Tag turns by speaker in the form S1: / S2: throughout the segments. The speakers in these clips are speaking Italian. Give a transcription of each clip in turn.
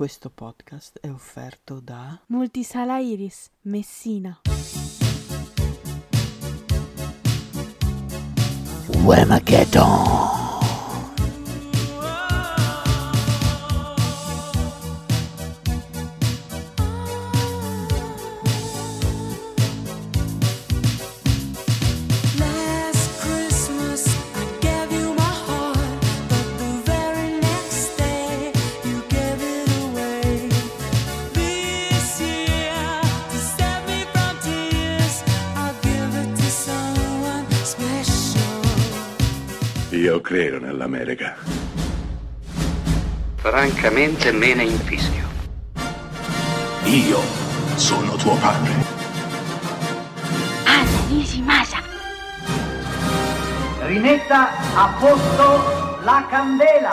S1: Questo podcast è offerto da
S2: Multisala Iris, Messina.
S1: Wemageddon.
S3: Credo nell'America.
S4: Francamente me ne infischio.
S3: Io sono tuo padre.
S2: Anna Nishimasa.
S5: Rimetta a posto la candela.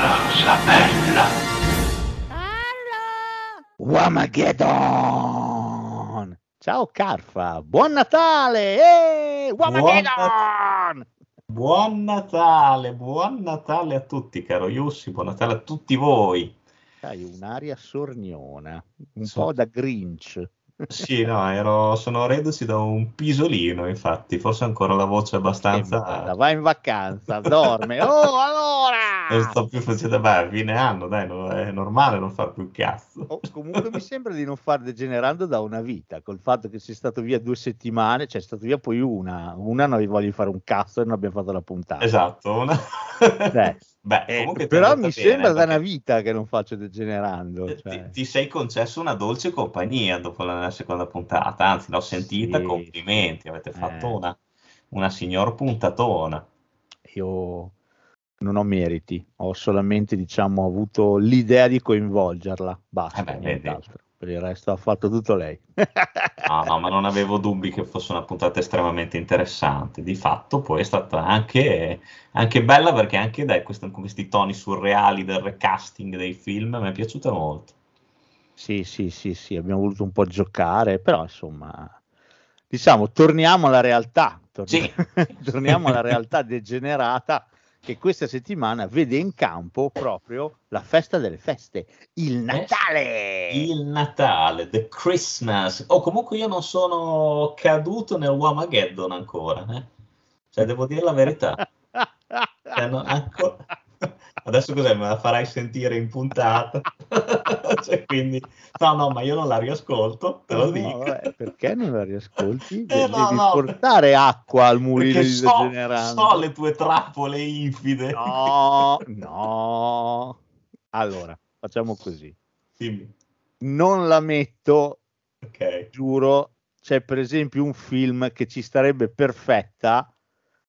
S3: Rosa bella.
S6: Wamageddon! Ciao Carfa, buon Natale! Eh, Wamageddon!
S7: Buon Natale, buon Natale a tutti, caro Yussi, buon Natale a tutti voi.
S6: Hai un'aria sorniona, un
S7: Sì.
S6: po' da Grinch.
S7: Sì, no, ero, sono reduci da un pisolino, infatti, forse ancora la voce
S6: merda,
S7: abbastanza...
S6: va in vacanza, dorme. Oh, allora!
S7: Non sto più facendo, beh, fine anno, dai, no, è normale non far più cazzo.
S6: Oh, comunque mi sembra di non far degenerando da una vita, col fatto che sei stato via due settimane, cioè è stato via poi una, una non voglio fare un cazzo e non abbiamo fatto la puntata.
S7: Esatto, una...
S6: Beh,
S7: Beh,
S6: Eh,
S7: ti
S6: però mi sembra da una vita che non faccio degenerando.
S7: ti,
S6: cioè.
S7: ti sei concesso una dolce compagnia dopo la seconda puntata, anzi l'ho sentita,
S6: Sì,
S7: complimenti, avete fatto
S6: Eh.
S7: una, una signor puntatona.
S6: Io non ho meriti, ho solamente diciamo avuto l'idea di coinvolgerla, basta,
S7: Eh beh.
S6: Per il resto ha fatto tutto lei.
S7: No, no, ma non avevo dubbi che fosse una puntata estremamente interessante. Di fatto, poi è stata anche, anche bella perché anche dai, con questi toni surreali del recasting dei film mi è piaciuta molto.
S6: Sì, sì, sì, sì, abbiamo voluto un po' giocare, però insomma, diciamo, torniamo alla realtà, torni-
S7: Sì.
S6: torniamo alla realtà degenerata che questa settimana vede in campo proprio la festa delle feste, il Natale!
S7: Il Natale, The Christmas. O comunque io non sono caduto nel Wamageddon ancora, eh. Cioè, devo dire la verità. Cioè, non- anco- Adesso cos'è? Me la farai sentire in puntata? Cioè, quindi, no, no, ma io non la riascolto, te lo
S6: No,
S7: dico.
S6: vabbè, perché non la riascolti?
S7: Eh,
S6: De-
S7: no,
S6: devi
S7: no.
S6: portare acqua al mulino di
S7: so,
S6: degenerando.
S7: so le tue trappole infide.
S6: No, no. Allora, facciamo così.
S7: Dimmi.
S6: Non la metto,
S7: Ok.
S6: giuro. C'è per esempio un film che ci starebbe perfetta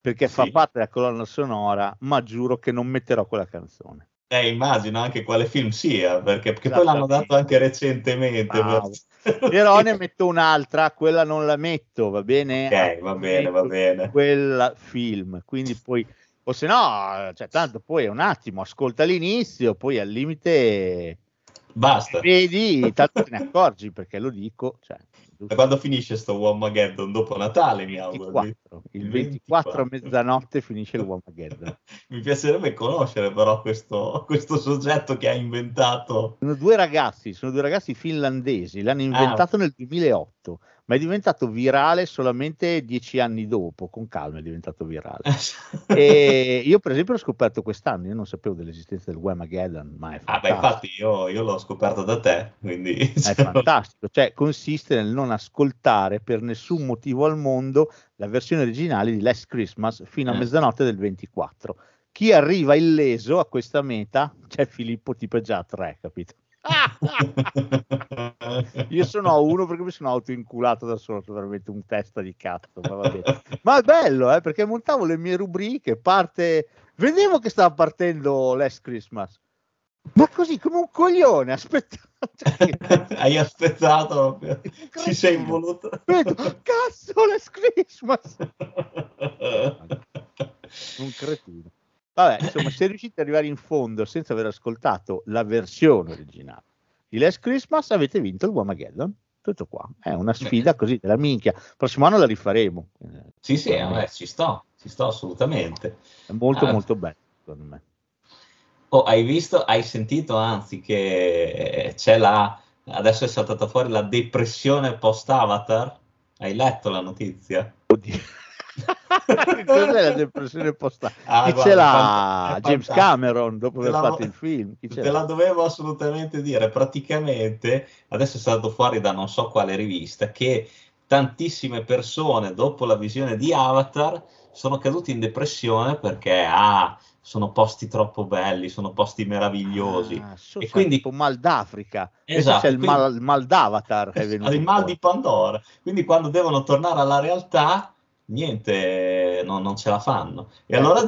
S6: perché fa
S7: Sì.
S6: parte della colonna sonora, ma giuro che non metterò quella canzone.
S7: Eh, immagino anche quale film sia, perché, perché poi l'hanno dato anche recentemente.
S6: Bravo. Però ne metto un'altra, quella non la metto, va bene?
S7: Ok, va bene, va bene.
S6: Quel film, quindi poi, o se no, cioè, tanto poi è un attimo, ascolta l'inizio, poi al limite
S7: Basta.
S6: vedi, tanto te ne accorgi perché lo dico, cioè,
S7: Da quando finisce sto Wamageddon? Dopo Natale, mi auguro.
S6: 24, il 24 a mezzanotte finisce il Wamageddon.
S7: Mi piacerebbe conoscere però questo, questo soggetto che ha inventato.
S6: Sono due ragazzi, sono due ragazzi finlandesi, l'hanno inventato nel 2008, ma è diventato virale solamente dieci anni dopo, con calma è diventato virale. E io per esempio l'ho scoperto quest'anno, io non sapevo dell'esistenza del Wemageddon, ma è
S7: Ah, beh,
S6: fantastico.
S7: infatti io, io l'ho scoperto da te, quindi...
S6: È fantastico, cioè consiste nel non ascoltare per nessun motivo al mondo la versione originale di Last Christmas fino a
S7: Eh.
S6: mezzanotte del 24. Chi arriva illeso a questa meta, c'è Filippo tipo già a tre, capito? Io sono a uno perché mi sono autoinculato da solo, sono veramente un testa di cazzo. Ma. Ma è bello, eh, perché montavo le mie rubriche, parte... Vedevo che stava partendo Last Christmas. Ma così, come un coglione, aspetta. Cioè,
S7: Hai aspettato. Ci sei voluto.
S6: Vedo, cazzo, Last Christmas. Un cretino. Vabbè, insomma, se riuscite ad arrivare in fondo senza aver ascoltato la versione originale di Last Christmas, avete vinto il Wamageddon. Tutto qua. È una sfida così della minchia. Prossimo anno la rifaremo.
S7: Sì, sì, eh, ci sto, ci sto assolutamente.
S6: È molto,
S7: Ah.
S6: molto bello, secondo me.
S7: Oh, hai visto, hai sentito anzi che c'è la, adesso è saltata fuori la depressione post-Avatar? Hai letto la notizia?
S6: Oddio. Cos'è la depressione postale?
S7: Ah,
S6: Chi
S7: guarda,
S6: ce l'ha? James. Cameron dopo aver fatto il film. Chi
S7: Te la dovevo assolutamente dire. Praticamente, adesso è stato fuori da non so quale rivista, che tantissime persone dopo la visione di Avatar sono caduti in depressione perché ah, sono posti troppo belli, sono posti meravigliosi.
S6: Ah, so-
S7: E quindi-
S6: tipo mal d'Africa.
S7: Esatto,
S6: c'è il
S7: quindi-
S6: mal, il mal d'Avatar che è venuto
S7: il mal di Pandora. Quindi quando devono tornare alla realtà, niente, no- non ce la fanno. E
S6: Eh,
S7: allora.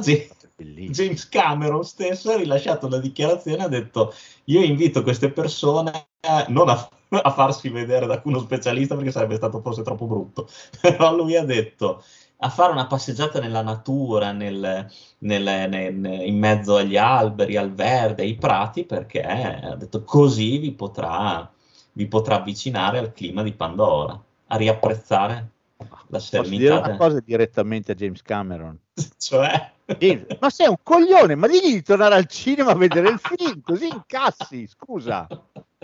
S7: James Cameron stesso ha rilasciato una dichiarazione, ha detto io invito queste persone non a, a farsi vedere da uno specialista perché sarebbe stato forse troppo brutto, però lui ha detto a fare una passeggiata nella natura, nel- nel- nel- in mezzo agli alberi, al verde, ai prati, perché ha detto così vi potrà, vi potrà avvicinare al clima di Pandora, a riapprezzare la
S6: dire una
S7: del-
S6: cosa direttamente a James Cameron?
S7: Cioè,
S6: James, ma sei un coglione, ma digli di tornare al cinema a vedere il film, così incassi, scusa.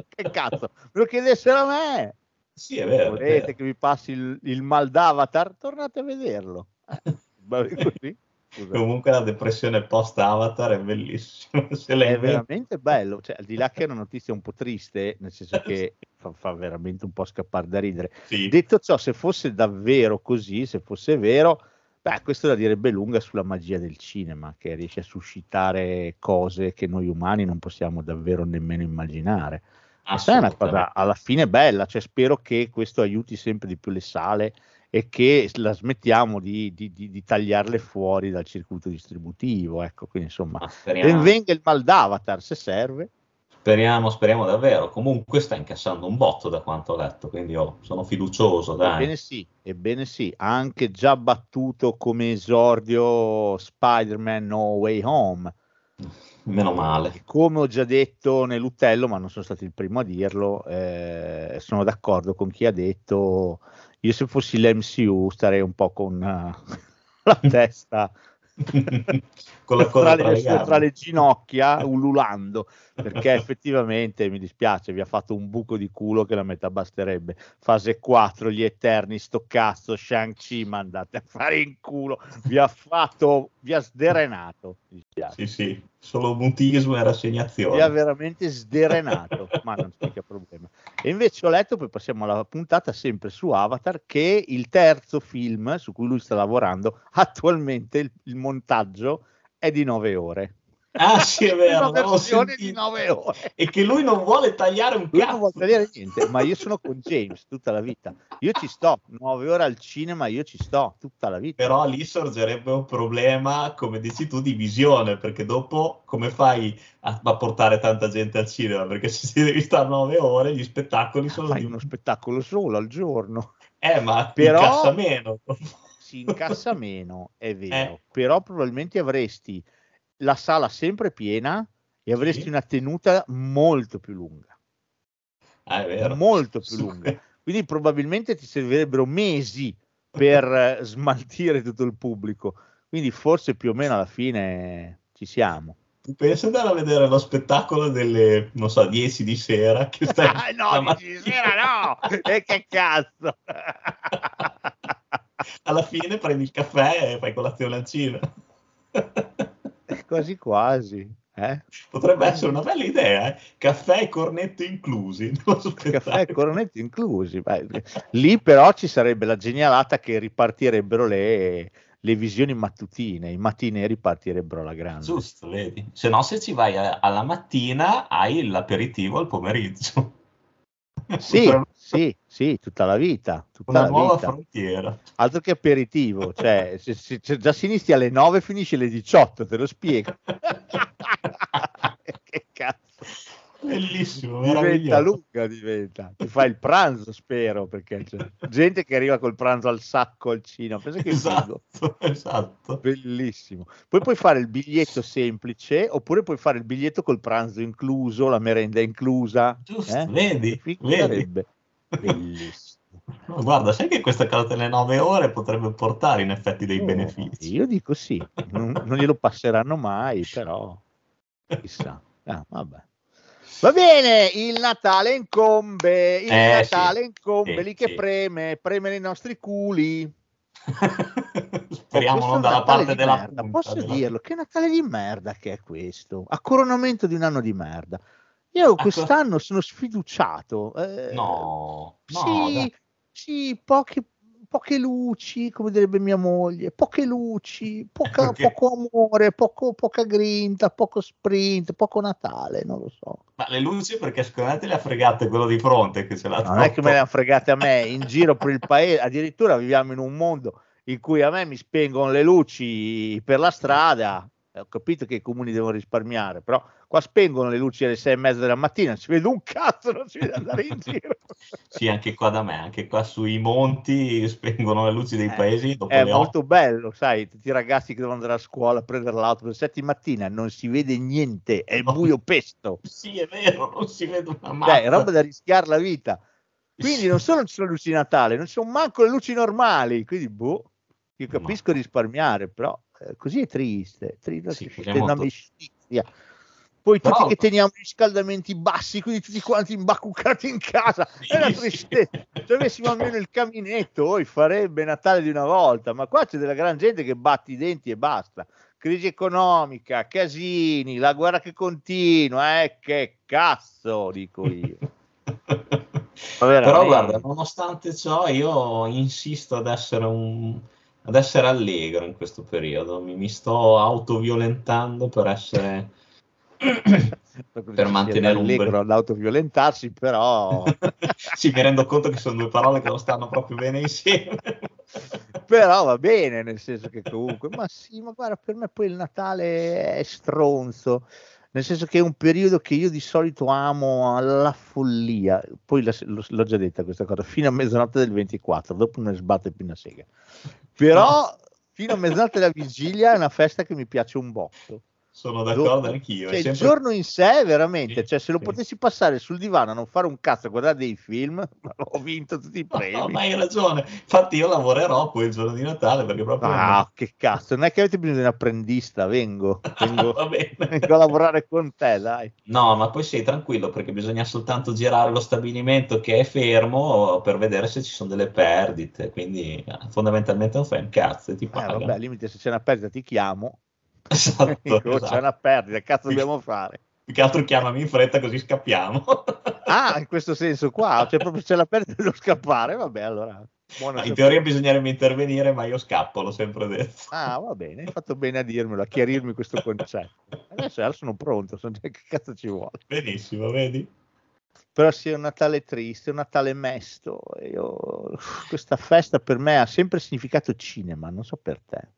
S6: Che cazzo, me lo chiedessero a me.
S7: sì, è vero. è
S6: Volete
S7: vero.
S6: che vi passi il, il mal d'Avatar? Tornate a vederlo. Eh, così. Scusa.
S7: Comunque la depressione post-Avatar è bellissima.
S6: È veramente bello, cioè, al di là che è una notizia un po' triste, nel senso che fa, fa veramente un po' scappare da ridere.
S7: Sì.
S6: Detto ciò, se fosse davvero così, se fosse vero, beh, questo da direbbe lunga sulla magia del cinema, che riesce a suscitare cose che noi umani non possiamo davvero nemmeno immaginare. Questa è una cosa alla fine bella, cioè spero che questo aiuti sempre di più le sale e che la smettiamo di, di- di- di tagliarle fuori dal circuito distributivo. Ecco, quindi insomma,
S7: Ma
S6: ben
S7: speriamo,
S6: venga il mal d'avatar se serve.
S7: Speriamo, speriamo davvero. Comunque sta incassando un botto da quanto ho letto, quindi oh, sono fiducioso. Dai.
S6: Ebbene sì, ebbene sì, ha anche già battuto come esordio Spider-Man No Way Home.
S7: Meno male.
S6: E come ho già detto nell'Utello, ma non sono stato il primo a dirlo, eh, sono d'accordo con chi ha detto io se fossi l'MCU starei un po' con eh, la testa
S7: Con la
S6: tra, le, tra le ginocchia ululando perché effettivamente mi dispiace vi ha fatto un buco di culo che la metà basterebbe. Fase 4 gli eterni sto cazzo Shang-Chi mandate a fare in culo. Vi ha fatto vi ha sderenato mi dispiace.
S7: Sì, sì, solo mutismo e
S6: vi ha
S7: rassegnazione.
S6: veramente sderenato ma non c'è mica problema. E invece ho letto poi passiamo alla puntata sempre su Avatar che il terzo film su cui lui sta lavorando attualmente il, il montaggio è di 9 ore
S7: Ah, sì, è vero.
S6: una versione di
S7: sentito.
S6: 9 ore
S7: E che lui non vuole tagliare un
S6: Lui
S7: cazzo.
S6: non vuole vedere niente, ma io sono con James tutta la vita. Io ci sto, 9 ore al cinema, io ci sto tutta la vita.
S7: Però lì sorgerebbe un problema, come dici tu, di visione, perché dopo come fai a, a portare tanta gente al cinema? Perché se si devi stare nove ore, gli spettacoli sono
S6: Fai
S7: di...
S6: uno spettacolo solo al giorno.
S7: Eh, ma
S6: Però-
S7: incassa meno.
S6: Si incassa meno, è vero,
S7: Eh.
S6: però probabilmente avresti la sala sempre piena e avresti
S7: Sì.
S6: una tenuta molto più lunga.
S7: Ah, è vero.
S6: Molto più
S7: Su-
S6: lunga. Quindi probabilmente ti servirebbero mesi per eh, smaltire tutto il pubblico. Quindi forse più o meno alla fine ci siamo.
S7: Tu pensi andare a vedere lo spettacolo delle, non so, 10 di sera? Che stai
S6: Ah, no,
S7: la
S6: dici,
S7: mattina-
S6: sera no! E che cazzo!
S7: Alla fine prendi il caffè e fai colazione al cinema.
S6: quasi quasi. Eh?
S7: Potrebbe essere una bella idea, eh? Caffè e cornetto inclusi.
S6: Caffè e coronetti inclusi. Beh, lì però ci sarebbe la genialata che ripartirebbero le, le visioni mattutine, i mattini ripartirebbero alla grande.
S7: Giusto, vedi? Se no, se ci vai a- alla mattina, hai l'aperitivo al pomeriggio.
S6: Sì, sì, sì, tutta la vita. Tutta
S7: Una
S6: la
S7: nuova
S6: vita.
S7: frontiera.
S6: Altro che aperitivo, cioè se, se- se già si inizia alle 9 finisce alle 18, te lo spiego. che cazzo.
S7: Bellissimo,
S6: diventa lunga diventa ti fai il pranzo spero perché c'è gente che arriva col pranzo al sacco al cinema pensa che figo.
S7: Esatto, esatto.
S6: bellissimo poi puoi fare il biglietto semplice oppure puoi fare il biglietto col pranzo incluso la merenda inclusa
S7: Giusto,
S6: eh?
S7: vedi, vedi.
S6: Bellissimo
S7: guarda, sai che questa cosa delle 9 ore potrebbe portare in effetti dei
S6: Oh,
S7: benefici.
S6: io dico sì non, non glielo passeranno mai però Chissà. Ah, vabbè. Va bene, il Natale incombe, il
S7: Eh,
S6: Natale
S7: sì.
S6: incombe
S7: Sì,
S6: lì che
S7: sì.
S6: preme, preme nei nostri culi.
S7: Speriamo non dalla
S6: Natale
S7: parte della
S6: merda,
S7: punta,
S6: posso
S7: della-
S6: dirlo, che Natale di merda che è questo, a coronamento di un anno di merda. Io quest'anno sono sfiduciato. eh,
S7: No, no,
S6: sì,
S7: dai.
S6: sì, poche, poche luci, come direbbe mia moglie, poche luci, poca-
S7: Perché?
S6: poco amore, poco- poca grinta, poco sprint, poco Natale, non lo so.
S7: Ma le luci perché secondo me te le ha fregate quello di fronte che ce l'ha
S6: Non è che me le hanno fregate a me, in giro per il paese, addirittura viviamo in un mondo in cui a me mi spengono le luci per la strada. Ho capito che i comuni devono risparmiare, però qua spengono le luci alle sei e mezza della mattina, non si vede un cazzo, non si vede andare in giro.
S7: Sì, anche qua da me, anche qua sui monti spengono le luci dei
S6: Eh,
S7: paesi
S6: È molto bello, sai, tutti i ragazzi che devono andare a scuola a prendere l'auto alle sette di mattina, non si vede niente, è buio pesto.
S7: Sì, è vero, non si vede una mazza.
S6: È roba da rischiare la vita. Quindi non solo ci sono luci di Natale, non ci sono manco le luci normali. Quindi, boh, io capisco risparmiare, però eh, così è triste. triste
S7: Sì,
S6: una
S7: molto-
S6: mestizia. Poi tutti che teniamo i riscaldamenti bassi, quindi tutti quanti imbacuccati in casa,
S7: Sì,
S6: è una
S7: sì.
S6: tristezza. Se avessimo almeno il caminetto, poi farebbe Natale di una volta, ma qua c'è della gran gente che batti i denti e basta. Crisi economica, casini, la guerra che continua, eh, che cazzo, dico io.
S7: Però guarda, nonostante ciò, io insisto ad essere un ad essere allegro in questo periodo. Mi, mi sto autoviolentando per essere per mantenere un
S6: allegro all'autoviolentarsi, però,
S7: sì, mi rendo conto che sono due parole che non stanno proprio bene insieme.
S6: però va bene, nel senso che comunque, ma sì, ma guarda, per me poi il Natale è stronzo, nel senso che è un periodo che io di solito amo alla follia, poi la- lo- l'ho già detta questa cosa, fino a mezzanotte del 24, dopo non ne sbatte più una sega, però fino a mezzanotte della vigilia è una festa che mi piace un botto.
S7: Sono d'accordo anch'io.
S6: Cioè,
S7: è
S6: il
S7: sempre-
S6: giorno in sé, veramente,
S7: Sì,
S6: cioè, se lo
S7: sì.
S6: potessi passare sul divano a non fare un cazzo a guardare dei film, ho vinto tutti i premi.
S7: no, ma hai ragione. Infatti, io lavorerò poi il giorno di Natale perché proprio.
S6: Ah, che cazzo, non è che avete bisogno di un apprendista, vengo, vengo,
S7: Va bene.
S6: vengo a lavorare con te, dai.
S7: No, ma poi sei tranquillo perché bisogna soltanto girare lo stabilimento che è fermo per vedere se ci sono delle perdite. Quindi eh, fondamentalmente non fai un cazzo e ti
S6: Eh,
S7: pagano.
S6: vabbè, al limite se c'è una perdita ti chiamo,
S7: Esatto,
S6: c'è
S7: esatto.
S6: una perdita, cazzo dobbiamo fare?
S7: Più che altro chiamami in fretta così scappiamo.
S6: Ah, in questo senso qua, cioè proprio c'è la perdita dello scappare, vabbè, allora... buono
S7: in teoria bisognerebbe intervenire, ma io scappo, l'ho sempre detto.
S6: Ah, va bene, hai fatto bene a dirmelo, a chiarirmi questo concetto. Adesso, adesso sono pronto, so già che cazzo ci vuole.
S7: Benissimo, vedi?
S6: Però sì, è un Natale triste, è un Natale mesto. Io, questa festa per me ha sempre significato cinema, non so per te.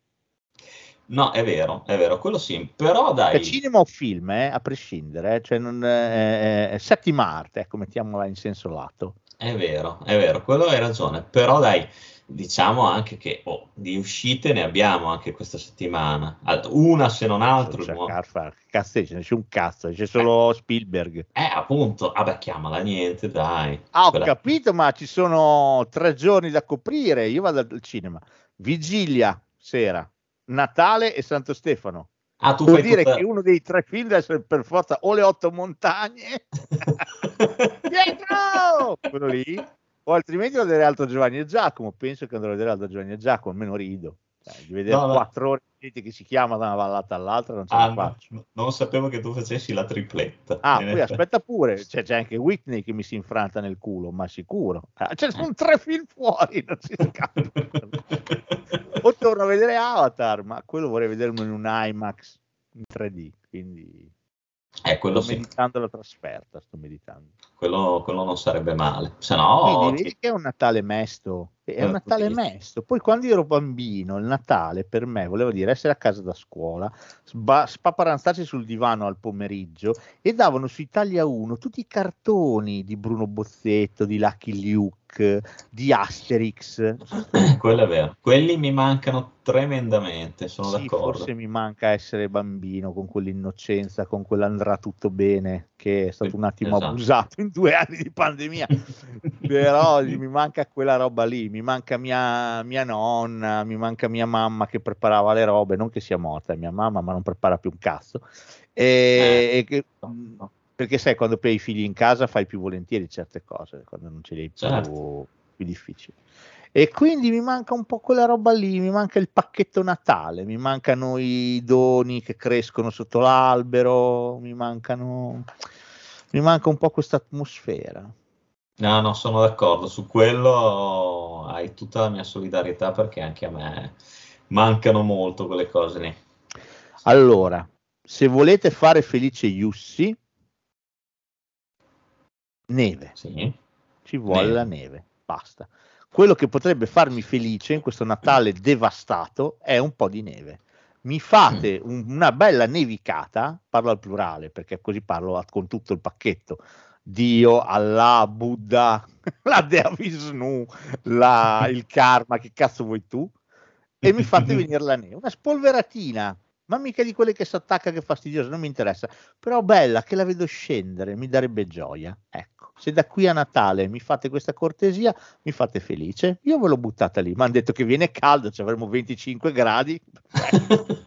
S7: No, è vero, è vero, quello sì. Però dai,
S6: cinema o film, eh, a prescindere, eh, cioè non, eh, eh, settima arte, ecco, mettiamola in senso lato.
S7: È vero, è vero, quello hai ragione, però dai, diciamo anche che oh, di uscite ne abbiamo anche questa settimana, una se non altro.
S6: Cioè,
S7: nuova.
S6: Carfa, che cazzo c'è? C'è un cazzo, c'è solo Spielberg.
S7: Eh, appunto, vabbè, chiamala niente, dai.
S6: Ah, ho
S7: Quella-
S6: capito, ma ci sono tre giorni da coprire. Io vado al cinema. Vigilia sera, Natale e Santo Stefano.
S7: Ah, tu
S6: Vuol dire
S7: tutta-
S6: che uno dei tre film deve essere per forza o le otto montagne, dietro! Quello lì, o altrimenti lo vedere Alto Giovanni e Giacomo. Penso che andrò a vedere Alto Giovanni e Giacomo, almeno rido. Cioè, di vedere
S7: No, no.
S6: quattro ore di gente che si chiama da una vallata all'altra non ce
S7: Ah,
S6: la
S7: no,
S6: faccio.
S7: no, non sapevo che tu facessi la tripletta.
S6: Ah, poi aspetta pure, cioè, c'è anche Whitney che mi si infranta nel culo, ma sicuro. Ah, Cioè, sono tre film fuori, non si scappa. o torno a vedere Avatar, ma quello vorrei vederlo in un IMAX in 3D, quindi
S7: Eh, quello
S6: sto
S7: sì,
S6: meditando la trasferta, sto meditando.
S7: Quello, quello non sarebbe male. Se no,
S6: vedi che è un Natale mesto, è
S7: Eh,
S6: un Natale mesto. Poi quando ero bambino, il Natale per me voleva dire essere a casa da scuola, sba- spaparanzarsi sul divano al pomeriggio e davano su Italia 1 tutti i cartoni di Bruno Bozzetto, di Lucky Luke, di Asterix.
S7: quello è vero. Quelli mi mancano tremendamente, sono
S6: Sì,
S7: d'accordo.
S6: forse mi manca essere bambino con quell'innocenza, con quell'andrà tutto bene che è stato un attimo
S7: Esatto.
S6: abusato in due anni di pandemia. però mi manca quella roba lì, mi manca mia, mia nonna, mi manca mia mamma che preparava le robe, non che sia morta, mia mamma, ma non prepara più un cazzo. E-
S7: Eh,
S6: che-
S7: no, no.
S6: perché sai, quando hai i figli in casa fai più volentieri certe cose, quando non ce li hai più,
S7: Certo.
S6: più difficili. E quindi mi manca un po' quella roba lì, mi manca il pacchetto Natale, mi mancano i doni che crescono sotto l'albero, mi mancano, mi manca un po' questa atmosfera.
S7: No, no, sono d'accordo. Su quello hai tutta la mia solidarietà perché anche a me mancano molto quelle cose lì.
S6: Allora, se volete fare felice Yussi, neve.
S7: Sì.
S6: Ci vuole
S7: Neve.
S6: la neve, basta. Quello che potrebbe farmi felice in questo Natale devastato è un po' di neve. Mi fate un- una bella nevicata, parlo al plurale perché così parlo con tutto il pacchetto. Dio, Allah, Buddha, la Dea Vishnu, la- il karma, che cazzo vuoi tu? E mi fate venire la neve, una spolveratina, ma mica di quelle che si attacca che è fastidiosa, non mi interessa, però bella che la vedo scendere, mi darebbe gioia. Ecco, se da qui a Natale mi fate questa cortesia, mi fate felice. Io ve l'ho buttata lì, mi hanno detto che viene caldo, ci avremo 25 gradi.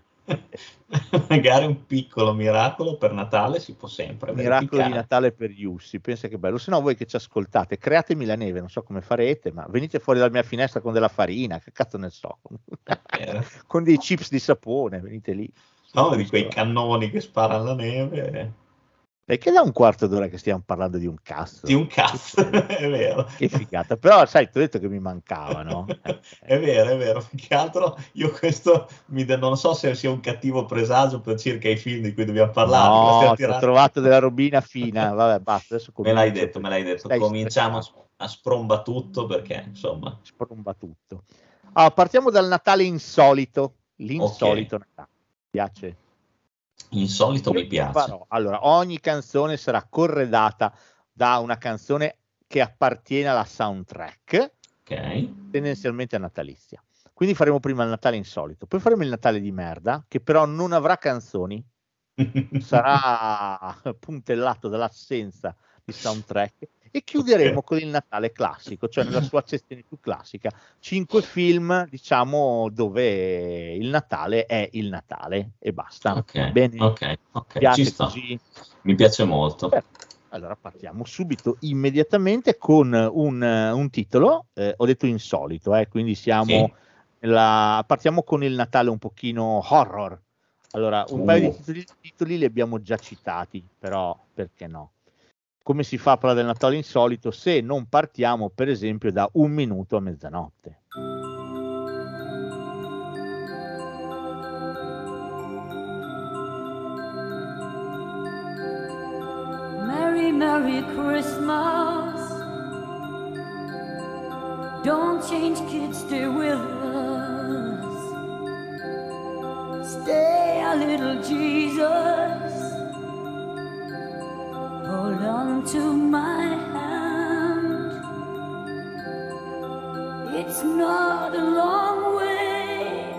S7: Magari un piccolo miracolo per Natale si può sempre
S6: Miracolo di
S7: verificare.
S6: Natale per Yussi, pensa che bello. Se no, voi che ci ascoltate, createmi la neve, non so come farete, ma venite fuori dalla mia finestra con della farina, che cazzo ne so,
S7: vero.
S6: con dei chips di sapone, venite lì.
S7: No, di quei cannoni che sparano la neve.
S6: Perché da un quarto d'ora che stiamo parlando di un cazzo?
S7: Di un cazzo, è vero.
S6: Che figata, però sai, ti ho detto che mi mancava, no?
S7: È vero, è vero. Più che altro io questo mi da- non so se sia un cattivo presagio per circa i film di cui dobbiamo parlare.
S6: No, ti ho trovato della robina fina, vabbè, basta, adesso
S7: Me l'hai detto, me l'hai detto.
S6: Stai
S7: Cominciamo a,
S6: stressato.
S7: a spromba tutto perché, insomma,
S6: spromba tutto. Allora, partiamo dal Natale insolito, l'insolito Natale. Mi piace?
S7: Insolito
S6: Io
S7: mi piace.
S6: farò- Allora, ogni canzone sarà corredata da una canzone che appartiene alla soundtrack,
S7: Ok.
S6: tendenzialmente natalizia. Quindi faremo prima il Natale insolito, poi faremo il Natale di merda, che però non avrà canzoni, sarà puntellato dall'assenza di soundtrack e chiuderemo
S7: Ok.
S6: con il Natale classico, cioè nella sua accezione più classica. Cinque film, diciamo, dove il Natale è il Natale e basta.
S7: Ok,
S6: Bene,
S7: ok, ok,
S6: piace
S7: ci sta. Mi piace molto.
S6: Perfetto. Allora partiamo subito, immediatamente con un, un titolo, eh, ho detto insolito, eh, quindi siamo
S7: Sì.
S6: nella- partiamo con il Natale un pochino horror. Allora, un
S7: Uh.
S6: paio di titoli, titoli li abbiamo già citati, però perché no? Come si fa a parlare del Natale insolito se non partiamo, per esempio, da un minuto a mezzanotte?
S8: Merry, Merry Christmas. Don't change, kids, stay with us. Stay a little, Jesus. Hold on to my hand. It's not a long way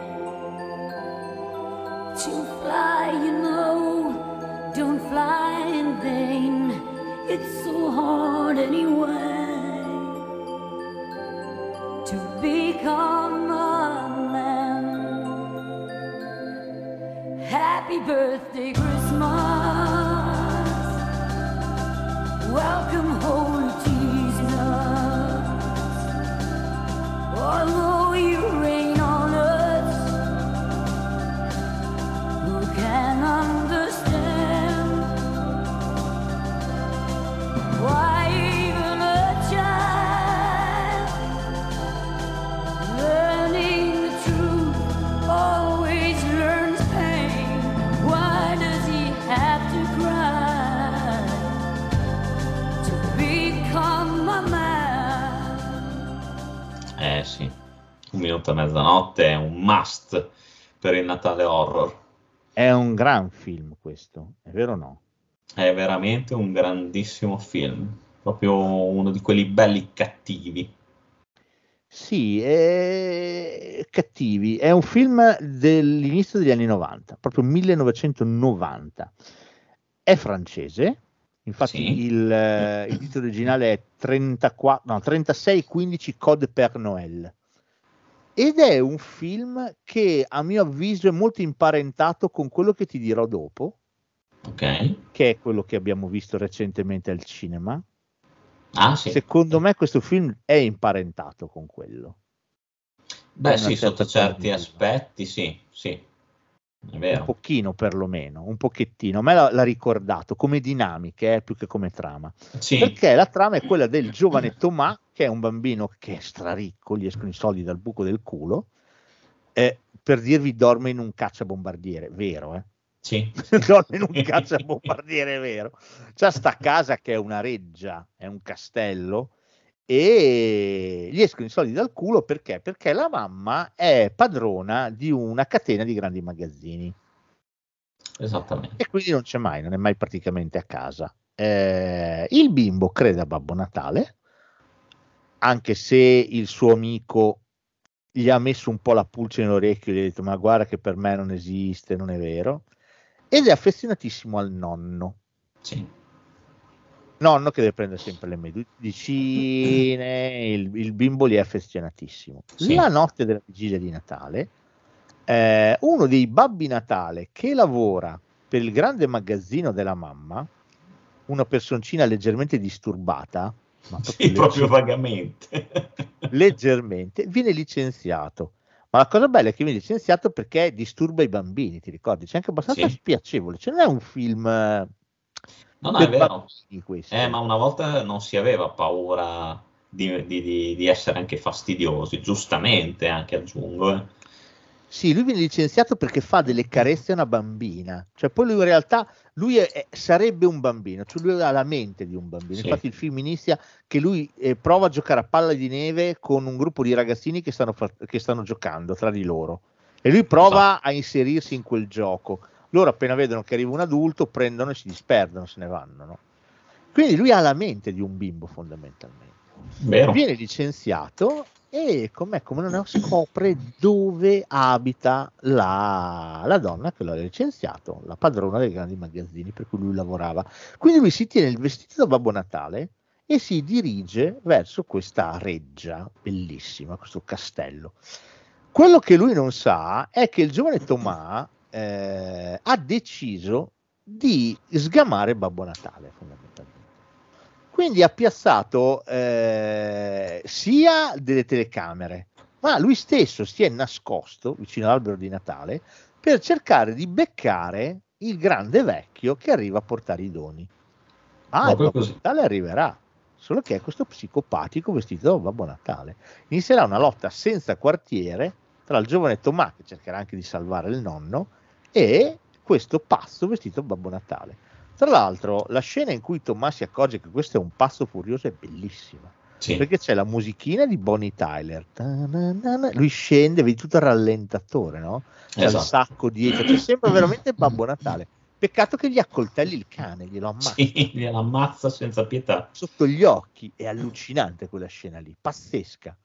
S8: to fly, you know. Don't fly in vain. It's so hard anyway to become a man. Happy birthday, Christmas. Welcome, Holy Jesus. Although
S7: minuto a mezzanotte è un must per il Natale horror.
S6: È un gran film questo, è vero o no?
S7: È veramente un grandissimo film, proprio uno di quelli belli cattivi.
S6: Sì, è... cattivi. È un film dell'inizio degli anni 90, proprio 1990. È francese, infatti
S7: Sì.
S6: il, eh, il titolo originale è 34, no, 3615 Code per Noël. Ed è un film che a mio avviso è molto imparentato con quello che ti dirò dopo,
S7: Ok.
S6: che è quello che abbiamo visto recentemente al cinema.
S7: Ah, sì.
S6: Secondo me questo film è imparentato con quello.
S7: Beh, sì, sotto certi aspetti, sì, sì.
S6: Un pochino perlomeno, un pochettino. A me l'ha, l'ha ricordato come dinamiche, eh, più che come trama.
S7: Sì,
S6: Perché la trama è quella del giovane Tomà, che è un bambino che è straricco, gli escono i soldi dal buco del culo, eh, per dirvi dorme in un cacciabombardiere, vero, eh?
S7: sì.
S6: dorme in un cacciabombardiere, vero. C'ha sta casa che è una reggia, è un castello, e gli escono i soldi dal culo perché? Perché la mamma è padrona di una catena di grandi magazzini
S7: Esattamente.
S6: e quindi non c'è mai, non è mai praticamente a casa. Eh, il bimbo crede a Babbo Natale, anche se il suo amico gli ha messo un po' la pulce nell'orecchio e gli ha detto ma guarda che per me non esiste, non è vero, ed è affezionatissimo al nonno.
S7: Sì.
S6: Nonno che deve prendere sempre le medicine, il, il bimbo gli è affezionatissimo.
S7: Sì.
S6: La notte della vigilia di Natale, eh, uno dei babbi Natale che lavora per il grande magazzino della mamma, una personcina leggermente disturbata, ma
S7: Sì, proprio vagamente.
S6: leggermente, viene licenziato. Ma la cosa bella è che viene licenziato perché disturba i bambini, ti ricordi? C'è anche abbastanza
S7: Sì.
S6: spiacevole, cioè non è un film eh,
S7: No, no, è vero. Eh, ma una volta non si aveva paura di, di- di- essere anche fastidiosi, giustamente anche aggiungo. eh.
S6: Sì, lui viene licenziato perché fa delle carezze a una bambina, cioè poi lui in realtà lui è- sarebbe un bambino, cioè lui ha la mente di un bambino.
S7: Sì.
S6: Infatti il film inizia che lui eh, prova a giocare a palla di neve con un gruppo di ragazzini che stanno, che stanno giocando tra di loro e lui prova
S7: Esatto.
S6: a inserirsi in quel gioco. Loro appena vedono che arriva un adulto prendono e si disperdono, se ne vanno. no? Quindi lui ha la mente di un bimbo fondamentalmente
S7: Vero?
S6: viene licenziato e com'è come non è, scopre dove abita la, la donna che l'ha licenziato, la padrona dei grandi magazzini per cui lui lavorava. Quindi lui si tiene il vestito da Babbo Natale e si dirige verso questa reggia bellissima, questo castello. Quello che lui non sa è che il giovane Tomà eh, ha deciso di sgamare Babbo Natale fondamentalmente. Quindi ha piazzato eh, sia delle telecamere, ma lui stesso si è nascosto vicino all'albero di Natale per cercare di beccare il grande vecchio che arriva a portare i doni. Ah, Babbo
S7: così.
S6: Natale arriverà, solo che è questo psicopatico vestito da Babbo Natale. Inizierà una lotta senza quartiere tra il giovane Tomà, che cercherà anche di salvare il nonno, e questo pazzo vestito Babbo Natale. Tra l'altro, la scena in cui Tomà si accorge che questo è un passo furioso è bellissima.
S7: Sì.
S6: Perché c'è la musichina di Bonnie Tyler, lui scende, vedi tutto il rallentatore, no? C'è
S7: Esatto.
S6: il sacco dietro, c'è sembra veramente Babbo Natale. Peccato che gli accoltelli il cane, glielo ammazza
S7: Sì, gliela ammazza senza pietà.
S6: sotto gli occhi. È allucinante quella scena lì, pazzesca.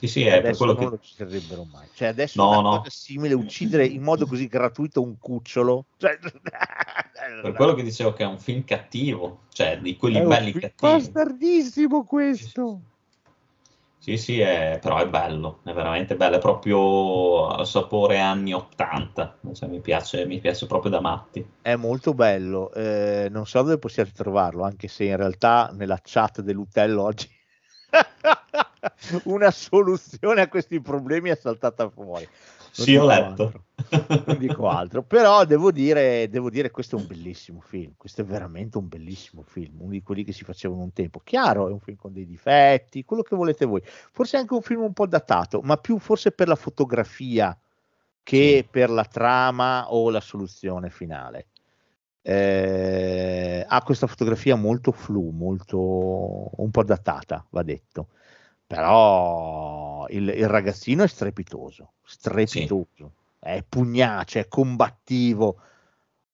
S7: Sì, sì, è per quello
S6: non
S7: che...
S6: lo ucciderebbero mai. Cioè, adesso
S7: No,
S6: una
S7: no.
S6: simile, uccidere in modo così gratuito un cucciolo. Cioè,
S7: Per quello che dicevo che è un film cattivo, cioè di quelli
S6: è
S7: belli cattivi.
S6: bastardissimo questo.
S7: Sì, sì, è- però è bello, è veramente bello, è proprio al sapore anni 80, cioè, mi piace, mi piace proprio da matti.
S6: È molto bello. eh, non so dove possiate trovarlo, anche se in realtà nella chat dell'Utello oggi una soluzione a questi problemi è saltata fuori. Non
S7: Sì, ho letto.
S6: altro. non dico altro, però devo dire, devo dire questo è un bellissimo film, questo è veramente un bellissimo film, uno di quelli che si facevano un tempo. Chiaro, è un film con dei difetti, quello che volete voi. Forse anche un film un po' datato, ma più forse per la fotografia che per la trama o la soluzione finale. Eh, ha questa fotografia molto flu, molto un po' datata, va detto. Però il, il ragazzino è strepitoso, strepitoso, è pugnace, è combattivo,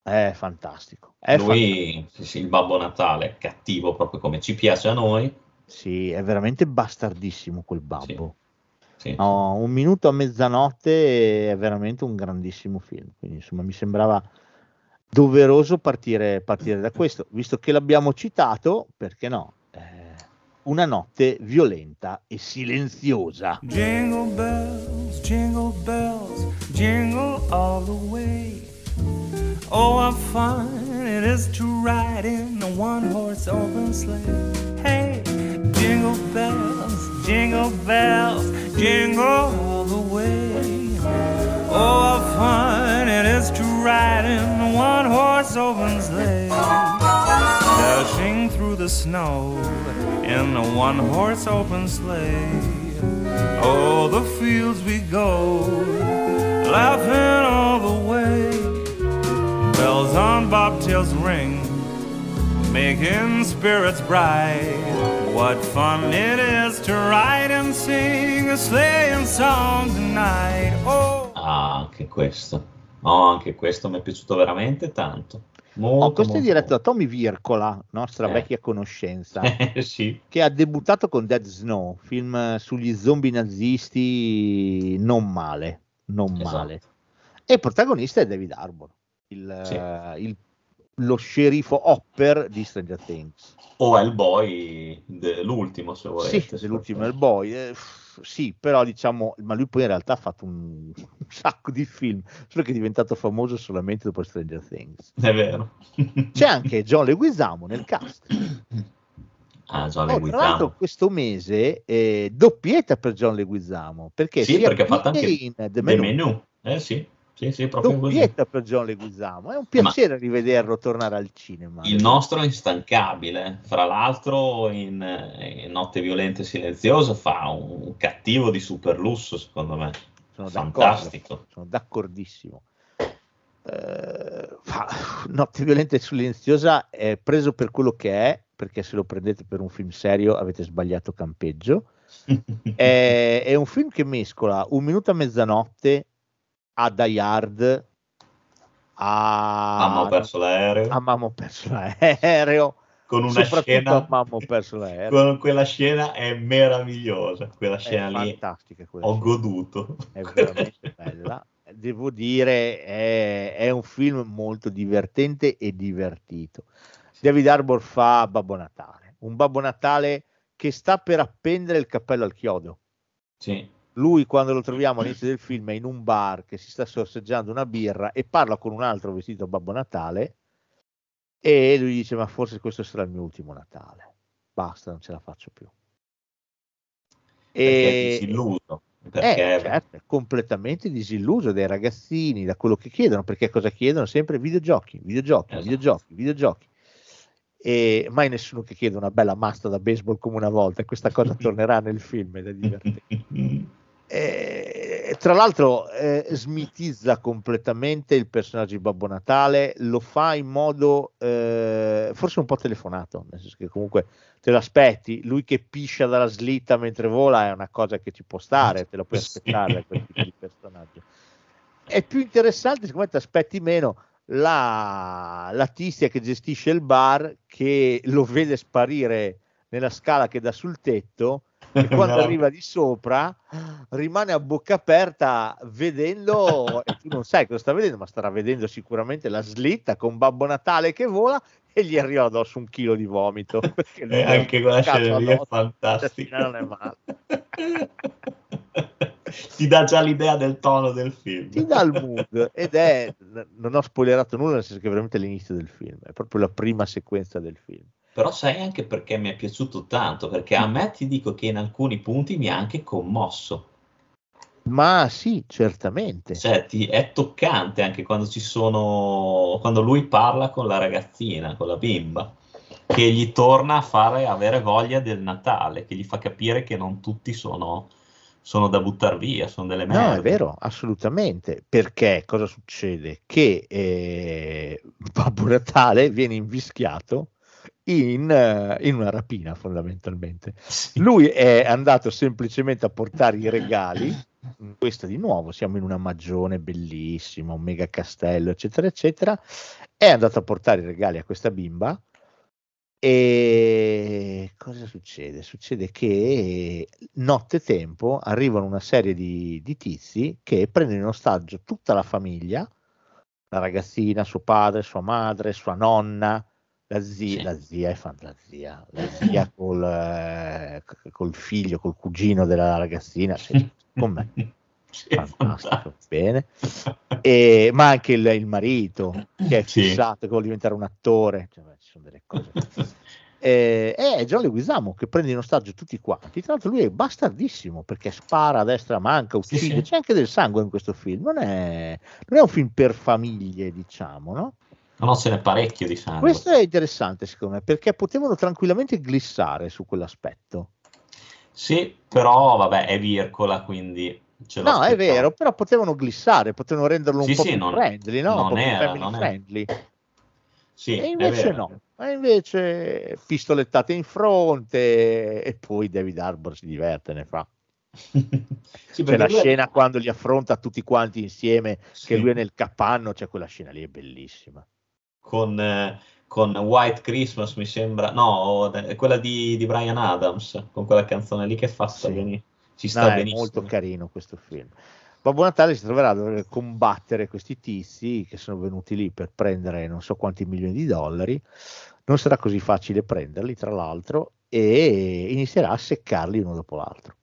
S6: è fantastico. È fantastico.
S7: Lui, sì, sì, il Babbo Natale, è cattivo proprio come ci piace a noi.
S6: Sì, è veramente bastardissimo quel babbo.
S7: Sì,
S6: No, un minuto a mezzanotte è veramente un grandissimo film. Quindi, insomma, mi sembrava doveroso partire, partire da questo, visto che l'abbiamo citato, perché no? Eh, una notte violenta e silenziosa.
S9: Jingle bells, jingle bells, jingle all the way. Oh, what fun it is to ride in a one horse open sleigh. Hey, jingle bells, jingle bells, jingle all the way. Oh, what fun it is to ride in one horse open sleigh. Dashing through the snow in a one horse open sleigh. Oh, the fields we go, laughing all the way. Bells on bobtails ring, making spirits bright. What fun it is to ride and sing a sleighing song tonight. Oh.
S7: Questo. Oh, anche questo mi è piaciuto veramente tanto. Molto,
S6: Oh, questo è
S7: molto,
S6: diretto da Tommy Vircola, nostra
S7: Eh.
S6: vecchia conoscenza,
S7: molto. sì,
S6: che ha debuttato con Dead Snow, film eh, sugli zombie nazisti non male, non
S7: Esatto.
S6: male. E il protagonista è David Arbor, il,
S7: Sì.
S6: eh, il- lo sceriffo Hopper di Stranger Things.
S7: o Hellboy dell'ultimo, se volete.
S6: Sì, dell'ultimo Hellboy. eh, sì, però diciamo, ma lui poi in realtà ha fatto un, un sacco di film, solo che è diventato famoso solamente dopo Stranger Things.
S7: È vero.
S6: C'è anche John Leguizamo nel cast.
S7: Ah, John
S6: Oh, tra l'altro questo mese eh, doppietta per John Leguizamo perché
S7: Sì, perché ha fatto anche
S6: in The
S7: The
S6: Menu,
S7: menu. Eh sì, sì, sì, proprio
S6: doppietta per John Leguizamo è un piacere rivederlo tornare al cinema.
S7: Il nostro è instancabile, fra l'altro in, in Notte Violenta e Silenziosa fa un cattivo di super lusso, secondo me.
S6: sono
S7: fantastico.
S6: sono d'accordissimo. Eh, Notte violenta e silenziosa è preso per quello che è perché se lo prendete per un film serio avete sbagliato campeggio. È, è un film che mescola un minuto a mezzanotte a Die Hard a
S7: Mamma ho perso l'aereo.
S6: a Mamma ho perso l'aereo
S7: con una scena
S6: a Mamma ho perso l'aereo
S7: con quella scena è meravigliosa quella
S6: è
S7: scena lì
S6: fantastica quella
S7: ho
S6: scena.
S7: goduto
S6: è veramente bella. Devo dire, è, è un film molto divertente e divertito. David Arbor fa Babbo Natale, un Babbo Natale che sta per appendere il cappello al chiodo.
S7: sì
S6: Lui, quando lo troviamo all'inizio del film, è in un bar che si sta sorseggiando una birra e parla con un altro vestito Babbo Natale. E lui dice: Ma forse questo sarà il mio ultimo Natale. Basta, non ce la faccio più.
S7: perché è
S6: E-
S7: disilluso
S6: eh,
S7: perché
S6: certo, è completamente disilluso dai ragazzini, da quello che chiedono, perché cosa chiedono? Sempre videogiochi, videogiochi,
S7: Esatto.
S6: videogiochi, videogiochi. E mai nessuno che chiede una bella masta da baseball come una volta, e questa cosa tornerà nel film ed è divertente. Eh, tra l'altro eh, smitizza completamente il personaggio di Babbo Natale, lo fa in modo eh, forse un po' telefonato, nel senso che comunque te lo aspetti, lui che piscia dalla slitta mentre vola è una cosa che ci può stare, te lo puoi aspettare da quel tipo di personaggio. È più interessante, siccome ti aspetti meno, la, la tizia che gestisce il bar che lo vede sparire nella scala che dà sul tetto e quando arriva di sopra rimane a bocca aperta vedendo e tu non sai cosa sta vedendo ma starà vedendo sicuramente la slitta con Babbo Natale che vola e gli arriva addosso un chilo di vomito
S7: E
S6: ha
S7: anche quella
S6: cazzo
S7: scena lì è fantastica.
S6: non è male.
S7: Ti dà già l'idea del tono del film.
S6: Ti dà il mood ed è non ho spoilerato nulla nel senso che è veramente l'inizio del film è proprio la prima sequenza del film
S7: Però sai anche perché mi è piaciuto tanto, perché a me ti dico che in alcuni punti mi ha anche commosso.
S6: ma sì certamente
S7: Cioè, ti- è toccante anche quando ci sono, quando lui parla con la ragazzina, con la bimba, che gli torna a fare avere voglia del Natale, che gli fa capire che non tutti sono, sono da buttare via, sono delle
S6: No,
S7: merde.
S6: è vero, assolutamente. Perché cosa succede? Che eh, Babbo Natale viene invischiato in, eh, in una rapina, fondamentalmente.
S7: Sì.
S6: Lui è andato semplicemente a portare i regali. Questo di nuovo, siamo in una magione bellissima, un mega castello, eccetera, eccetera. È andato a portare i regali a questa bimba. E cosa succede? Succede che nottetempo arrivano una serie di, di tizi che prendono in ostaggio tutta la famiglia, la ragazzina, suo padre, sua madre, sua nonna, la zia,
S7: Sì.
S6: la zia è fantasia, la zia col, eh, col figlio, col cugino della ragazzina, sì, con me.
S7: Sì, è
S6: fantastico, bene. E- ma anche il, il marito che è
S7: Sì.
S6: fissato, che vuole diventare un attore, Cioè, beh, ci sono delle cose. Eh, è John Leguizamo che prende in ostaggio tutti quanti. Tra l'altro, lui è bastardissimo perché spara a destra, manca,
S7: Sì,
S6: uccide.
S7: sì.
S6: C'è anche del sangue in questo film. Non è, non è un film per famiglie, diciamo, no?
S7: No, ce n'è parecchio di sangue.
S6: Questo è interessante, secondo me, perché potevano tranquillamente glissare su quell'aspetto.
S7: Sì, però vabbè, è Vircola, quindi
S6: No, è vero, però potevano glissare, potevano renderlo un
S7: Sì,
S6: po'
S7: sì,
S6: più
S7: non-
S6: friendly, no?
S7: non era, non
S6: friendly.
S7: Sì,
S6: E invece no, e invece pistolettate in fronte e poi David Arbor si diverte, ne fa.
S7: Sì,
S6: C'è la
S7: è-
S6: scena quando li affronta tutti quanti insieme,
S7: Sì.
S6: che lui è nel capanno, c'è quella scena lì, è bellissima.
S7: Con, con White Christmas, mi sembra, no, è quella di, di Brian Adams, con quella canzone lì che fa sta
S6: Sì.
S7: beni- ci
S6: No,
S7: sta
S6: è
S7: benissimo.
S6: molto carino questo film. Babbo Natale si troverà a dover combattere questi tizi che sono venuti lì per prendere non so quanti milioni di dollari. Non sarà così facile prenderli, tra l'altro, e inizierà a seccarli uno dopo l'altro.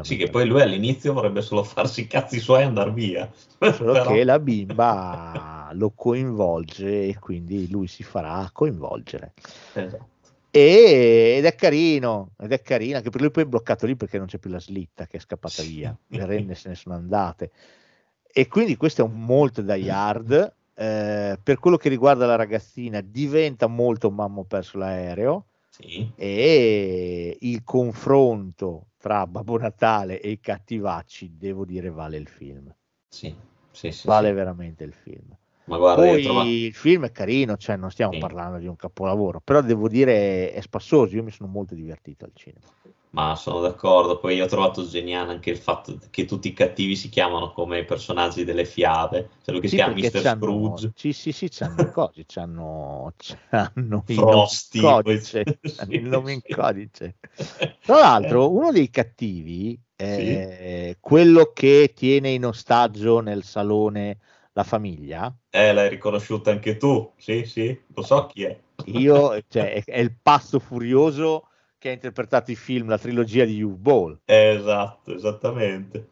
S7: Sì, che poi lui all'inizio vorrebbe solo farsi i cazzi suoi e andare via.
S6: Solo
S7: Però-
S6: che la bimba lo coinvolge e quindi lui si farà coinvolgere.
S7: Esatto.
S6: E- ed è carino, ed è carino, anche per lui poi è bloccato lì perché non c'è più la slitta che è scappata via, le renne se ne sono andate. E quindi questo è un molto die hard. eh, per quello che riguarda la ragazzina, diventa molto mamma perso l'aereo
S7: Sì,
S6: e il confronto tra Babbo Natale e i cattivacci, devo dire, vale il film.
S7: sì, sì, sì,
S6: Vale
S7: sì.
S6: veramente il film.
S7: Ma guarda,
S6: Poi
S7: trovo-
S6: il film è carino, cioè non stiamo
S7: Sì.
S6: parlando di un capolavoro, però devo dire è spassoso, io mi sono molto divertito al cinema.
S7: Ma sono d'accordo, poi io ho trovato geniale anche il fatto che tutti i cattivi si chiamano come i personaggi delle fiabe, cioè lui che
S6: Sì,
S7: si chiama Mr. Scrooge,
S6: Sì, sì, sì, c'hanno i cose, c'hanno, c'hanno il
S7: Frosty,
S6: nome in codice,
S7: sì.
S6: il nome in codice. Tra l'altro, uno dei cattivi,
S7: Sì.
S6: eh, quello che tiene in ostaggio nel salone la famiglia,
S7: Eh, l'hai riconosciuto anche tu, sì, sì, lo so chi è.
S6: io, cioè, è, è il pazzo furioso che ha interpretato i film, la trilogia di U-Ball,
S7: Esatto, esattamente.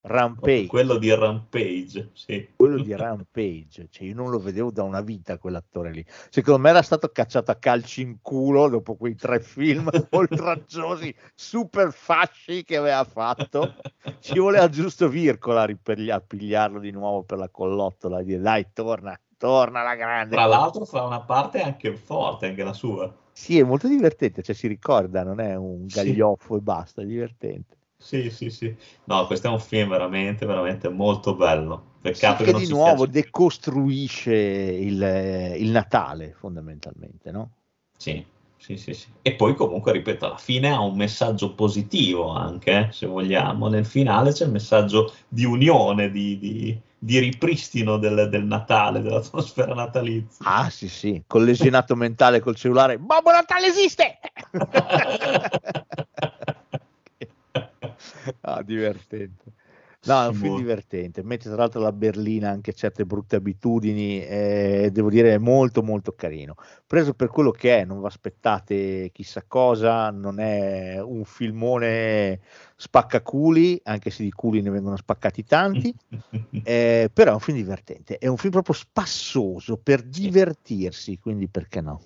S6: Rampage.
S7: Quello di Rampage, sì.
S6: quello di Rampage, cioè io non lo vedevo da una vita quell'attore lì. Secondo me era stato cacciato a calci in culo dopo quei tre film oltraggiosi, super fasci che aveva fatto. Ci voleva giusto Vircola a, pigliarlo di nuovo per la collottola e dire dai, torna, torna la grande.
S7: Tra l'altro fa una parte anche forte, anche la sua.
S6: Sì, è molto divertente, cioè si ricorda, non è un
S7: Sì.
S6: gaglioffo e basta, è divertente.
S7: Sì, sì, sì. No, questo è un film veramente, veramente molto bello. Peccato
S6: Sì,
S7: che
S6: che
S7: non
S6: di nuovo
S7: sia...
S6: decostruisce il, il Natale fondamentalmente, no?
S7: Sì, sì, sì, sì. E poi comunque, ripeto, alla fine ha un messaggio positivo anche, eh, se vogliamo. Nel finale c'è il messaggio di unione, di, di- di ripristino del, del Natale, dell'atmosfera natalizia.
S6: Ah, sì, sì, col lesionato mentale col cellulare. Babbo Natale esiste! ah, divertente. No, è un film divertente. Mette tra l'altro la berlina anche certe brutte abitudini. eh, devo dire, è molto, molto carino. Preso per quello che è, non vi aspettate chissà cosa. Non è un filmone spaccaculi, anche se di culi ne vengono spaccati tanti. Eh, però è un film divertente, è un film proprio spassoso per divertirsi, quindi perché no?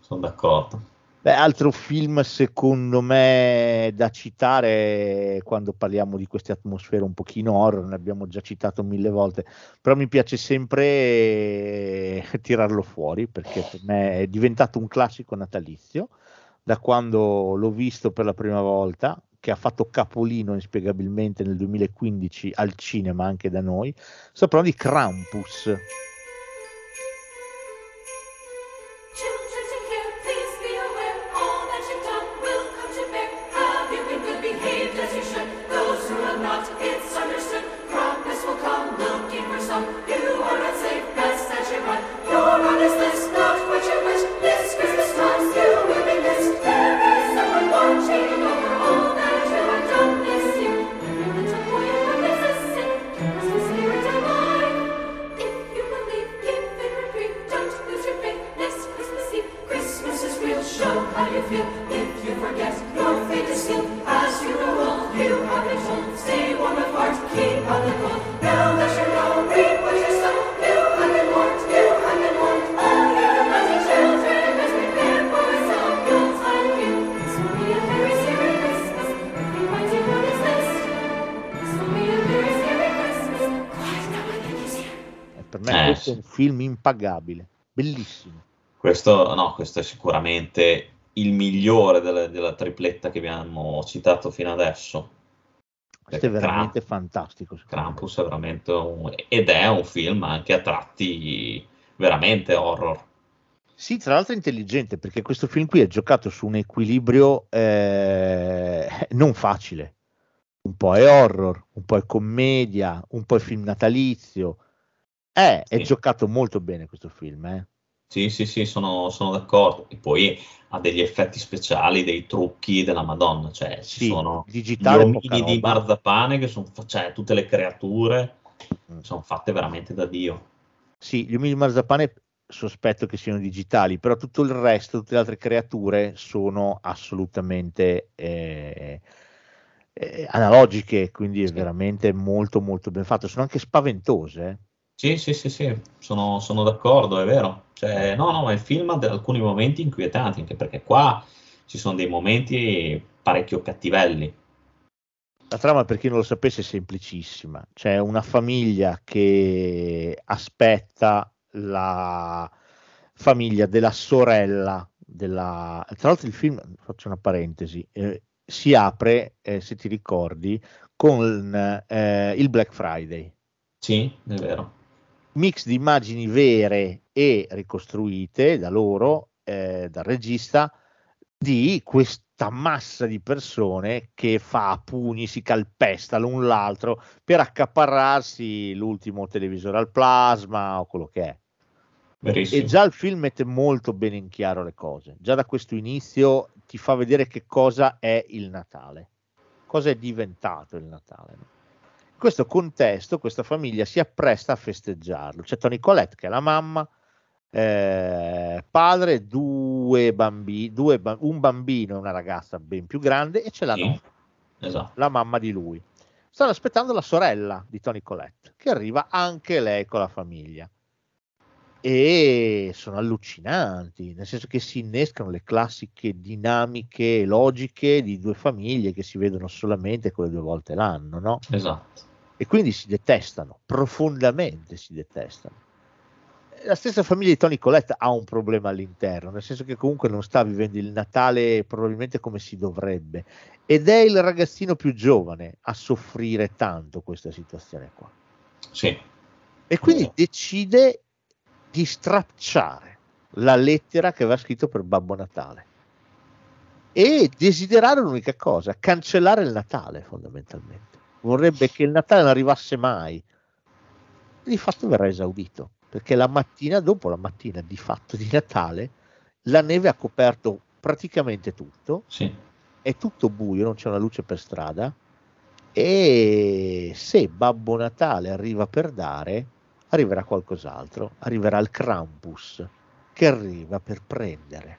S7: Sono d'accordo.
S6: Beh, altro film secondo me da citare quando parliamo di queste atmosfere un pochino horror, ne abbiamo già citato mille volte, però mi piace sempre eh, tirarlo fuori perché per me è diventato un classico natalizio da quando l'ho visto per la prima volta, che ha fatto capolino inspiegabilmente nel 2015 al cinema anche da noi. Sto parlando di Krampus. Questo è un film impagabile, bellissimo.
S7: Questo, no, questo è sicuramente il migliore della, della tripletta che abbiamo citato fino adesso.
S6: Questo è veramente fantastico. secondo me.
S7: Krampus è veramente un, ed è un film anche a tratti veramente horror.
S6: Sì, tra l'altro è intelligente perché questo film qui è giocato su un equilibrio eh, non facile. Un po' è horror, un po' è commedia, un po' è film natalizio. Eh, è
S7: Sì.
S6: giocato molto bene questo film. eh.
S7: Sì, sì, sì, sono, sono d'accordo. E poi ha degli effetti speciali, dei trucchi della Madonna, cioè ci
S6: Sì,
S7: sono gli
S6: digitale poca
S7: omini di marzapane che sono, cioè tutte le creature
S6: Mm.
S7: sono fatte veramente da Dio.
S6: Sì, gli omini di marzapane sospetto che siano digitali, però tutto il resto, tutte le altre creature sono assolutamente eh, eh, analogiche, quindi è
S7: Sì.
S6: veramente molto molto ben fatto. Sono anche spaventose. Eh.
S7: Sì, sì, sì, sì, sono, sono d'accordo, è vero. Cioè, no, no, ma il film ha de- alcuni momenti inquietanti, anche perché qua ci sono dei momenti parecchio cattivelli.
S6: La trama, per chi non lo sapesse, è semplicissima. C'è una famiglia che aspetta la famiglia della sorella della... Tra l'altro il film, faccio una parentesi, eh, si apre, eh, se ti ricordi, con eh, il Black Friday.
S7: Sì, è vero.
S6: Mix di immagini vere e ricostruite da loro, eh, dal regista, di questa massa di persone che fa a pugni, si calpesta l'un l'altro per accaparrarsi l'ultimo televisore al plasma o quello che è.
S7: Verissimo.
S6: E già il film mette molto bene in chiaro le cose. Già da questo inizio ti fa vedere che cosa è il Natale, cosa è diventato il Natale. no? Questo contesto, questa famiglia si appresta a festeggiarlo. C'è Tony Colette che è la mamma, eh, padre, due bambini, due un bambino e una ragazza ben più grande e c'è la
S7: Sì,
S6: nonna
S7: esatto.
S6: la mamma di lui. Stanno aspettando la sorella di Tony Colette, che arriva anche lei con la famiglia. E sono allucinanti, nel senso che si innescano le classiche dinamiche logiche di due famiglie che si vedono solamente quelle due volte l'anno, no?
S7: Esatto.
S6: E quindi si detestano, profondamente si detestano. La stessa famiglia di Tony Colette ha un problema all'interno, nel senso che comunque non sta vivendo il Natale probabilmente come si dovrebbe. Ed è il ragazzino più giovane a soffrire tanto questa situazione qua.
S7: Sì,
S6: E quindi
S7: Oh.
S6: decide di stracciare la lettera che aveva scritto per Babbo Natale e desiderare l'unica cosa, cancellare il Natale fondamentalmente. Vorrebbe che il Natale non arrivasse mai. Di fatto verrà esaudito, perché la mattina dopo la mattina di fatto di Natale la neve ha coperto praticamente tutto,
S7: sì.
S6: è tutto buio, non c'è una luce per strada e se Babbo Natale arriva per dare, arriverà qualcos'altro, arriverà il Krampus che arriva per prendere.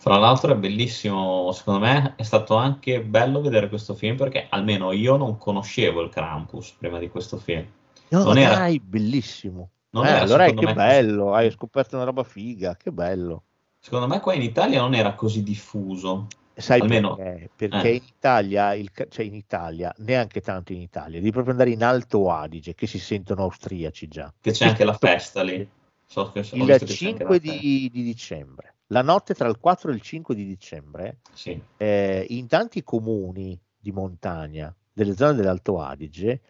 S7: Fra l'altro è bellissimo, secondo me è stato anche bello vedere questo film perché almeno io non conoscevo il Krampus prima di questo film.
S6: No,
S7: Non era-
S6: dai, bellissimo.
S7: non
S6: Eh,
S7: era,
S6: allora che
S7: me,
S6: bello, hai scoperto una roba figa, che bello.
S7: Secondo me qua in Italia non era così diffuso.
S6: Sai
S7: Almeno-
S6: perché? Perché
S7: eh.
S6: in Italia, il, cioè in Italia, neanche tanto in Italia, devi proprio andare in Alto Adige, che si sentono austriaci già.
S7: Che c'è anche la festa lì. So che,
S6: Il
S7: visto che c'è anche
S6: 5
S7: la festa.
S6: di, di dicembre, la notte tra il 4 e il 5 di dicembre,
S7: Sì,
S6: eh, in tanti comuni di montagna delle zone dell'Alto Adige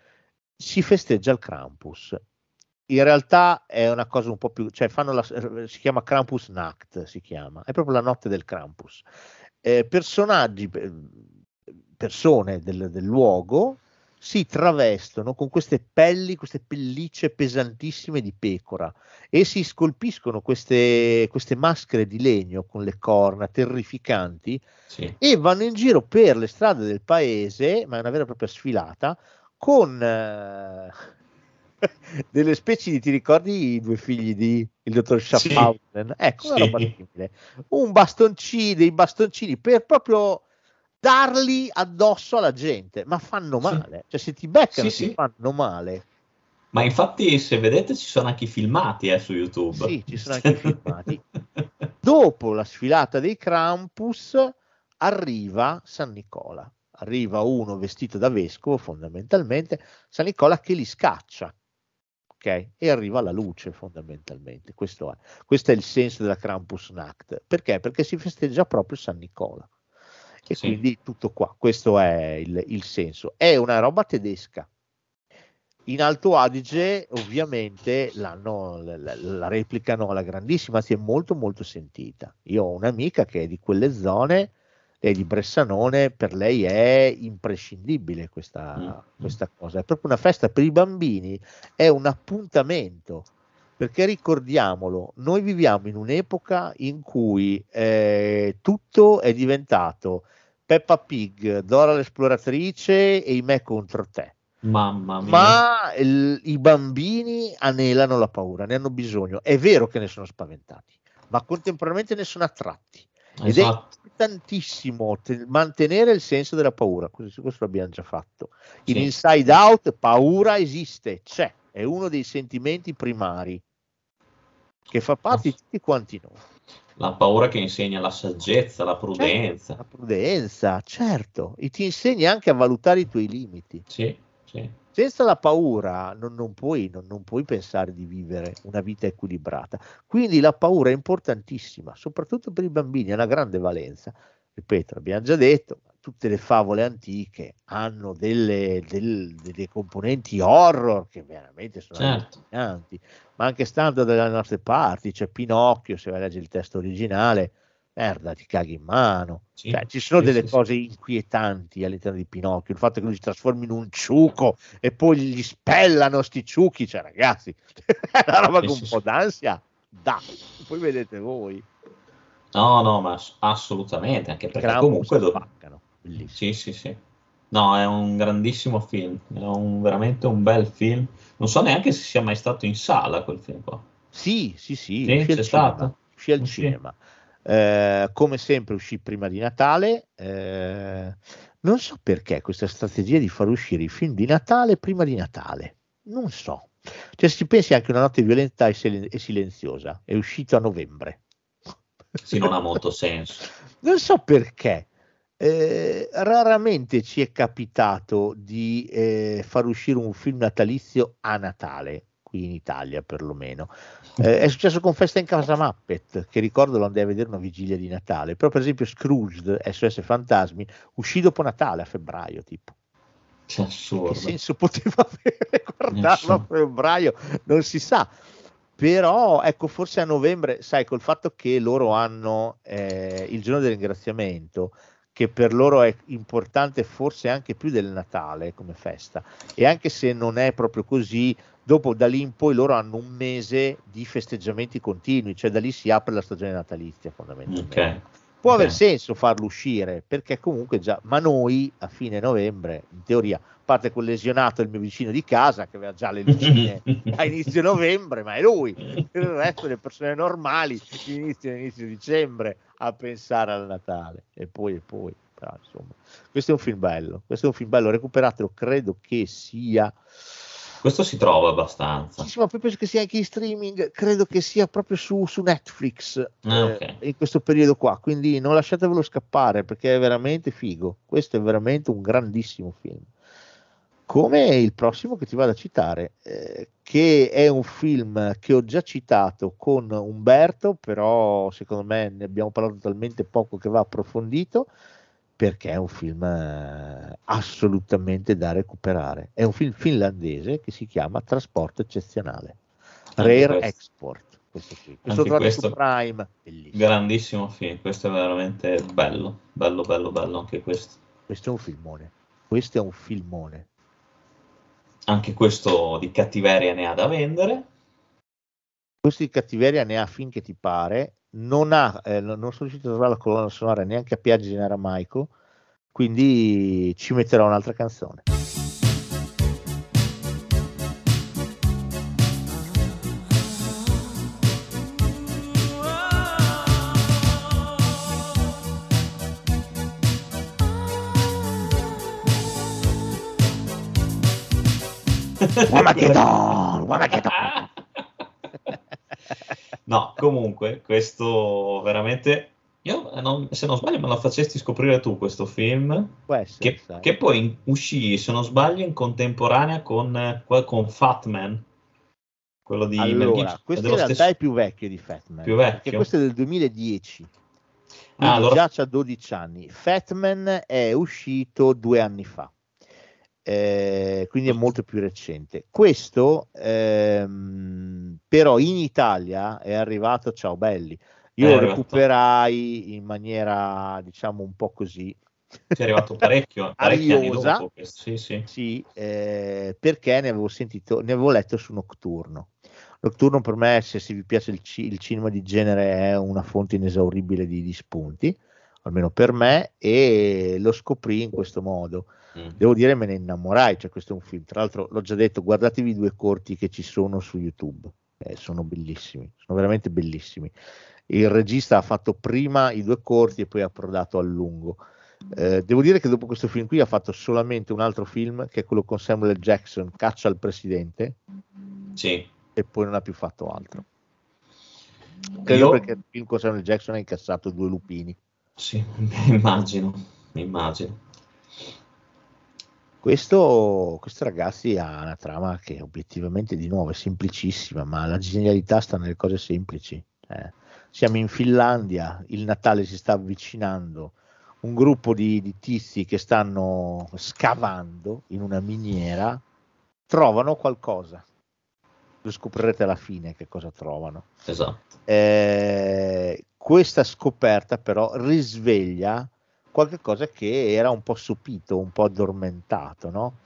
S6: si festeggia il Krampus. In realtà è una cosa un po' più, cioè fanno la, si chiama Krampus Nacht, si chiama, è proprio la notte del Krampus. Eh, personaggi, persone del, del luogo si travestono con queste pelli, queste pellicce pesantissime di pecora e si scolpiscono queste, queste maschere di legno con le corna terrificanti
S7: sì.
S6: e vanno in giro per le strade del paese, ma è una vera e propria sfilata, con eh, delle specie di, ti ricordi i due figli di il dottor
S7: Sì.
S6: Schaffhausen? Ecco, una
S7: Sì.
S6: roba simile. Un bastoncino, dei bastoncini per proprio darli addosso alla gente, ma fanno
S7: Sì.
S6: male. Cioè, se ti beccano,
S7: Sì,
S6: ti
S7: sì.
S6: fanno male.
S7: Ma infatti, se vedete, ci sono anche i filmati eh, su YouTube.
S6: Sì, ci sono anche i filmati. Dopo la sfilata dei Krampus arriva San Nicola. Arriva uno vestito da vescovo, fondamentalmente, San Nicola che li scaccia. Ok? E arriva la luce, fondamentalmente. Questo è. Questo è il senso della Krampusnacht. Perché? Perché si festeggia proprio San Nicola. E
S7: Sì.
S6: quindi tutto qua. Questo è il, il senso. È una roba tedesca. In Alto Adige, ovviamente, la, la- la replicano alla grandissima, si è molto molto sentita. Io ho un'amica che è di quelle zone, è di Bressanone, per lei è imprescindibile questa,
S7: Mm.
S6: questa cosa. È proprio una festa per i bambini, è un appuntamento. Perché ricordiamolo, noi viviamo in un'epoca in cui eh, tutto è diventato Peppa Pig, Dora l'esploratrice e i me contro te
S7: Mamma mia.
S6: ma il- i bambini anelano la paura, ne hanno bisogno. È vero che ne sono spaventati, ma contemporaneamente ne sono attratti. Ed
S7: Esatto.
S6: è importantissimo te- mantenere il senso della paura. Questo, questo l'abbiamo già fatto. In
S7: Sì.
S6: Inside Out, paura esiste, c'è, è uno dei sentimenti primari che fa parte di tutti quanti noi.
S7: La paura che insegna la saggezza, la prudenza.
S6: La prudenza, certo, e ti insegna anche a valutare i tuoi limiti.
S7: Sì, sì.
S6: Senza la paura non, non puoi, non- non puoi pensare di vivere una vita equilibrata. Quindi la paura è importantissima, soprattutto per i bambini, ha una grande valenza. Ripeto, abbiamo già detto, tutte le favole antiche hanno delle, del- delle componenti horror che veramente sono
S7: Certo.
S6: allucinanti, ma anche stando dalle nostre parti, c'è Pinocchio, se vai a leggere il testo originale, merda, ti caghi in mano.
S7: Sì,
S6: Cioè, ci sono
S7: sì,
S6: delle
S7: sì,
S6: cose inquietanti all'interno di Pinocchio, il fatto che lui si trasformi in un ciuco e poi gli spellano sti ciuchi, cioè ragazzi, è una roba con un po' d'ansia, da, poi vedete voi.
S7: No, no, ma ass- assolutamente, anche perché
S6: Krampus
S7: comunque... do-
S6: spaccano, bellissimo.
S7: Sì, sì, sì. No, è un grandissimo film, è un- veramente un bel film. Non so neanche se sia mai stato in sala quel film qua.
S6: Sì, sì, sì,
S7: Sì, c'è stato?
S6: uscì al
S7: Uscì.
S6: cinema. Eh, come sempre uscì prima di Natale. eh, non so perché questa strategia di far uscire i film di Natale prima di Natale. Non so. Cioè, se ci pensi anche una notte violenta e, silen- e silenziosa, è uscito a novembre.
S7: Sì, non ha molto senso.
S6: Non so perché. Eh, raramente ci è capitato di eh, far uscire un film natalizio a Natale, qui in Italia perlomeno. Eh, è successo con Festa in casa Muppet, che ricordo lo andai a vedere una vigilia di Natale, però per esempio Scrooge, SOS Fantasmi, uscì dopo Natale a febbraio, tipo. Che senso poteva avere guardarlo a febbraio? Non si sa. Però ecco, forse a novembre, sai, col fatto che loro hanno eh, il giorno del ringraziamento, che per loro è importante forse anche più del Natale come festa, e anche se non è proprio così, dopo da lì in poi loro hanno un mese di festeggiamenti continui, cioè da lì si apre la stagione natalizia fondamentalmente.
S7: Ok.
S6: Può
S7: Ok.
S6: aver senso farlo uscire perché comunque già, ma noi a fine novembre, in teoria, a parte quel lesionato, il mio vicino di casa che aveva già le lucine a inizio novembre, ma è lui. Il resto le persone normali iniziano a inizio dicembre a pensare al Natale e poi e poi. Però, insomma, questo è un film bello, questo è un film bello, recuperatelo, credo che sia
S7: Questo si trova abbastanza.
S6: sì, sì, ma poi penso che sia anche in streaming, credo che sia proprio su, su Netflix
S7: Ah,
S6: eh,
S7: ok.
S6: in questo periodo qua, quindi non lasciatevelo scappare perché è veramente figo, questo è veramente un grandissimo film. Come il prossimo che ti vado a citare, eh, che è un film che ho già citato con Umberto, però secondo me ne abbiamo parlato talmente poco che va approfondito, perché è un film eh, assolutamente da recuperare. È un film finlandese che si chiama Trasporto eccezionale, Rare
S7: questo.
S6: Export. Questo, qui. questo
S7: Anche questo-
S6: Prime, bellissimo.
S7: Grandissimo film, questo è veramente bello, bello, bello, bello anche questo.
S6: Questo è un filmone. Questo è un filmone.
S7: Anche questo di cattiveria ne ha da vendere.
S6: Questo di cattiveria ne ha finché ti pare. Non, ha, eh, non sono riuscito a trovare la colonna sonora neanche a Piaggi in aramaico, quindi ci metterò un'altra canzone. Wamageddon, Wamageddon.
S7: no, comunque, questo veramente... Io, non- se non sbaglio, me lo facesti scoprire tu questo film,
S6: essere,
S7: che, che poi in- uscì, se non sbaglio, in contemporanea con, con Fat Man, quello di
S6: Allora, questo in realtà
S7: stesso-
S6: è più vecchio di Fatman.
S7: Più vecchio?
S6: Perché questo è del 2010.
S7: Ah, allora-
S6: già c'ha 12 anni. Fatman è uscito due anni fa. Eh, quindi è molto più recente. Questo ehm, però in Italia è arrivato ciao belli. Io
S7: È
S6: lo recuperai in maniera diciamo un po' così
S7: Ci è arrivato parecchio, parecchi anni
S6: Ariosa.
S7: dopo questo, Sì, sì.
S6: Sì, eh, perché ne avevo sentito, ne avevo letto su Nocturno. Nocturno per me, se, se vi piace il, ci- il cinema di genere, è una fonte inesauribile di, di spunti, almeno per me, e lo scoprì in questo modo.
S7: Mm.
S6: Devo dire, me ne innamorai. Cioè, questo è un film. Tra l'altro, l'ho già detto, guardatevi i due corti che ci sono su YouTube, eh, sono bellissimi, sono veramente bellissimi. Il regista ha fatto prima i due corti e poi ha prodato al lungo. Eh, devo dire che dopo questo film qui ha fatto solamente un altro film che è quello con Samuel. Jackson, Caccia al presidente,
S7: Sì.
S6: e poi non ha più fatto altro. Credo
S7: Io-
S6: perché il film con Samuel. Jackson ha incassato due lupini.
S7: Sì, immagino, immagino.
S6: Questo, questo ragazzi ha una trama che obiettivamente di nuovo è semplicissima, ma la genialità sta nelle cose semplici. eh. Siamo in Finlandia, il Natale si sta avvicinando, un gruppo di, di tizi che stanno scavando in una miniera trovano qualcosa. Lo scoprirete alla fine che cosa trovano.
S7: Esatto.
S6: Eh, questa scoperta però risveglia qualcosa che era un po' sopito, un po' addormentato, no?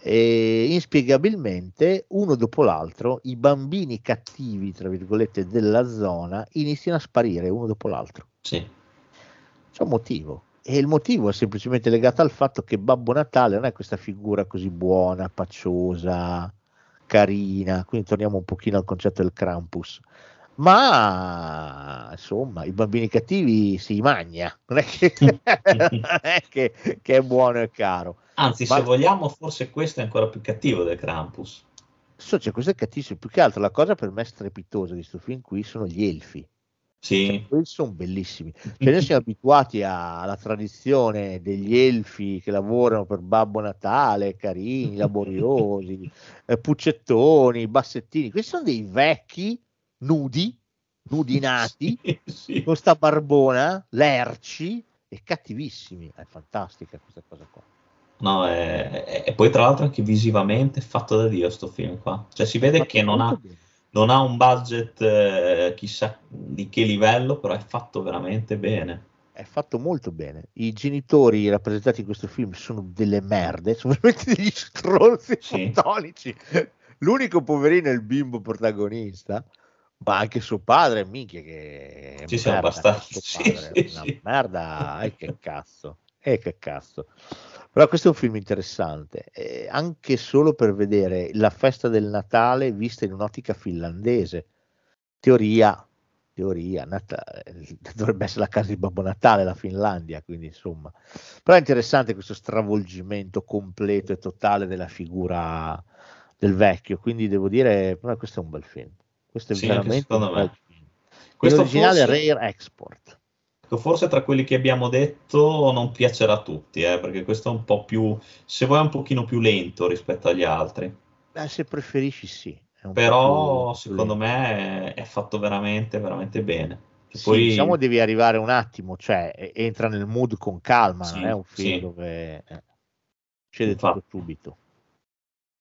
S6: E inspiegabilmente, uno dopo l'altro, i bambini cattivi, tra virgolette, della zona iniziano a sparire uno dopo l'altro.
S7: Sì.
S6: C'è un motivo. E il motivo è semplicemente legato al fatto che Babbo Natale non è questa figura così buona, paciosa, carina. Quindi torniamo un pochino al concetto del Krampus. Ma insomma, i bambini cattivi si magna, non è che, non è che, che è buono e caro.
S7: Anzi,
S6: Ma-
S7: se vogliamo, forse questo è ancora più cattivo del Krampus.
S6: So, cioè, questo è cattivissimo. Più che altro la cosa per me strepitosa di questo film qui sono gli elfi.
S7: Sì,
S6: Quelli sono bellissimi. Cioè, noi siamo abituati a- alla tradizione degli elfi che lavorano per Babbo Natale, carini, laboriosi, eh, puccettoni, bassettini. Questi sono dei vecchi nudi, nudi nati,
S7: Sì, sì.
S6: con sta barbona, lerci e cattivissimi. È fantastica questa cosa qua.
S7: No, e poi tra l'altro anche visivamente è fatto da Dio sto film qua. Cioè si vede che non ha, non ha un budget eh, chissà di che livello, però è fatto veramente bene.
S6: è fatto molto bene. I genitori rappresentati in questo film sono delle merde, sono veramente degli stronzi
S7: Sì.
S6: cattolici. L'unico poverino è il bimbo protagonista, ma anche suo padre, minchia che
S7: sì,
S6: merda,
S7: abbastanza. Sì, sì,
S6: una
S7: sì.
S6: merda, e che cazzo, e che cazzo. Però questo è un film interessante, eh, anche solo per vedere la festa del Natale vista in un'ottica finlandese. Teoria, teoria, Nata- dovrebbe essere la casa di Babbo Natale, la Finlandia, quindi insomma. Però è interessante questo stravolgimento completo e totale della figura del vecchio, quindi devo dire, questo è un bel film. Questo è
S7: Sì,
S6: veramente
S7: secondo me. Questo
S6: L'originale
S7: forse-
S6: Rare Export.
S7: Forse tra quelli che abbiamo detto non piacerà a tutti, eh, perché questo è un po' più, se vuoi, un pochino più lento rispetto agli altri.
S6: Beh, se preferisci sì.
S7: Però
S6: più-
S7: secondo me è fatto veramente, veramente bene.
S6: Sì,
S7: poi
S6: diciamo devi arrivare un attimo, cioè entra nel mood con calma,
S7: Sì,
S6: non è un film
S7: sì.
S6: dove eh, succede
S7: Infatti.
S6: tutto subito.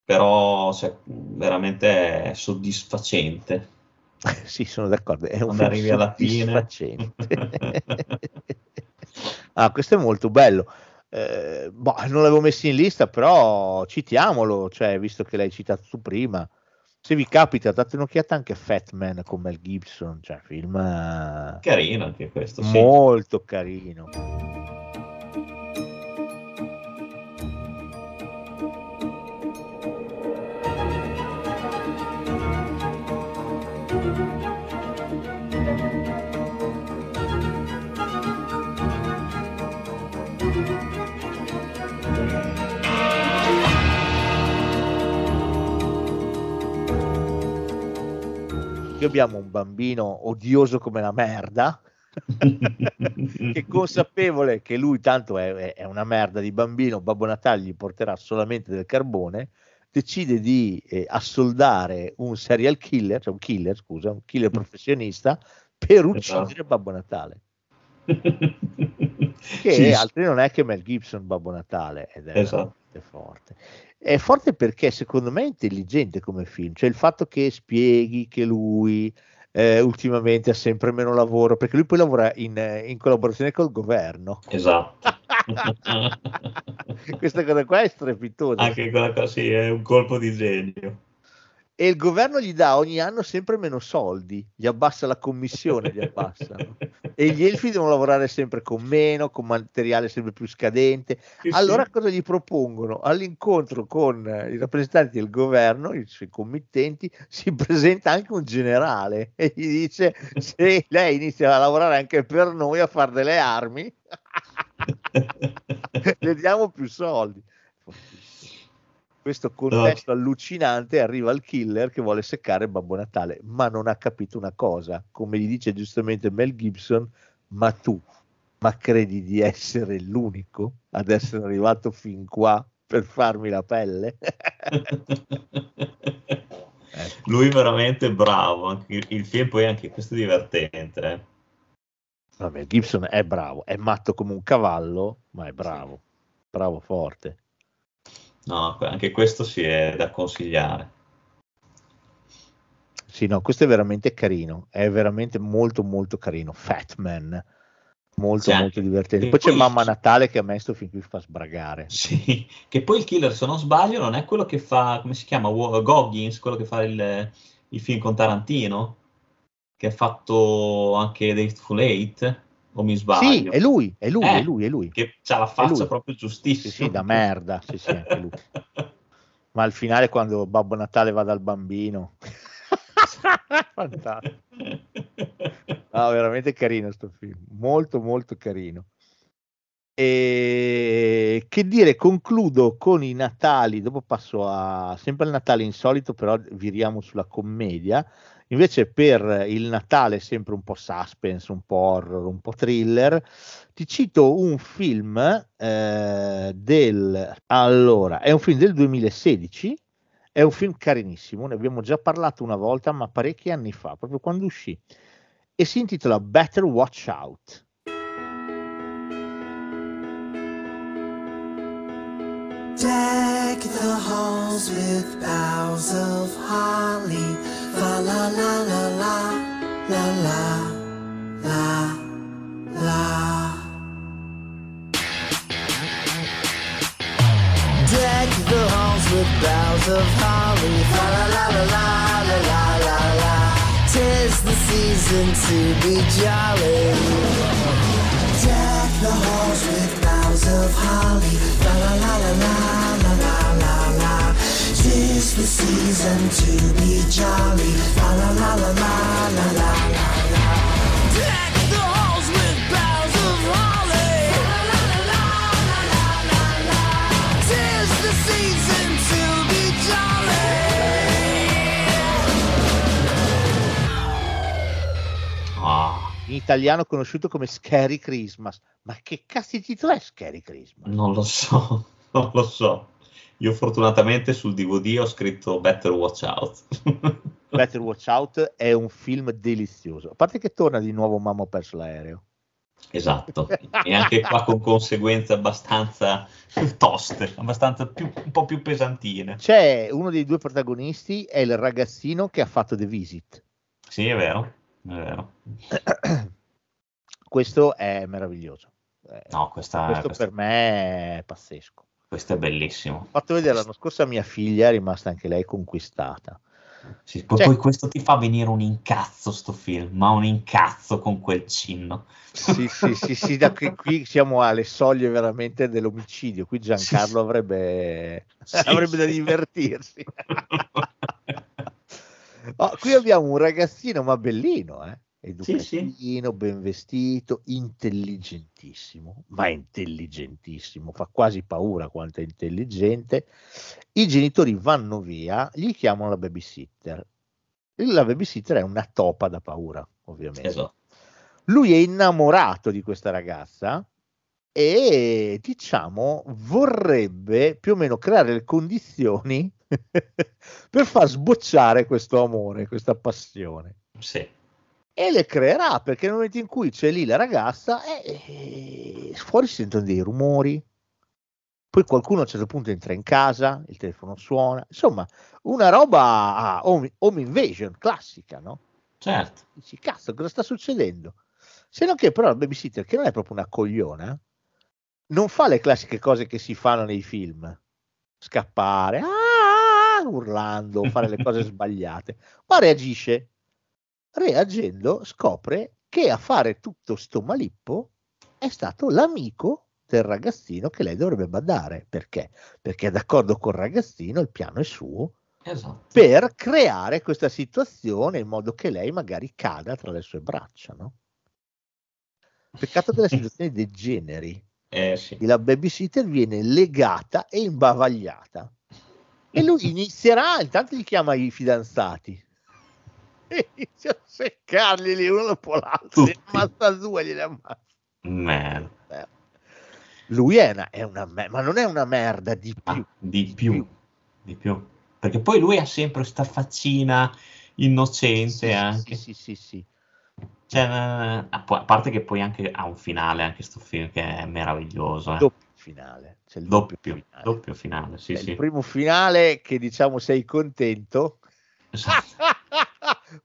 S7: Però cioè, veramente è soddisfacente.
S6: sì, sono d'accordo, è un film soddisfacente. ah, questo è molto bello. Eh, boh, non l'avevo messo in lista, però citiamolo, cioè, visto che l'hai citato tu prima. Se vi capita, date un'occhiata anche a Fat Man con Mel Gibson, cioè film eh,
S7: Carino anche questo, sì.
S6: molto carino. Qui abbiamo un bambino odioso come la merda, che consapevole che lui tanto è, è- una merda di bambino, Babbo Natale gli porterà solamente del carbone, decide di eh, assoldare un serial killer, cioè un killer, scusa, un killer professionista, per uccidere
S7: Esatto.
S6: Babbo Natale. Che
S7: Sì,
S6: altri non è che Mel Gibson, Babbo Natale, ed è
S7: Esatto.
S6: forte. È forte perché secondo me è intelligente come film, cioè il fatto che spieghi che lui eh, ultimamente ha sempre meno lavoro, perché lui poi lavora in, eh, in collaborazione col governo.
S7: Esatto.
S6: Questa cosa qua è strepitosa.
S7: Anche quella cosa sì, è un colpo di genio.
S6: E il governo gli dà ogni anno sempre meno soldi, gli abbassa la commissione, gli abbassano. E gli elfi devono lavorare sempre con meno, con materiale sempre più scadente.
S7: Sì,
S6: Allora
S7: sì.
S6: cosa gli propongono? All'incontro con i rappresentanti del governo, i suoi committenti, si presenta anche un generale e gli dice se lei inizia a lavorare anche per noi a fare delle armi, le diamo più soldi. Questo contesto allucinante arriva al killer che vuole seccare Babbo Natale, ma non ha capito una cosa, come gli dice giustamente Mel Gibson, ma tu, ma credi di essere l'unico ad essere arrivato fin qua per farmi la pelle? Ecco.
S7: Lui veramente bravo, il, il film poi anche questo è divertente. eh.
S6: Vabbè, Gibson è bravo, è matto come un cavallo, ma è bravo, bravo forte.
S7: No, anche questo si è da consigliare.
S6: Sì, no, questo è veramente carino, è veramente molto molto carino. Fat Man, molto
S7: Sì,
S6: molto divertente.
S7: e
S6: Poi c'è
S7: poi-
S6: Mamma Natale che a me sto fin qui fa sbragare.
S7: Sì, che poi il killer, se non sbaglio, non è quello che fa, come si chiama, Goggins, quello che fa il, il film con Tarantino, che ha fatto anche The Hateful Eight, o mi sbaglio?
S6: Sì, è lui, è lui,
S7: Eh,
S6: è lui, è lui.
S7: Che ha la
S6: È
S7: faccia proprio
S6: Sì,
S7: giustissima.
S6: sì, da merda, sì, sì, anche lui. Ma al finale quando Babbo Natale va dal bambino. Fantastico. No, veramente carino sto film, molto molto carino. E che dire, concludo con i Natali, dopo passo a sempre il Natale insolito, però viriamo sulla commedia. Invece per il Natale sempre un po' suspense, un po' horror, un po' thriller, ti cito un film eh, del allora, è un film del 2016, è un film carinissimo, ne abbiamo già parlato una volta, ma parecchi anni fa, proprio quando uscì, e si intitola Better Watch Out.
S1: Deck the halls with boughs of holly. Deck the halls with boughs of holly, la la la la la. Tis the season to be jolly. La la la la la la la la la. Deck the halls with boughs of holly. La la la la la la la la. Tis the season to be jolly.
S7: Ah,
S6: In italiano conosciuto come Scary Christmas. Ma che cazzo di titolo è Scary Christmas?
S7: non lo so, non lo so. Io fortunatamente sul DVD ho scritto Better Watch Out.
S6: Better Watch Out è un film delizioso. A parte che torna di nuovo Mamma ho perso l'aereo.
S7: Esatto, e anche qua con conseguenze abbastanza toste, abbastanza più, un po' più pesantine.
S6: C'è uno dei due protagonisti, è il ragazzino che ha fatto The Visit.
S7: Sì, è vero, è vero.
S6: Questo è meraviglioso. Eh,
S7: No, questa,
S6: questo
S7: questa-
S6: per me è pazzesco.
S7: Questo è bellissimo.
S6: Ho fatto vedere l'anno scorso a mia figlia, è rimasta anche lei conquistata.
S7: Sì, poi,
S6: Cioè-
S7: poi questo ti fa venire un incazzo sto film, ma un incazzo con quel cinno.
S6: Sì, sì, sì, sì, da qui, qui siamo alle soglie veramente dell'omicidio. Qui Giancarlo
S7: Sì, sì.
S6: avrebbe,
S7: Sì,
S6: avrebbe da divertirsi. Oh, qui abbiamo un ragazzino, ma bellino, eh?
S7: Sì, sì.
S6: Educatino, ben vestito, intelligentissimo, ma intelligentissimo, fa quasi paura quanto è intelligente. I genitori vanno via, gli chiamano la babysitter La babysitter è una topa da paura, ovviamente.
S7: Esatto.
S6: Lui è innamorato di questa ragazza e diciamo vorrebbe più o meno creare le condizioni per far sbocciare questo amore, questa passione.
S7: Sì.
S6: E le creerà perché nel momento in cui c'è lì la ragazza, eh, eh, fuori si sentono dei rumori. Poi qualcuno a un certo punto entra in casa, il telefono suona, insomma, una roba a home, home invasion classica, no?
S7: Certo.
S6: Dici, cazzo, cosa sta succedendo? Se non che però il babysitter, che non è proprio una cogliona, non fa le classiche cose che si fanno nei film. Scappare, "Ah!" urlando, fare le cose sbagliate, ma reagisce. Reagendo scopre che a fare tutto sto malippo è stato l'amico del ragazzino che lei dovrebbe badare. Perché? Perché è d'accordo col ragazzino, il piano è suo,
S7: Esatto.
S6: per creare questa situazione in modo che lei magari cada tra le sue braccia, no? Peccato che la situazione degeneri
S7: Eh sì.
S6: e la babysitter viene legata e imbavagliata. E lui inizierà, intanto gli chiama i fidanzati inizia a seccarli lì uno dopo l'altro, ne
S7: Tutti.
S6: ammazza due, gliene ammazza.
S7: Merda.
S6: Lui è una, è una me- ma non è una merda di più.
S7: Ah, di più. Di più. Perché poi lui ha sempre sta faccina innocente
S6: Sì,
S7: anche.
S6: Sì, sì, sì, sì.
S7: Cioè, a parte che poi anche ha un finale, anche sto film che è meraviglioso. eh.
S6: Doppio finale. C'è il doppio,
S7: Doppio,
S6: finale.
S7: doppio finale, sì,
S6: C'è
S7: sì.
S6: Il primo finale che diciamo sei contento
S7: Esatto.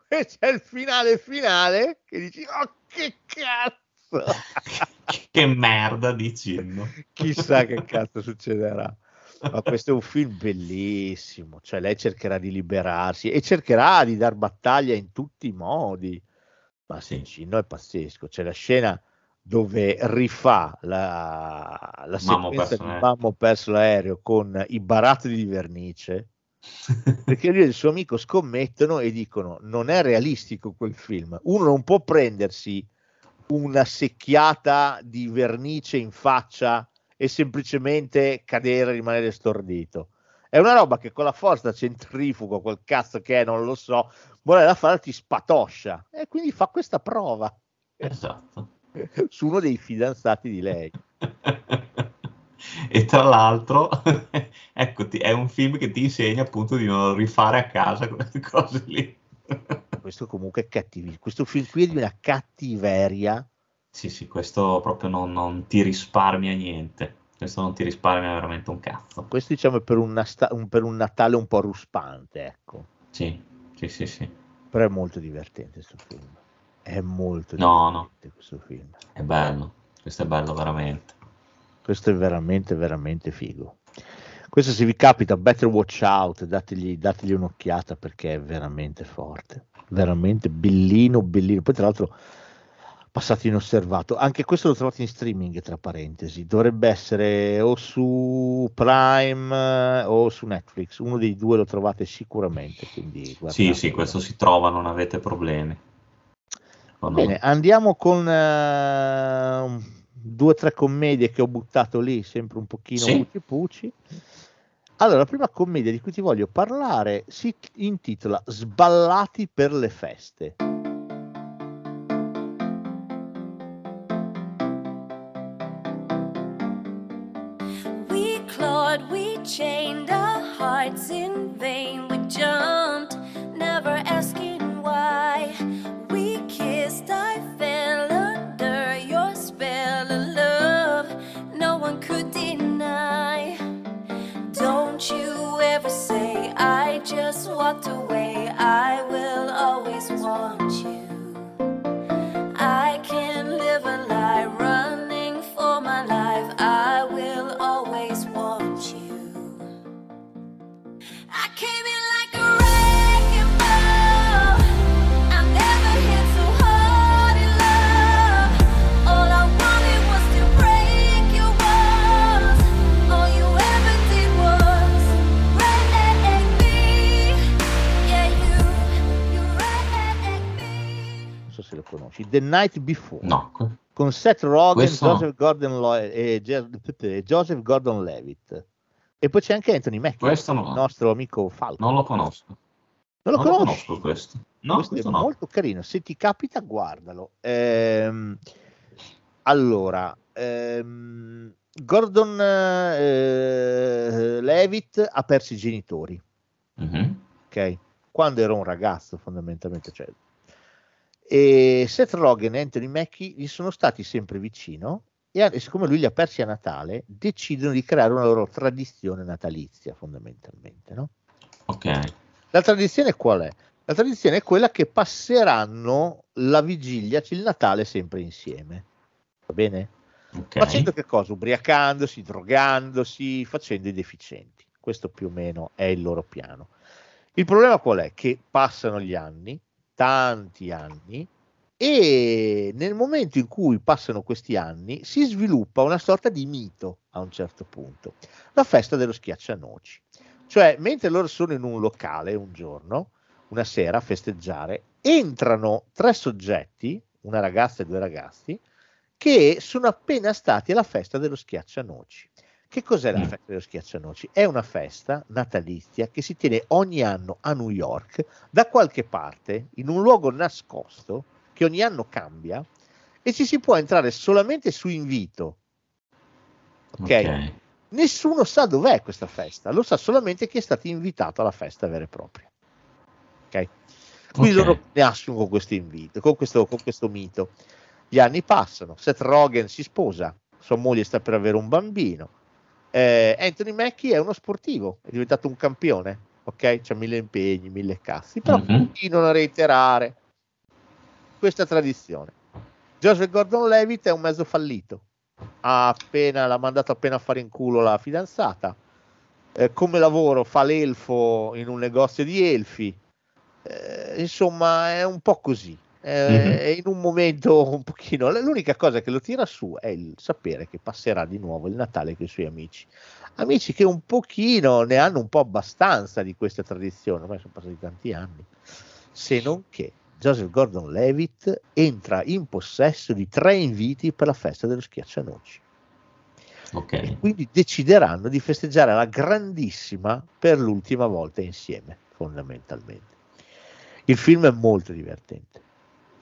S6: c'è il finale finale che dici oh che cazzo!
S7: Che merda dicendo.
S6: chissà che cazzo succederà. Ma questo è un film bellissimo cioè lei cercherà di liberarsi e cercherà di dar battaglia in tutti i modi. Ma
S7: Sì.
S6: Sencino è pazzesco c'è la scena dove rifà la, la sequenza
S7: perso
S6: di ho perso l'aereo con i barattoli di vernice perché lui e il suo amico scommettono e dicono non è realistico quel film. Uno non può prendersi una secchiata di vernice in faccia e semplicemente cadere e rimanere stordito. È una roba che con la forza centrifuga quel cazzo che è non lo so vuole la fare ti spatoscia. E quindi fa questa prova.
S7: Esatto.
S6: su uno dei fidanzati di lei
S7: e tra l'altro, ecco, è un film che ti insegna appunto di non rifare a casa queste cose lì.
S6: questo comunque è cattivo questo film qui è di una cattiveria
S7: Sì, sì, questo proprio non, non ti risparmia niente. Questo non ti risparmia veramente un cazzo.
S6: questo diciamo è per un, nasta- un- per un Natale un po' ruspante ecco
S7: Sì, sì, sì, sì.
S6: però è molto divertente questo film è molto
S7: No, no.
S6: divertente questo film
S7: È bello. Questo è bello veramente.
S6: Questo è veramente veramente figo. Questo se vi capita Better Watch Out dategli, dategli un'occhiata perché è veramente forte. Veramente bellino bellino. Poi tra l'altro passato inosservato. Anche questo l'ho trovato in streaming tra parentesi. Dovrebbe essere o su Prime eh, o su Netflix. Uno dei due lo trovate sicuramente quindi
S7: Sì, sì, questo si trova, non avete problemi.
S6: Bene, andiamo con eh, due o tre commedie che ho buttato lì, sempre un pochino
S7: Sì.
S6: puci puci. Allora, la prima commedia di cui ti voglio parlare si intitola Sballati per le feste.
S8: We clawed, we chained our hearts in vain. We jumped, walked away. I will
S6: 2012, The Night Before,
S7: no.
S6: con Seth Rogen,
S7: Questo...
S6: Joseph, Gordon Lo- e Joseph Gordon-Levitt. E poi c'è anche Anthony Mackie,
S7: no.
S6: nostro amico Falco.
S7: Non lo conosco.
S6: Non lo
S7: non
S6: conosci?
S7: conosco questo. No,
S6: questo,
S7: questo
S6: è
S7: no.
S6: molto carino. Se ti capita, guardalo. Ehm, allora, ehm, Gordon eh, Levitt ha perso i genitori.
S7: Mm-hmm.
S6: Ok? Quando era un ragazzo, fondamentalmente, cioè, e Seth Rogen e Anthony Mackie gli sono stati sempre vicino e, e siccome lui li ha persi a Natale, decidono di creare una loro tradizione natalizia, fondamentalmente, no?
S7: Ok.
S6: La tradizione qual è? La tradizione è quella che passeranno la vigilia, il Natale sempre insieme. Va bene?
S7: ok.
S6: Facendo che cosa? Ubriacandosi, drogandosi, facendo i deficienti. Questo più o meno è il loro piano. Il problema qual è? Che passano gli anni, tanti anni, e nel momento in cui passano questi anni si sviluppa una sorta di mito a un certo punto. La festa dello schiaccianoci. Cioè, mentre loro sono in un locale un giorno, una sera a festeggiare, entrano tre soggetti, una ragazza e due ragazzi, che sono appena stati alla festa dello schiaccianoci. Che cos'è la
S7: Mm.
S6: festa dello schiaccianoci? È una festa natalizia che si tiene ogni anno a New York, da qualche parte, in un luogo nascosto, che ogni anno cambia, e ci si può entrare solamente su invito. Ok? Nessuno sa dov'è questa festa, lo sa solamente chi è stato invitato alla festa vera e propria. Ok? Quindi
S7: Ok.
S6: loro nascono con questo invito, con questo, con questo mito. Gli anni passano, Seth Rogen si sposa, sua moglie sta per avere un bambino. Eh, Anthony Mackie è uno sportivo, è diventato un campione, ok? C'ha mille impegni, mille cazzi, però
S7: Mhm.
S6: continuano a reiterare questa tradizione. Joseph Gordon-Levitt è un mezzo fallito, ha appena, l'ha mandato appena a fare in culo la fidanzata. Eh, come lavoro fa l'elfo in un negozio di elfi. Eh, insomma, è un po' così. Eh,
S7: Mhm.
S6: È in un momento un pochino. L'unica cosa che lo tira su è il sapere che passerà di nuovo il Natale con i suoi amici. Amici che un pochino ne hanno un po' abbastanza di questa tradizione, ormai sono passati tanti anni. Se non che Joseph Gordon Levitt entra in possesso di tre inviti per la festa dello schiaccianoci
S7: Ok.
S6: e quindi decideranno di festeggiare alla grandissima per l'ultima volta insieme, fondamentalmente. Il film è molto divertente.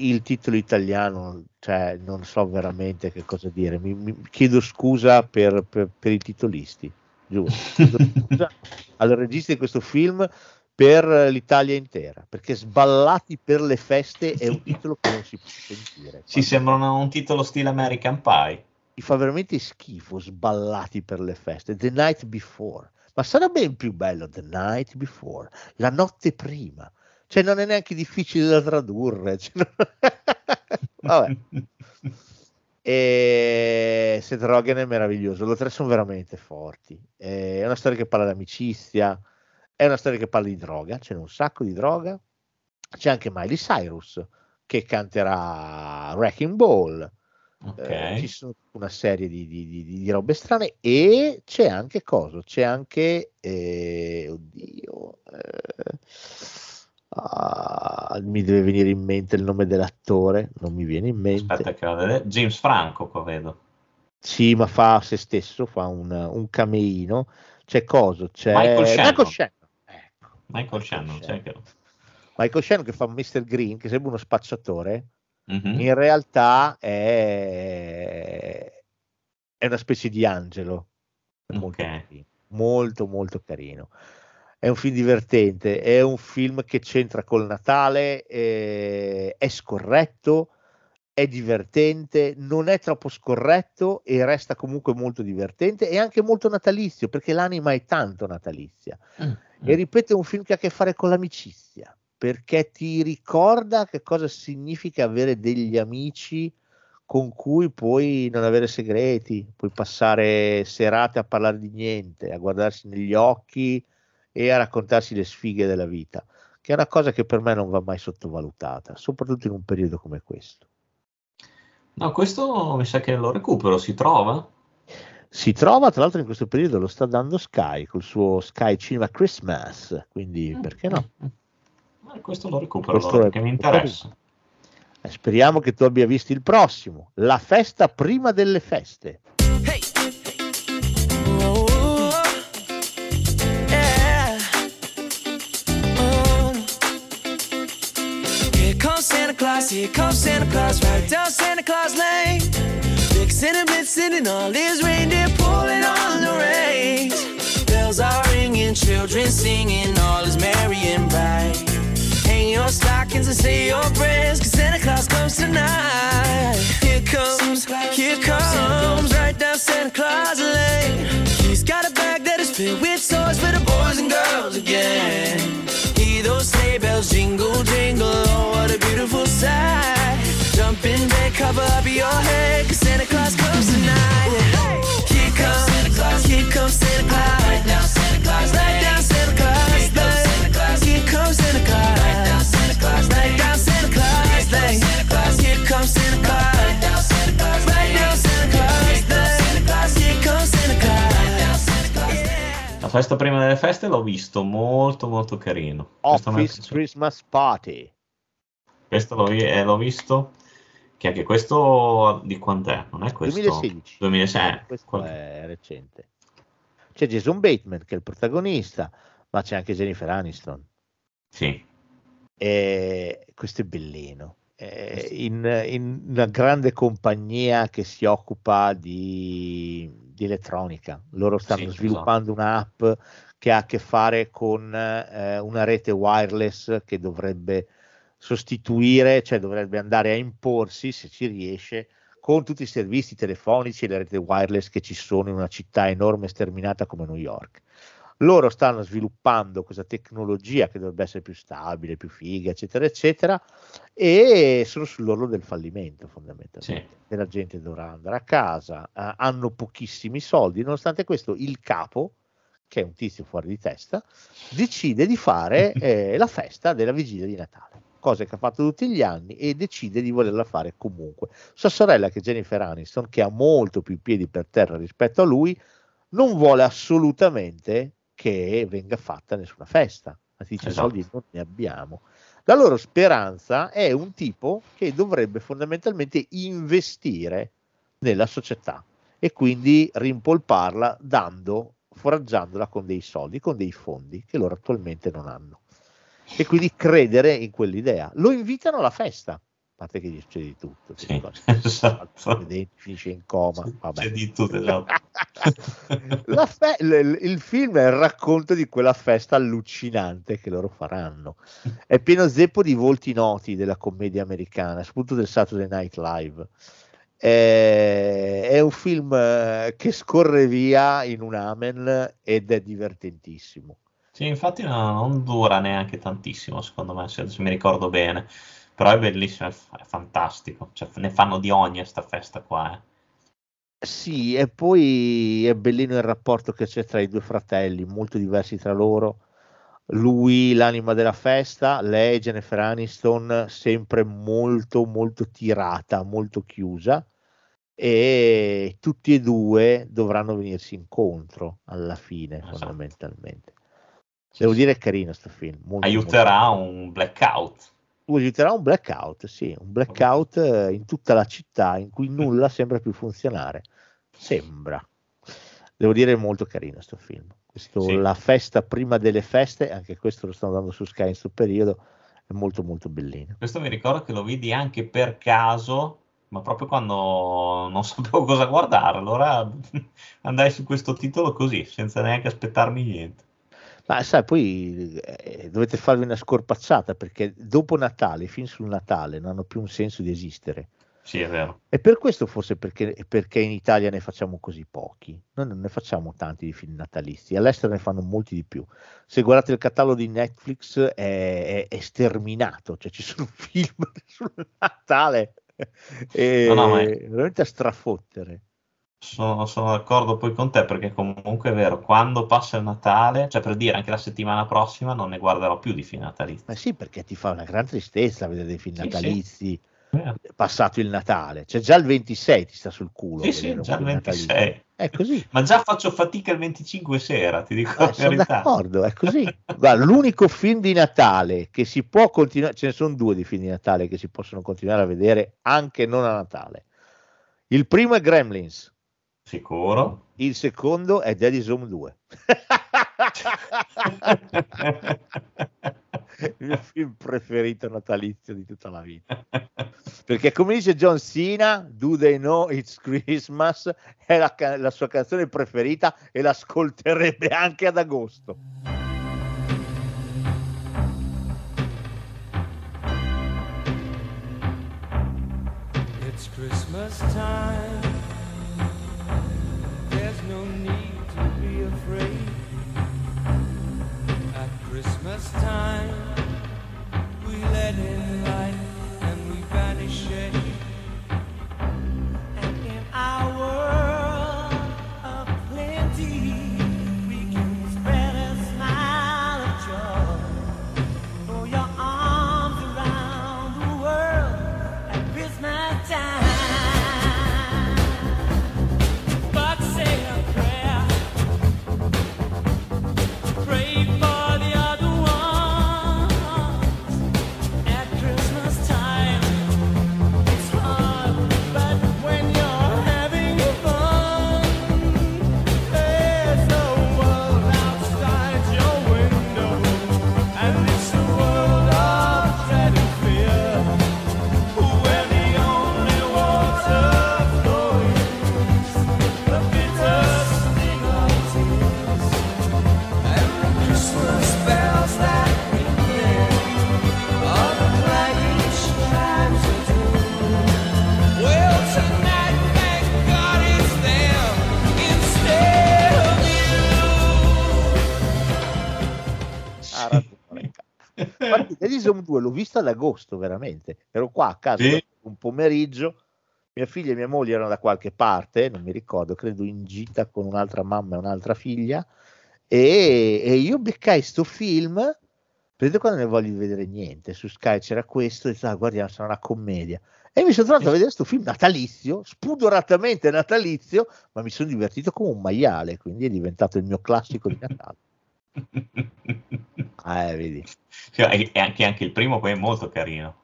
S6: Il titolo italiano, cioè, non so veramente che cosa dire. Mi, mi- chiedo scusa per, per- per i titolisti, giuro. Chiedo scusa al regista di questo film per l'Italia intera, perché Sballati per le feste è un titolo che non si può sentire.
S7: Ci sembra un titolo stile American Pie.
S6: mi fa veramente schifo sballati per le feste. The night before, ma sarà ben più bello The night before, la notte prima. Cioè, non è neanche difficile da tradurre. cioè, non- Vabbè. E Seth Rogen è meraviglioso, loro tre sono veramente forti. È una storia che parla di amicizia, è una storia che parla di droga, c'è un sacco di droga. C'è anche Miley Cyrus che canterà Wrecking Ball.
S7: Ok.
S6: Eh, ci sono una serie di, di- di- di robe strane e c'è anche cosa? C'è anche, eh, oddio, eh, ah, mi deve venire in mente il nome dell'attore, non mi viene in mente.
S7: Aspetta che vado a vedere. James Franco qua vedo.
S6: Sì, ma fa se stesso, fa un, un cameino. C'è cosa? C'è
S7: Michael Shannon.
S6: Michael Shannon. Ecco,
S7: Michael Shannon, c'è anche lui.
S6: Michael Shannon che fa Mr. Green, che sembra uno spacciatore.
S7: Mhm.
S6: in realtà è, è una specie di angelo È molto,
S7: Ok.
S6: carino, molto molto carino è un film divertente è un film che c'entra col Natale eh, è scorretto è divertente non è troppo scorretto e resta comunque molto divertente e anche molto natalizio perché l'anima è tanto natalizia
S7: Mm.
S6: e ripeto, è un film che ha a che fare con l'amicizia, perché ti ricorda che cosa significa avere degli amici con cui puoi non avere segreti, puoi passare serate a parlare di niente, a guardarsi negli occhi e a raccontarsi le sfighe della vita, che è una cosa che per me non va mai sottovalutata, soprattutto in un periodo come questo.
S7: No, questo mi sa che lo recupero, si trova?
S6: Si trova tra l'altro in questo periodo, lo sta dando Sky col suo Sky Cinema Christmas, quindi perché no?
S7: Mm. Eh, questo lo recupero
S6: Questo
S7: allora,
S6: è
S7: perché mi interessa.
S6: Eh, speriamo che tu abbia visto il prossimo, la festa prima delle feste.
S10: Here comes Santa Claus, right down Santa Claus Lane. And blitzing and all his reindeer pulling on the reins. Bells are ringing, children singing, all is merry and bright. Hang your stockings and say your prayers, cause Santa Claus comes tonight. Here comes, here comes, right down Santa Claus Lane. He's got a bag that is filled with toys for the boys and girls again. Those sleigh bells jingle, jingle, oh, what a beautiful sight. Jump in bed, cover up your head, cause Santa Claus comes tonight. Here comes Santa Claus, here comes Santa Claus. Right down
S7: La festa prima delle feste l'ho visto, molto molto carino.
S6: Office. Christmas Party.
S7: Questo l'ho, eh, l'ho visto, che anche questo di quant'è? Non è questo?
S6: 2016.
S7: 2006, eh,
S6: Questo
S7: qualche-
S6: è recente. C'è Jason Bateman che è il protagonista, ma c'è anche Jennifer Aniston.
S7: Sì,
S6: E questo è bellino. È in, in una grande compagnia che si occupa di, di elettronica. Loro stanno
S7: Sì,
S6: sviluppando un'app che ha a che fare con eh, una rete wireless che dovrebbe sostituire, cioè dovrebbe andare a imporsi, se ci riesce, con tutti i servizi telefonici e le reti wireless che ci sono in una città enorme e sterminata come New York. Loro stanno sviluppando questa tecnologia che dovrebbe essere più stabile, più figa, eccetera, eccetera, e sono sull'orlo del fallimento fondamentalmente. E la gente dovrà andare a casa, eh, hanno pochissimi soldi, nonostante questo il capo, che è un tizio fuori di testa, decide di fare eh, la festa della vigilia di Natale, cosa che ha fatto tutti gli anni e decide di volerla fare comunque. Sua sorella, che è Jennifer Aniston, che ha molto più piedi per terra rispetto a lui, non vuole assolutamente che venga fatta nessuna festa. Anzi, dice
S7: Esatto.
S6: soldi non ne abbiamo. La loro speranza è un tipo che dovrebbe fondamentalmente investire nella società e quindi rimpolparla dando, foraggiandola con dei soldi, con dei fondi che loro attualmente non hanno. E quindi credere in quell'idea. Lo invitano alla festa, parte che gli succede di tutto.
S7: Sì, esatto.
S6: Finisce in coma. Vabbè.
S7: C'è di tutto, esatto.
S6: Fe- l- il film è il racconto di quella festa allucinante che loro faranno. È pieno zeppo di volti noti della commedia americana, soprattutto del Saturday Night Live. È, è un film eh, che scorre via in un amen ed è divertentissimo.
S7: Sì, infatti no- non dura neanche tantissimo, secondo me, se mi ricordo bene. Però è bellissimo, è, f- è fantastico. Cioè, ne fanno di ogni a sta festa qua, eh.
S6: Sì, e poi è bellino il rapporto che c'è tra i due fratelli, molto diversi tra loro. Lui, l'anima della festa, lei, Jennifer Aniston, sempre molto, molto tirata, molto chiusa. E tutti e due dovranno venirsi incontro alla fine,
S7: Esatto.
S6: fondamentalmente. Devo dire è carino sto film. molto,
S7: Aiuterà
S6: molto-
S7: un blackout.
S6: Aiuterà un blackout, sì, un blackout eh, in tutta la città in cui nulla sembra più funzionare. Sembra. Devo dire è molto carino sto film. Questo,
S7: Sì.
S6: La festa prima delle feste, anche questo lo stanno dando su Sky in questo periodo, è molto molto bellino.
S7: Questo mi ricordo che lo vidi anche per caso, ma proprio quando non sapevo cosa guardare. Allora andai su questo titolo così, senza neanche aspettarmi niente.
S6: Ma sai, poi eh, dovete farvi una scorpacciata perché dopo Natale, i film sul Natale non hanno più un senso di esistere.
S7: Sì, è vero.
S6: E per questo forse perché, perché in Italia ne facciamo così pochi. Noi non ne facciamo tanti di film natalizi, all'estero ne fanno molti di più. Se guardate il catalogo di Netflix è, è- è sterminato, cioè ci sono film sul Natale e
S7: No, no, è-
S6: veramente a strafottere.
S7: Sono, sono d'accordo poi con te perché comunque è vero, quando passa il Natale, cioè per dire anche la settimana prossima non ne guarderò più di film natalizi.
S6: Ma sì, perché ti fa una gran tristezza vedere dei film
S7: Sì, sì.
S6: natalizi
S7: Vero.
S6: passato il Natale. Cioè già il 26 ti sta sul culo.
S7: Sì, sì, già il
S6: film natalizio.
S7: 26.
S6: È così.
S7: Ma già faccio fatica il 25 sera, ti dico
S6: Eh,
S7: la
S6: sono
S7: verità.
S6: d'accordo, è così. Guarda, l'unico film di Natale che si può continuare, ce ne sono due di film di Natale che si possono continuare a vedere anche non a Natale. Il primo è Gremlins,
S7: Sicuro?
S6: il secondo è Daddy's Home 2. il mio film preferito natalizio di tutta la vita. Perché come dice John Cena, Do They Know It's Christmas è la, la sua canzone preferita e l'ascolterebbe anche ad agosto.
S9: It's Christmas time. No need to be afraid. At Christmas time, we let in
S6: Edison 2 l'ho visto ad agosto, veramente. Ero qua a casa
S7: Sì.
S6: un pomeriggio. Mia figlia e mia moglie erano da qualche parte, non mi ricordo, credo in gita con un'altra mamma e un'altra figlia. E, e io beccai sto film. Vedete quando ne voglio vedere niente? Su Sky c'era questo, e dico, ah, guardiamo, sarà una commedia. E mi sono trovato a vedere questo film natalizio, spudoratamente natalizio, ma mi sono divertito come un maiale, quindi è diventato il mio classico di Natale. Eh, vedi.
S7: Sì, e e anche, anche il primo poi è molto carino.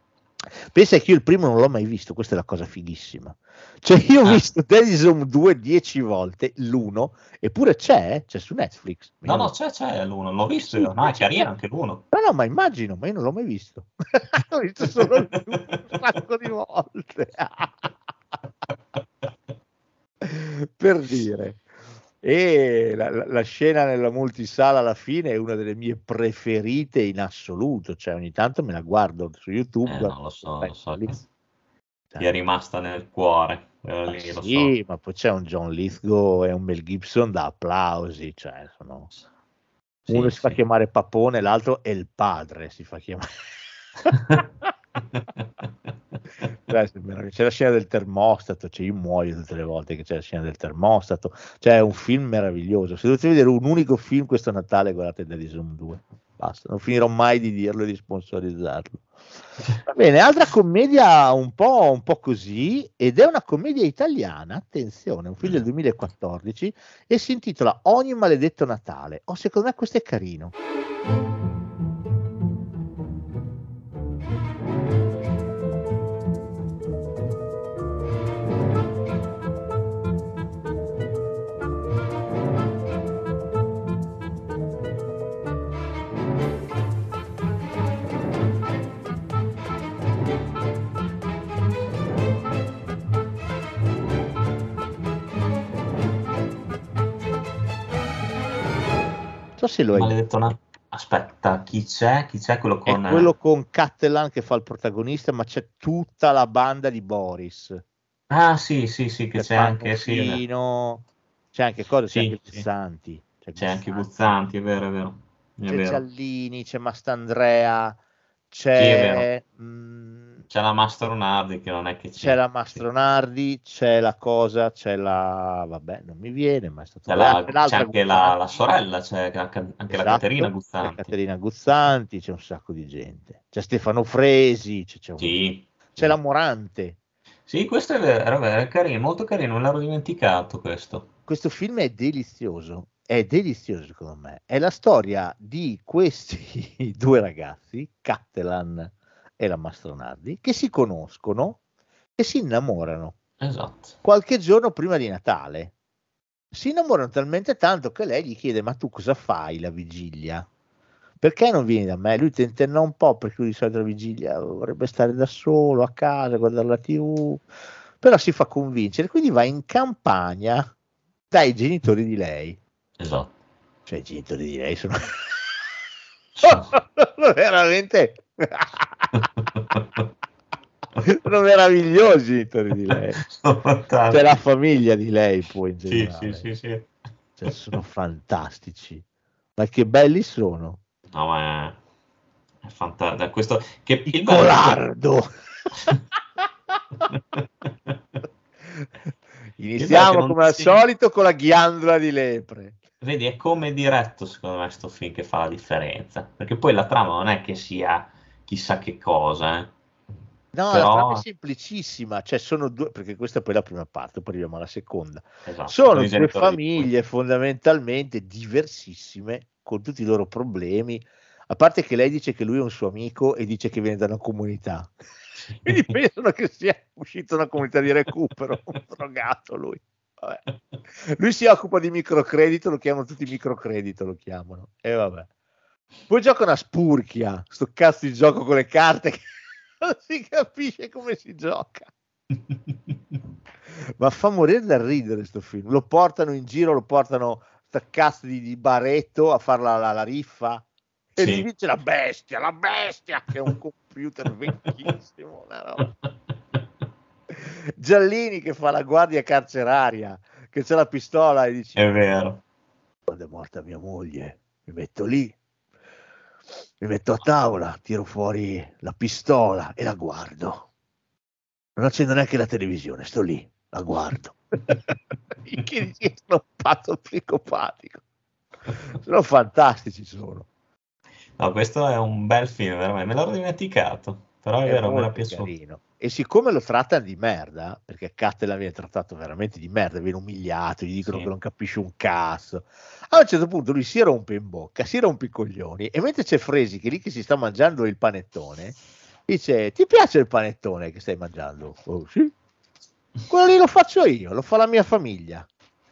S6: Pensa che io il primo non l'ho mai visto, questa è la cosa fighissima. Cioè, io ho
S7: Ah.
S6: visto Denison 2 dieci volte, l'uno, eppure c'è, eh, c'è su Netflix.
S7: No, no, c'è, c'è l'uno, l'ho visto io. No, è carino anche l'uno.
S6: No, no, ma immagino, ma io non l'ho mai visto. l'ho visto solo il un sacco di volte. per dire. E la, la- scena nella multisala alla fine è una delle mie preferite in assoluto, cioè ogni tanto me la guardo su YouTube.
S7: Eh, non lo so, lo so ti è rimasta nel cuore.
S6: Ma
S7: lì, lo so.
S6: sì, ma poi c'è un John Lithgow e un Mel Gibson da applausi, cioè sono...
S7: Sì,
S6: uno si fa
S7: sì.
S6: chiamare Papone, l'altro è il padre, si fa chiamare. C'è la scena del termostato, cioè io muoio tutte le volte che c'è la scena del termostato, cioè è un film meraviglioso. Se dovete vedere un unico film questo Natale, guardate Daddy Zoom 2. Basta, non finirò mai di dirlo e di sponsorizzarlo. Va bene, altra commedia un po', un po' così, ed è una commedia italiana, attenzione, un film del 2014, e si intitola Ogni maledetto Natale. Oh, secondo me questo è carino. Se lo hai
S7: Maledetto na- Aspetta, chi c'è? Chi c'è quello
S6: È
S7: con...
S6: quello con Cattelan che fa il protagonista, ma c'è tutta la banda di Boris.
S7: Ah, sì, sì, sì, che c'è anche, sì,
S6: c'è anche cosa, c'è
S7: Sì,
S6: anche
S7: sì.
S6: Guzzanti.
S7: c'è anche Guzzanti, è vero, è vero. È
S6: c'è
S7: vero.
S6: Giallini, c'è Mastandrea,
S7: Sì,
S6: c'è, mm,
S7: C'è la Mastronardi che non è che c'è.
S6: c'è la Mastronardi, c'è la cosa, c'è la... vabbè, non mi viene, ma è stato...
S7: C'è, la- c'è anche la, la sorella, c'è anche, anche la
S6: Esatto,
S7: Caterina
S6: c'è
S7: Guzzanti.
S6: Caterina Guzzanti, c'è un sacco di gente. C'è Stefano Fresi, c'è, c'è un-
S7: Sì.
S6: c'è la Morante.
S7: Sì, questo vero, è carino, molto carino, me l'ero dimenticato questo.
S6: Questo film è delizioso, è delizioso secondo me. È la storia di questi due ragazzi, Cattelan e la Mastronardi, che si conoscono e si innamorano
S7: Esatto.
S6: qualche giorno prima di Natale. Si innamorano talmente tanto che lei gli chiede: Ma tu cosa fai la vigilia? perché non vieni da me? Lui tentenna un po' perché lui di solito la vigilia vorrebbe stare da solo a casa, guardare la tv, però si fa convincere, quindi va in campagna dai genitori di lei.
S7: Esatto.
S6: Cioè i genitori di lei sono... sono veramente... sono meravigliosi i genitori di lei. C'è la famiglia di lei poi in generale.
S7: sì, sì, sì.
S6: Cioè, sono fantastici. Ma che belli sono.
S7: No, ma è, è fantastico. Questo che il
S6: Colardo. Iniziamo come al
S7: si-
S6: solito con la ghiandola di lepre.
S7: Vedi, è come diretto, secondo me, sto film che fa la differenza. Perché poi la trama non è che sia chissà che cosa, eh.
S6: No,
S7: Però-
S6: la trama è semplicissima, cioè sono due, perché questa è poi la prima parte, poi arriviamo alla seconda.
S7: Esatto,
S6: Sono due famiglie fondamentalmente diversissime, con tutti i loro problemi, a parte che lei dice che lui è un suo amico e dice che viene da una comunità. Quindi pensano che sia uscito da una comunità di recupero, un drogato lui. Vabbè. Lui si occupa di microcredito, lo chiamano tutti microcredito, lo chiamano. E vabbè. Poi gioca una spurchia, sto cazzo di gioco con le carte che non si capisce come si gioca. Ma fa morire dal ridere sto film. Lo portano in giro, lo portano sta cazzo di, di baretto a fare la, la- la riffa. E
S7: Sì.
S6: dice la bestia, la bestia, che è un computer vecchissimo. roba. Giallini che fa la guardia carceraria, che c'ha la pistola e dice
S7: È vero.
S6: quando è morta mia moglie, mi metto lì, mi metto a tavola, tiro fuori la pistola e la guardo. Non accendo neanche la televisione, sto lì, la guardo. che sono un pazzo psicopatico. Sono fantastici, sono.
S7: No, questo è un bel film, veramente. Me l'ero dimenticato. Però è,
S6: È
S7: vero, me
S6: molto
S7: piaciuto.
S6: carino. E siccome lo trattano di merda, perché Cattelan viene trattato veramente di merda, viene umiliato, gli dicono
S7: Sì.
S6: che non capisce un cazzo. A un certo punto lui si rompe in bocca, si rompe i coglioni, e mentre c'è Fresi che lì che si sta mangiando il panettone, dice: Ti piace il panettone che stai mangiando? Oh, sì. Quello lì lo faccio io, lo fa la mia famiglia.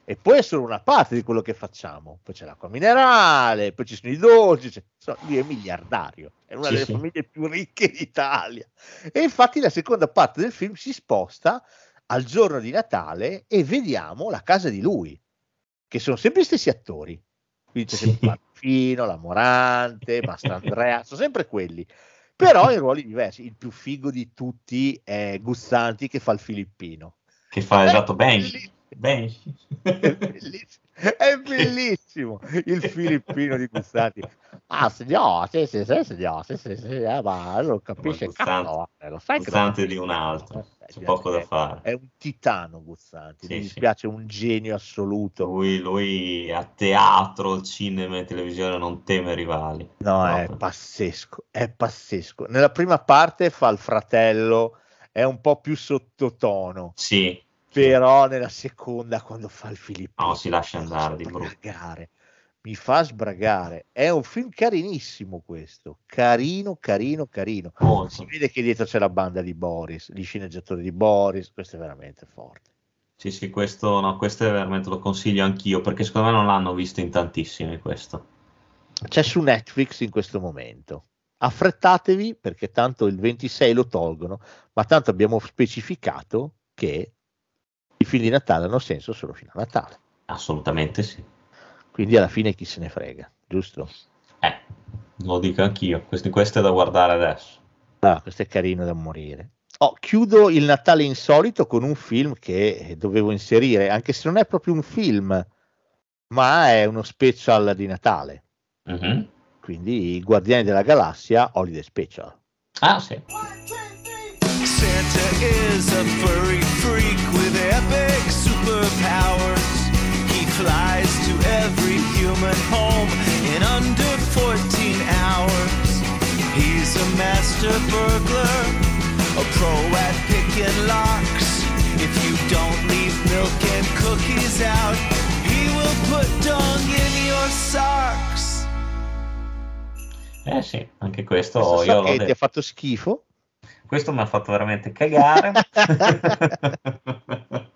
S6: E poi è solo una parte di quello che facciamo. Poi c'è l'acqua minerale, poi ci sono i dolci. c'è- insomma, lui è miliardario, è una
S7: Sì,
S6: delle
S7: sì.
S6: famiglie più ricche d'Italia. E infatti la seconda parte del film si sposta al giorno di Natale e vediamo la casa di lui, che sono sempre gli stessi attori. Quindi c'è sempre
S7: Sì.
S6: Marfino, la Morante, Mastandrea, sono sempre quelli, però in ruoli diversi. Il più figo di tutti è Guzzanti che fa il filippino.
S7: Che fa esatto
S6: bellissimo. È bellissimo, è bellissimo il filippino di Guzzanti. Ah, signor, sì, sì, sì, signor, sì, sì, sì, eh, ma non capisce
S7: Guzzanti-
S6: cazzo, eh, lo sai che non
S7: Guzzanti
S6: capisce,
S7: di un altro.
S6: eh,
S7: C'è
S6: eh,
S7: poco da
S6: è-
S7: fare.
S6: È un titano Guzzanti,
S7: Sì,
S6: mi
S7: sì.
S6: dispiace, è un genio assoluto.
S7: Lui, lui a teatro, cinema e televisione non teme rivali.
S6: No, è
S7: Proprio.
S6: pazzesco, è pazzesco. Nella prima parte fa il fratello, è un po' più sottotono,
S7: Sì,
S6: però nella seconda, quando fa il filippino,
S7: No, si lascia
S6: mi fa
S7: andare di brutto.
S6: sbragare. Mi fa sbragare. È un film carinissimo questo, carino, carino, carino. Si
S7: molto.
S6: vede che dietro c'è la banda di Boris, gli sceneggiatori di Boris, questo è veramente forte.
S7: Sì, sì, questo, no, questo è veramente lo consiglio anch'io perché secondo me non l'hanno visto in tantissimi questo.
S6: C'è su Netflix in questo momento. Affrettatevi perché tanto il 26 lo tolgono, ma tanto abbiamo specificato che i film di Natale hanno senso solo fino a Natale.
S7: Assolutamente sì.
S6: Quindi alla fine chi se ne frega, giusto?
S7: Eh, lo dico anch'io. Questo, questo è da guardare adesso.
S6: Ah, questo è carino da morire. Oh, chiudo il Natale insolito con un film che dovevo inserire, anche se non è proprio un film, ma è uno special di Natale.
S7: Mhm.
S6: Quindi i Guardiani della Galassia Holiday Special.
S7: Ah, sì.
S9: Santa is superpowers. He flies to every human home in under 14 hours. He's a master burglar, a pro at picking locks. If you don't leave milk and cookies out, he will put dong in your socks.
S7: Eh sì, anche questo,
S6: Questo
S7: io
S6: so ti ha fatto schifo.
S7: Questo mi ha fatto veramente cagare.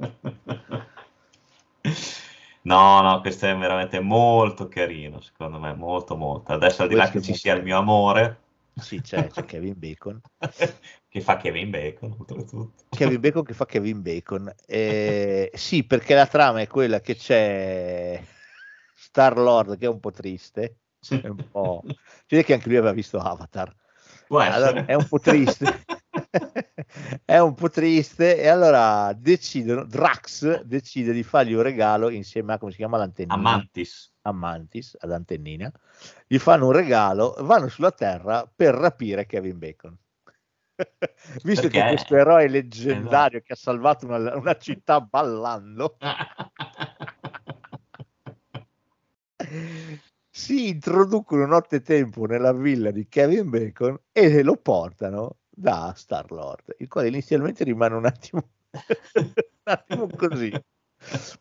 S7: No, no, questo è veramente molto carino, secondo me, molto, molto. Adesso al di là che ci sia il mio amore,
S6: Sì, c'è, c'è Kevin Bacon.
S7: che fa Kevin Bacon, oltretutto.
S6: Kevin Bacon che fa Kevin Bacon. Eh, sì, perché la trama è quella che c'è Star Lord che è un po' triste, è un po'... si vede che anche lui aveva visto Avatar. Allora, è un po' triste. è un po' triste e allora decidono, Drax decide di fargli un regalo insieme a come si chiama l'antennina
S7: A Mantis.
S6: a Mantis, ad Antennina, gli fanno un regalo, vanno sulla Terra per rapire Kevin Bacon. Visto che
S7: Perché-
S6: questo eroe leggendario
S7: Esatto.
S6: che ha salvato una, una città ballando, si introducono nottetempo nella villa di Kevin Bacon e lo portano da Star Lord, il quale inizialmente rimane un attimo, un attimo così.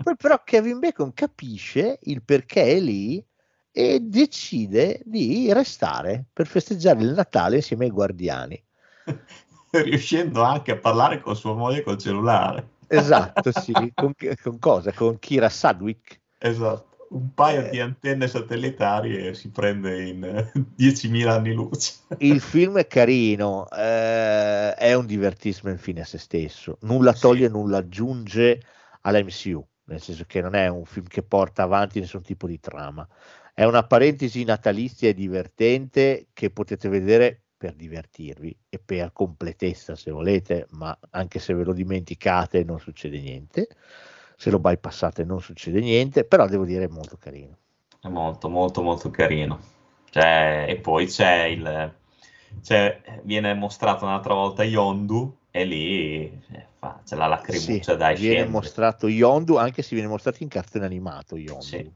S6: Poi però Kevin Bacon capisce il perché è lì e decide di restare per festeggiare il Natale insieme ai guardiani.
S7: Riuscendo anche a parlare con sua moglie col cellulare.
S6: Esatto, sì, con, con cosa? Con Kira Sadwick.
S7: Esatto. Un paio
S6: Eh.
S7: di antenne satellitari e si prende in eh, 10.000 anni luce.
S6: Il film è carino, eh, è un divertissement fine a se stesso, nulla
S7: Sì.
S6: toglie, nulla aggiunge all'MCU, nel senso che non è un film che porta avanti nessun tipo di trama, è una parentesi natalizia e divertente che potete vedere per divertirvi e per completezza se volete, ma anche se ve lo dimenticate non succede niente, se lo bypassate non succede niente, però devo dire è molto carino.
S7: È molto, molto, molto carino. Cioè, e poi c'è il... c'è- viene mostrato un'altra volta Yondu e lì eh, fa- c'è la lacrimuccia
S6: Sì,
S7: da
S6: viene mostrato Yondu, anche se viene mostrato in cartone animato Yondu.
S7: Sì.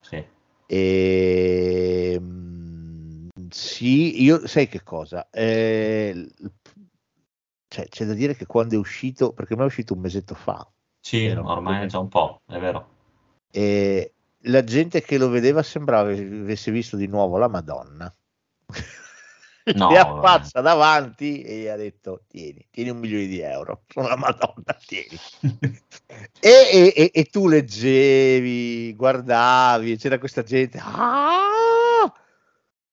S7: Sì.
S6: E, mm, sì, io sai che cosa? Eh, cioè, c'è da dire che quando è uscito, perché me è uscito un mesetto fa,
S7: Sì,
S6: Era
S7: ormai è già un po', è vero.
S6: e la gente che lo vedeva sembrava avesse visto di nuovo la Madonna.
S7: No, vabbè.
S6: appazza davanti e gli ha detto: Tieni, tieni un milione di euro. Sono la Madonna, tieni. E, e- e- e tu leggevi, guardavi, c'era questa gente. "Ah!"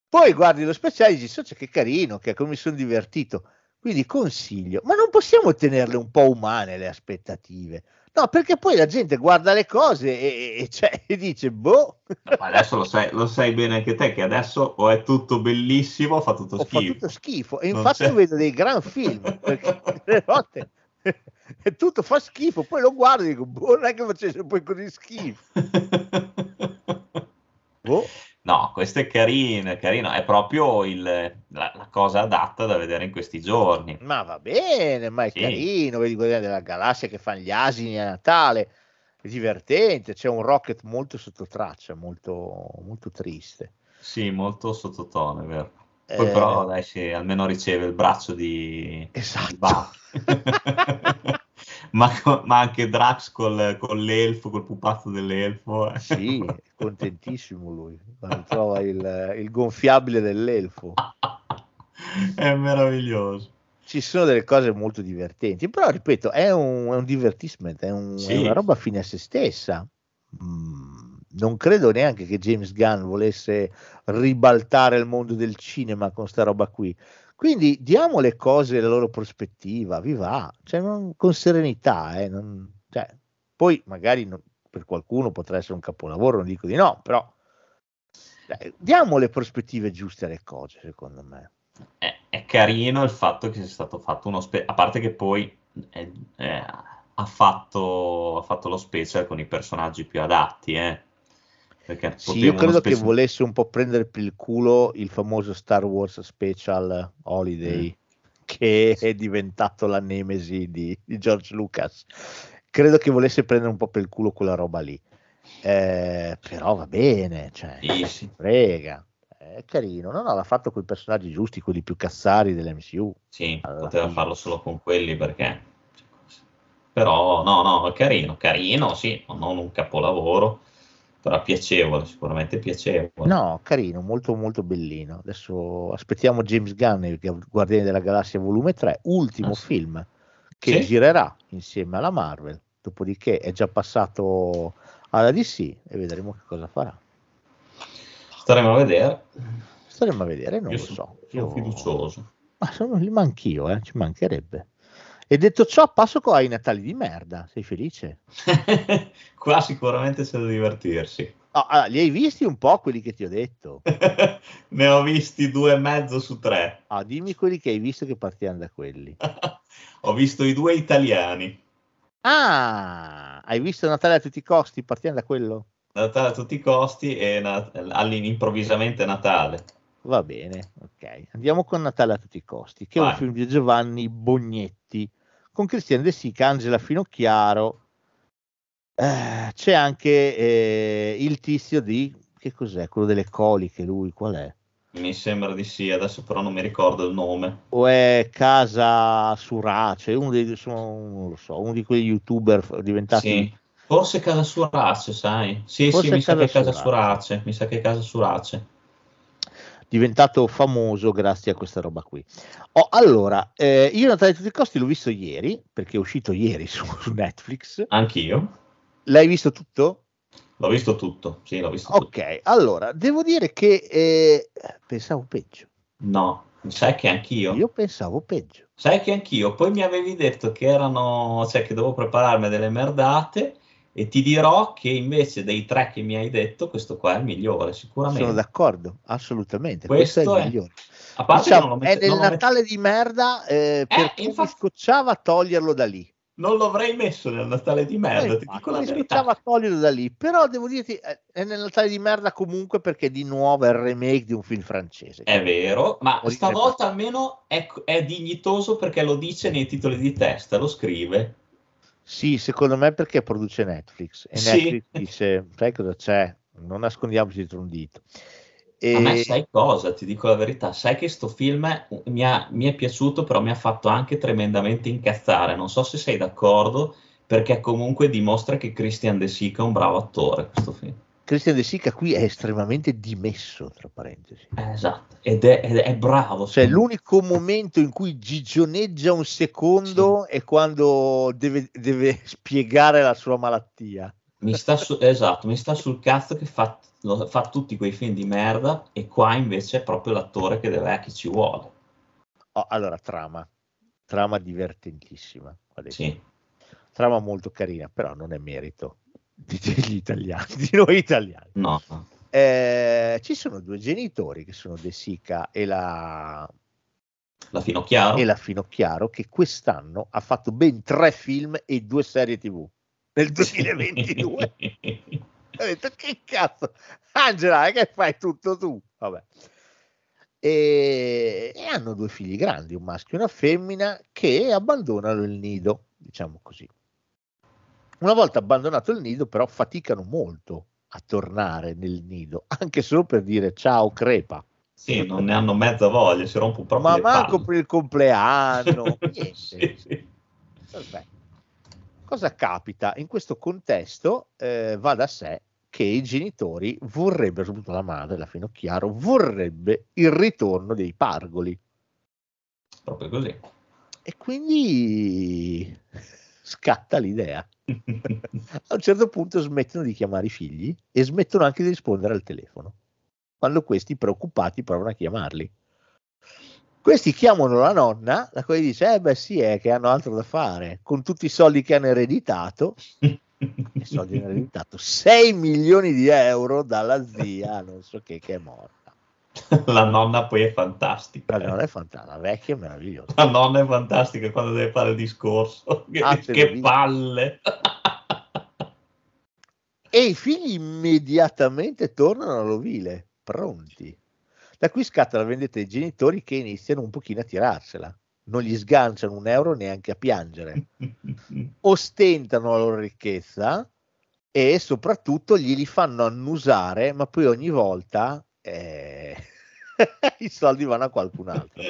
S6: Poi guardi lo speciale e dici: "Socia, che carino, che come mi sono divertito. Quindi consiglio, ma non possiamo tenerle un po' umane le aspettative. No, perché poi la gente guarda le cose e, e- cioè, e dice: Boh,
S7: Ma adesso lo sai, lo sai bene anche te che adesso o è tutto bellissimo o fa tutto
S6: ho
S7: schifo.
S6: fatto schifo. E
S7: Non
S6: infatti
S7: c'è.
S6: io vedo dei gran film perché le volte tutto fa schifo. Poi lo guardo e dico: Boh, non è che facesse poi così schifo. Boh.
S7: No, questo è carino, è carino, è proprio il- la, la cosa adatta da vedere in questi giorni.
S6: Ma va bene, ma è
S7: Sì.
S6: carino, vedi Guardiani della Galassia che fanno gli asini a Natale, è divertente, c'è un Rocket molto sotto traccia, molto, molto triste.
S7: Sì, molto sottotono, è vero. Poi
S6: Eh,
S7: però dai, sì, almeno riceve il braccio di, di
S6: Esatto.
S7: Buffy. ma, ma anche Drax col, con l'elfo, col pupazzo dell'elfo. eh.
S6: Sì, contentissimo lui, quando trova il, il gonfiabile dell'elfo.
S7: È meraviglioso.
S6: Ci sono delle cose molto divertenti, però ripeto, è un, è un divertissement, è, un- è
S7: Sì.
S6: una roba fine a se stessa. Mm, non credo neanche che James Gunn volesse ribaltare il mondo del cinema con sta roba qui. Quindi diamo le cose la loro prospettiva, vi va, cioè, non- con serenità. eh, non- cioè, poi magari non- per qualcuno potrà essere un capolavoro, non dico di no, però dai, diamo le prospettive giuste alle cose, secondo me.
S7: È, è carino il fatto che sia stato fatto uno spe- a parte che poi eh, eh, ha, fatto, ha fatto lo special con i personaggi più adatti, eh.
S6: Sì, io credo che
S7: special-
S6: volesse un po' prendere per il culo il famoso Star Wars Special Holiday, che è diventato la nemesi di, di George Lucas. Credo che volesse prendere un po' per il culo quella roba lì. Eh, però va bene, cioè,
S7: Sì,
S6: si frega. È carino, no, no, l'ha fatto con i personaggi giusti, quelli più cazzari dell'MCU.
S7: Sì,
S6: Alla
S7: poteva farlo solo con quelli perché... Però no, no, è carino, carino, sì, non un capolavoro, però piacevole, sicuramente piacevole.
S6: No, carino, molto molto bellino. Adesso aspettiamo James Gunn, Guardiani della Galassia volume 3, ultimo
S7: Ah, sì.
S6: film che
S7: Sì.
S6: girerà insieme alla Marvel. Dopodiché è già passato alla DC e vedremo che cosa farà.
S7: Staremo a vedere.
S6: Staremo a vedere, non
S7: Io
S6: lo so.
S7: sono
S6: Io-
S7: fiducioso.
S6: Ma sono lì anch'io, eh, ci mancherebbe. E detto ciò, passo qua ai Natali di merda. Sei felice?
S7: Qua sicuramente c'è da divertirsi.
S6: Ah, ah, li hai visti un po' quelli che ti ho detto?
S7: ne ho visti due e mezzo su tre.
S6: Ah, dimmi quelli che hai visto che partiamo da quelli.
S7: Ho visto i due italiani.
S6: Ah, hai visto Natale a tutti i costi? Partiamo da quello?
S7: Natale a tutti i costi e na- all'improvvisamente Natale.
S6: Va bene, ok. Andiamo con Natale a tutti i costi, che è un
S7: Vai.
S6: film di Giovanni Bognetti, con Cristian De Sica, Angela Finocchiaro. Eh, c'è anche eh, il tizio di... Che cos'è? Quello delle coliche, lui, qual è?
S7: Mi sembra di sì, adesso però non mi ricordo il nome.
S6: O è Casa Surace, uno dei, sono- non lo so, uno di quegli youtuber diventati...
S7: Sì. Forse Casa Surace, sai? Sì,
S6: Forse
S7: sì, mi sa che è
S6: Casa
S7: Casa Surace. Mi sa che è Casa Surace.
S6: diventato famoso grazie a questa roba qui. Oh, allora, eh, io Natale a tutti i costi l'ho visto ieri, perché è uscito ieri su, su Netflix.
S7: Anch'io.
S6: L'hai visto tutto?
S7: L'ho visto tutto. Sì, l'ho visto tutto.
S6: Ok, allora, devo dire che eh, pensavo peggio.
S7: No, sai che anch'io.
S6: Io pensavo peggio.
S7: Sai che anch'io. Poi mi avevi detto che erano, cioè che dovevo prepararmi delle merdate. E ti dirò che invece dei tre che mi hai detto, questo qua è il migliore, sicuramente.
S6: Sono d'accordo, assolutamente.
S7: Questo
S6: Questo, è
S7: è-
S6: il migliore.
S7: A parte
S6: Diciamo,
S7: che non lo
S6: è nel
S7: lo met-
S6: Natale di merda eh, perché
S7: infatti-
S6: mi scocciava toglierlo da lì.
S7: Non l'avrei messo nel Natale di merda,
S6: Eh,
S7: ti dico la verità.
S6: scocciava toglierlo da lì, però devo dirti eh, è nel Natale di merda comunque perché di nuovo è il remake di un film francese.
S7: È vero, ma stavolta almeno è, è dignitoso perché lo dice nei titoli di testa, lo scrive.
S6: Sì, secondo me perché produce Netflix e
S7: Sì.
S6: Netflix dice, sai cosa c'è? Non nascondiamoci dietro un dito. E...
S7: A me sai cosa, ti dico la verità, sai che sto film mi, ha- mi è piaciuto, però mi ha fatto anche tremendamente incazzare. Non so se sei d'accordo, perché comunque dimostra che Christian De Sica è un bravo attore, questo film.
S6: Christian De Sica qui è estremamente dimesso, tra parentesi.
S7: Eh, esatto, ed è, ed è bravo.
S6: Cioè, l'unico momento in cui gigioneggia un secondo è quando deve, deve spiegare la sua malattia.
S7: Mi sta su- esatto, mi sta sul cazzo che fa, lo- fa tutti quei film di merda e qua invece è proprio l'attore che deve che ci vuole.
S6: Oh, allora, trama. Trama divertentissima.
S7: Sì.
S6: Trama molto carina, però non è merito degli italiani, di noi italiani.
S7: No, no.
S6: Eh, ci sono due genitori che sono De Sica e la,
S7: la Finocchiaro.
S6: e la Finocchiaro che quest'anno ha fatto ben tre film e due serie tv nel 2022 ho detto che cazzo Angela che fai tutto tu? Vabbè. E, e hanno due figli grandi un maschio e una femmina che abbandonano il nido diciamo così. Una volta abbandonato il nido però faticano molto a tornare nel nido anche solo per dire ciao crepa.
S7: Sì, non ne hanno mezza voglia, si rompono proprio
S6: ma manco
S7: palle.
S6: per il compleanno. Niente
S7: Sì, sì.
S6: Cosa capita? In questo contesto eh, va da sé che i genitori vorrebbero, soprattutto la madre, la Finocchiaro, vorrebbe il ritorno dei pargoli.
S7: Proprio così.
S6: E quindi scatta l'idea. A un certo punto smettono di chiamare i figli e smettono anche di rispondere al telefono. Quando questi preoccupati provano a chiamarli. Questi chiamano la nonna, la quale dice: Eh, beh, sì, è che hanno altro da fare. Con tutti i soldi che hanno ereditato, i soldi che ereditato 6 milioni di euro dalla zia, non so che, che è morta.
S7: La nonna poi è fantastica.
S6: La nonna è fantastica, la vecchia è meravigliosa.
S7: La nonna è fantastica quando deve fare il discorso. Che,
S6: Ah,
S7: che
S6: visto.
S7: palle.
S6: E i figli immediatamente tornano all'ovile, pronti. Da qui scatta la vendetta dei genitori che iniziano un pochino a tirarsela. Non gli sganciano un euro neanche a piangere. Ostentano la loro ricchezza e soprattutto glieli fanno annusare, ma poi ogni volta eh, i soldi vanno a qualcun altro.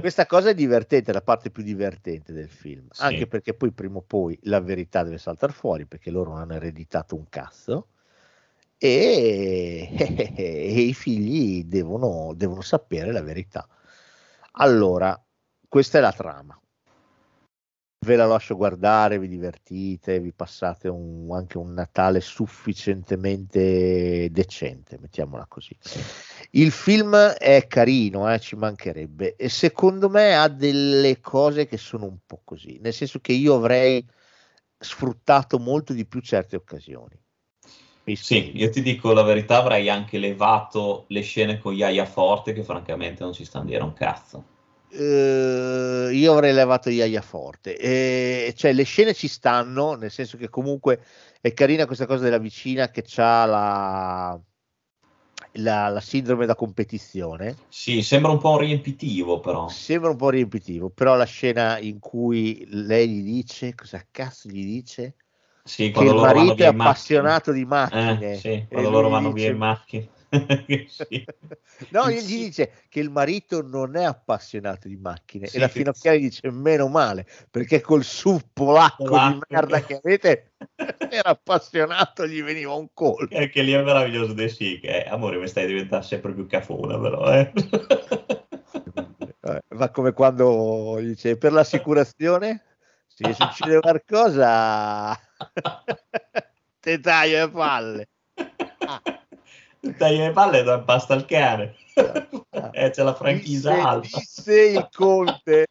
S6: Questa cosa è divertente, è la parte più divertente del film,
S7: Sì.
S6: anche perché poi prima o poi la verità deve saltare fuori perché loro non hanno ereditato un cazzo e, e i figli devono, devono sapere la verità. Allora, questa è la trama. ve la lascio guardare, vi divertite, vi passate un- anche un Natale sufficientemente decente, mettiamola così. Il film è carino, eh, ci mancherebbe, e secondo me ha delle cose che sono un po' così, nel senso che io avrei sfruttato molto di più certe occasioni.
S7: Sì, io ti dico la verità, avrei anche levato le scene con Yaya Forte che francamente non ci stanno a dire un cazzo.
S6: Eh, io avrei levato Yaya Forte. Eh, cioè, le scene ci stanno, nel senso che comunque è carina questa cosa della vicina che ha la, la, la sindrome da competizione.
S7: Sì, sembra un po' un riempitivo però.
S6: Sembra un po' riempitivo, però la scena in cui lei gli dice, cosa cazzo gli dice?
S7: Sì,
S6: Che il marito è
S7: via
S6: appassionato di macchine.
S7: Eh, sì,
S6: e
S7: quando loro vanno via
S6: dice-
S7: in macchina. Sì.
S6: No, gli
S7: Sì.
S6: dice che il marito non è appassionato di macchine
S7: Sì,
S6: e la
S7: che-
S6: Finocchiari dice meno male perché col suo polacco di merda che avete era appassionato gli veniva un colpo.
S7: E Anche lì è meraviglioso De sì, che amore mi stai diventando sempre più cafona però, eh.
S6: Eh, Ma come quando gli dice per l'assicurazione se succede qualcosa te taglio le palle.
S7: Taglia le palle e dà pasta al cane. Eh, c'è la franchigia
S6: disse,
S7: alta.
S6: disse il conte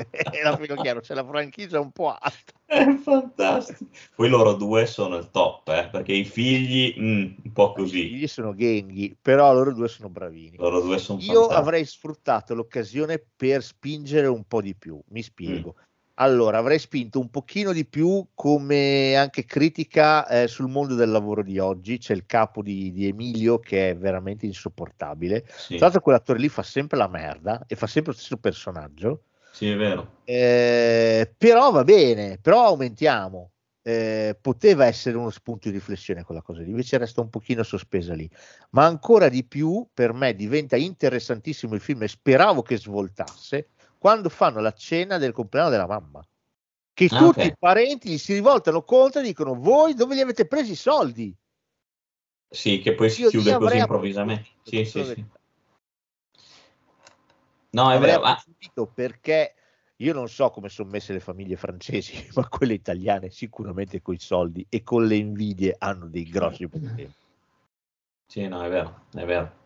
S6: era più chiaro c'è la franchigia un po' alta.
S7: È fantastico. Poi loro due sono il top, eh, perché i figli, mm, un po'
S6: I
S7: così.
S6: figli sono genghi, però loro due sono bravini.
S7: Loro due sono
S6: Io
S7: fantastici.
S6: avrei sfruttato l'occasione per spingere un po' di più, mi spiego. Allora, avrei spinto un pochino di più come anche critica eh, sul mondo del lavoro di oggi. C'è il capo di, di Emilio che è veramente insopportabile.
S7: Sì,
S6: Tra l'altro, quell'attore lì fa sempre la merda e fa sempre lo stesso personaggio.
S7: sì, è vero.
S6: Eh, però va bene, però aumentiamo. Eh, poteva essere uno spunto di riflessione quella cosa lì, invece resta un pochino sospesa lì. Ma ancora di più, per me diventa interessantissimo il film e speravo che svoltasse quando fanno la cena del compleanno della mamma. Che
S7: Ah,
S6: tutti
S7: ok.
S6: i parenti gli si rivoltano contro e dicono: Voi dove li avete presi i soldi?
S7: Sì, che poi si
S6: Io
S7: chiude così improvvisamente. Sì, sì, sì. No, è vero. ah,
S6: perché io non so come sono messe le famiglie francesi, ma quelle italiane sicuramente con i soldi e con le invidie hanno dei grossi problemi.
S7: Sì, no, è vero, è vero.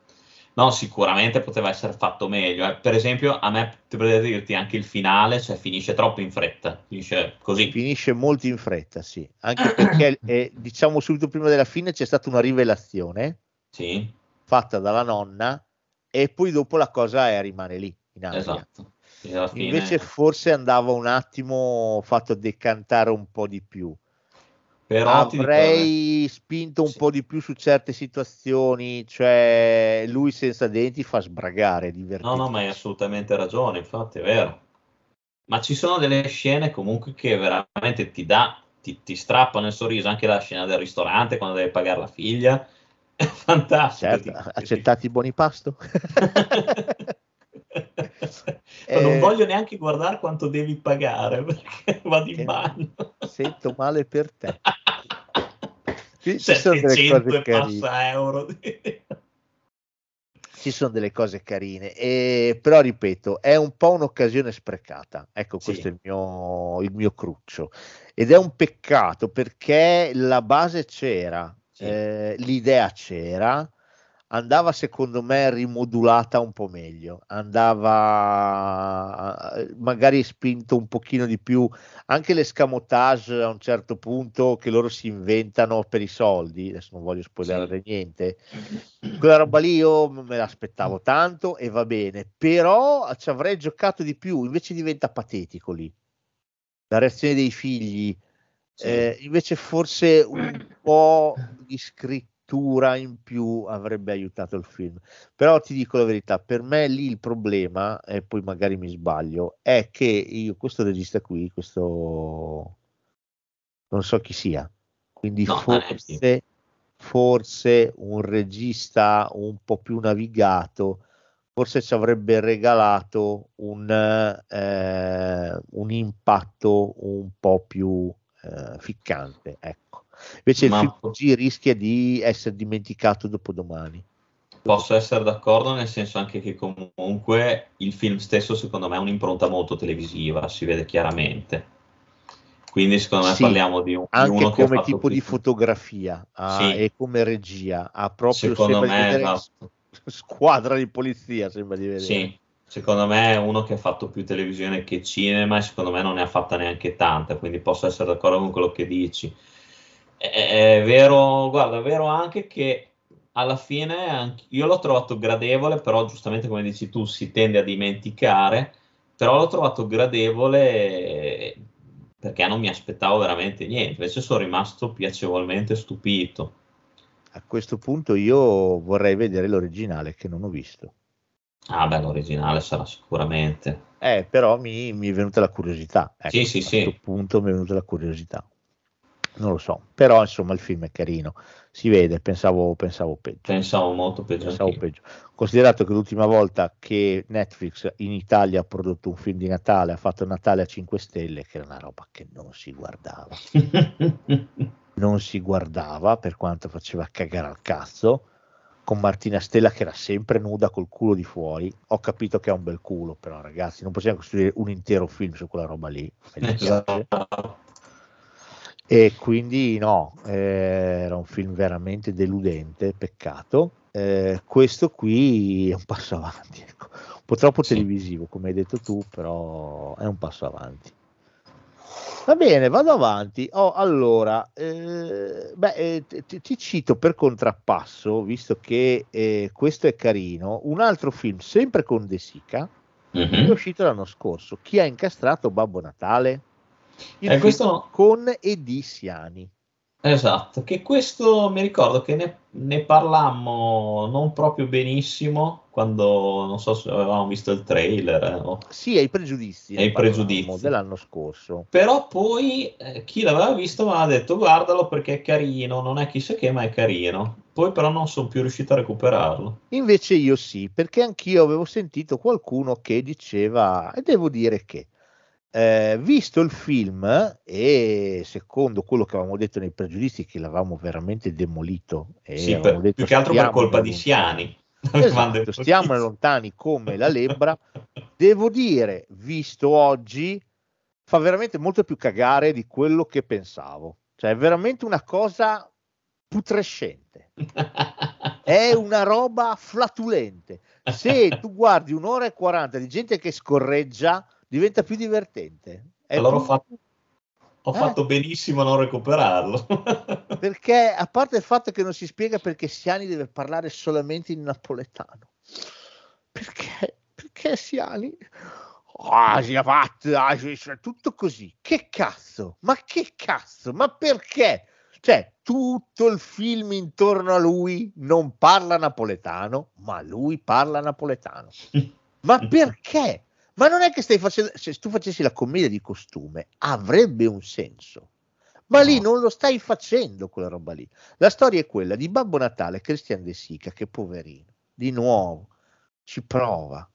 S7: No, sicuramente poteva essere fatto meglio. eh. Per esempio, a me, potrei dirti, anche il finale, cioè, finisce troppo in fretta. Finisce così.
S6: Finisce molto in fretta, sì, anche perché eh, diciamo subito prima della fine c'è stata una rivelazione
S7: Sì,
S6: fatta dalla nonna e poi dopo la cosa è, rimane lì in aria.
S7: esatto. Fine...
S6: Invece forse andava un attimo fatto decantare un po' di più.
S7: Però dico, eh,
S6: Avrei spinto un
S7: Sì.
S6: po' di più su certe situazioni, cioè lui senza denti fa sbragare, è
S7: No, no, ma hai assolutamente ragione, infatti, è vero. Ma ci sono delle scene comunque che veramente ti dà, ti, ti strappano il sorriso, anche la scena del ristorante quando deve pagare la figlia. È fantastico.
S6: Certo,
S7: Ti-
S6: accettati i buoni pasto?
S7: Ma non
S6: Eh,
S7: voglio neanche guardare quanto devi pagare perché vado in bagno.
S6: Sento male per te. Qui ci sono delle
S7: 700
S6: cose carine.
S7: euro.
S6: Ci sono delle cose carine, e, però ripeto, è un po' un'occasione sprecata. Ecco,
S7: Sì.
S6: questo è il mio, il mio cruccio. Ed è un peccato perché la base c'era,
S7: Sì.
S6: eh, l'idea c'era, andava secondo me rimodulata un po' meglio, andava magari spinto un pochino di più, anche l'escamotage a un certo punto che loro si inventano per i soldi, adesso non voglio spoilerare niente, quella roba lì io me l'aspettavo tanto e va bene, però ci avrei giocato di più, invece diventa patetico lì. La reazione dei figli,
S7: Sì.
S6: eh, invece forse un po' di scrittura in più avrebbe aiutato il film. Però ti dico la verità, per me lì il problema, e poi magari mi sbaglio, è che io questo regista qui, questo non so chi sia, quindi
S7: No,
S6: forse, forse un regista un po' più navigato forse ci avrebbe regalato un, eh, un impatto un po' più eh, ficcante. Ecco. Invece
S7: Ma-
S6: il film così rischia di essere dimenticato dopodomani.
S7: Posso essere d'accordo, nel senso anche che comunque il film stesso, secondo me, ha un'impronta molto televisiva, si vede chiaramente. Quindi secondo me
S6: Sì,
S7: parliamo di, un, di
S6: anche
S7: uno che ha
S6: come tipo
S7: più-
S6: di fotografia ah,
S7: Sì.
S6: e come regia ha proprio
S7: Secondo
S6: di
S7: me, esatto.
S6: squadra di polizia sembra di vedere
S7: Sì, secondo me è uno che ha fatto più televisione che cinema e secondo me non ne ha fatta neanche tanta, quindi posso essere d'accordo con quello che dici. È, è vero, guarda, è vero anche che alla fine io l'ho trovato gradevole, però giustamente come dici tu si tende a dimenticare, però l'ho trovato gradevole perché non mi aspettavo veramente niente, invece sono rimasto piacevolmente stupito.
S6: a questo punto io vorrei vedere l'originale che non ho visto
S7: Ah, beh, l'originale sarà sicuramente.
S6: eh, però mi, mi è venuta la curiosità ecco,
S7: Sì, sì,
S6: a
S7: sì.
S6: questo punto mi è venuta la curiosità non lo so però insomma il film è carino si vede pensavo, pensavo peggio
S7: Pensavo molto peggio
S6: pensavo peggio. Considerato che l'ultima volta che Netflix in Italia ha prodotto un film di Natale, ha fatto Natale a 5 stelle, che era una roba che non si guardava. Non si guardava per quanto faceva cagare al cazzo. Con Martina Stella che era sempre nuda col culo di fuori. Ho capito che ha un bel culo, però ragazzi, non possiamo costruire un intero film su quella roba lì.
S7: Esatto.
S6: E quindi no, eh, era un film veramente deludente, peccato. Eh, questo qui è un passo avanti, ecco. un po' troppo
S7: Sì.
S6: televisivo, come hai detto tu, però è un passo avanti. Va bene, vado avanti. Oh, allora, eh, beh, eh, ti, ti cito per contrappasso, visto che eh, questo è carino, un altro film sempre con De Sica, che è uscito l'anno scorso. Chi ha incastrato Babbo Natale? Il
S7: Eh, questo no.
S6: con Siani.
S7: Esatto, che questo mi ricordo che ne, ne parlammo non proprio benissimo quando, non so se avevamo visto il trailer, eh, o-
S6: Sì, ai pregiudizi.
S7: Ai pregiudizi.
S6: dell'anno scorso.
S7: però poi eh, chi l'aveva visto mi ha detto guardalo perché è carino, non è chissà che ma è carino, poi però non sono più riuscito a recuperarlo.
S6: Invece io sì, perché anch'io avevo sentito qualcuno che diceva, e devo dire che, eh, visto il film e secondo quello che avevamo detto nei pregiudizi, che l'avevamo veramente demolito, e
S7: Sì, per-
S6: detto,
S7: più che altro per colpa di. Siani.
S6: Esatto,
S7: così.
S6: lontani come la lebbra. Devo dire, visto oggi, fa veramente molto più cagare di quello che pensavo. Cioè, è veramente una cosa putrescente. È una roba flatulente. Se tu guardi un'ora e 40 di gente che scorreggia, diventa più divertente. È
S7: Allora ho fatto, ho
S6: Eh.
S7: fatto benissimo a non recuperarlo.
S6: Perché, a parte il fatto che non si spiega perché Siani deve parlare solamente in napoletano. Perché? Perché Siani? Si- si- tutto così. Che cazzo? Ma che cazzo? Ma perché? Cioè, tutto il film intorno a lui non parla napoletano, ma lui parla napoletano. Ma perché? Ma non è che stai facendo, se tu facessi la commedia di costume, avrebbe un senso. Ma lì
S7: No.
S6: non lo stai facendo quella roba lì. La storia è quella di Babbo Natale, Christian De Sica, che poverino, di nuovo, ci prova,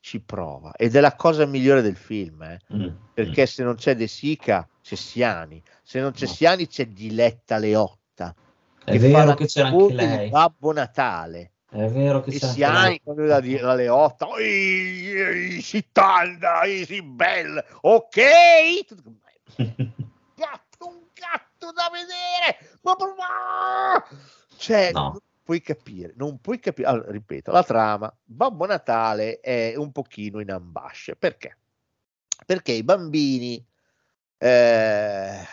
S6: ci prova. Ed è la cosa migliore del film, eh,
S7: Mm,
S6: perché se non c'è De Sica c'è Siani, se non c'è
S7: No.
S6: Siani c'è Diletta Leotta.
S7: È
S6: che
S7: vero che c'era anche lei.
S6: Babbo Natale.
S7: È vero che
S6: E
S7: c'era anche
S6: quando la, la Leotta, "Oi, oi, si tanda, si bella, ok? gatto, un gatto da vedere. Ma, ma- Cioè,
S7: No.
S6: non puoi capire, non puoi capire. Allora, ripeto, la trama, Babbo Natale è un pochino in ambasce. Perché? Perché i bambini eh,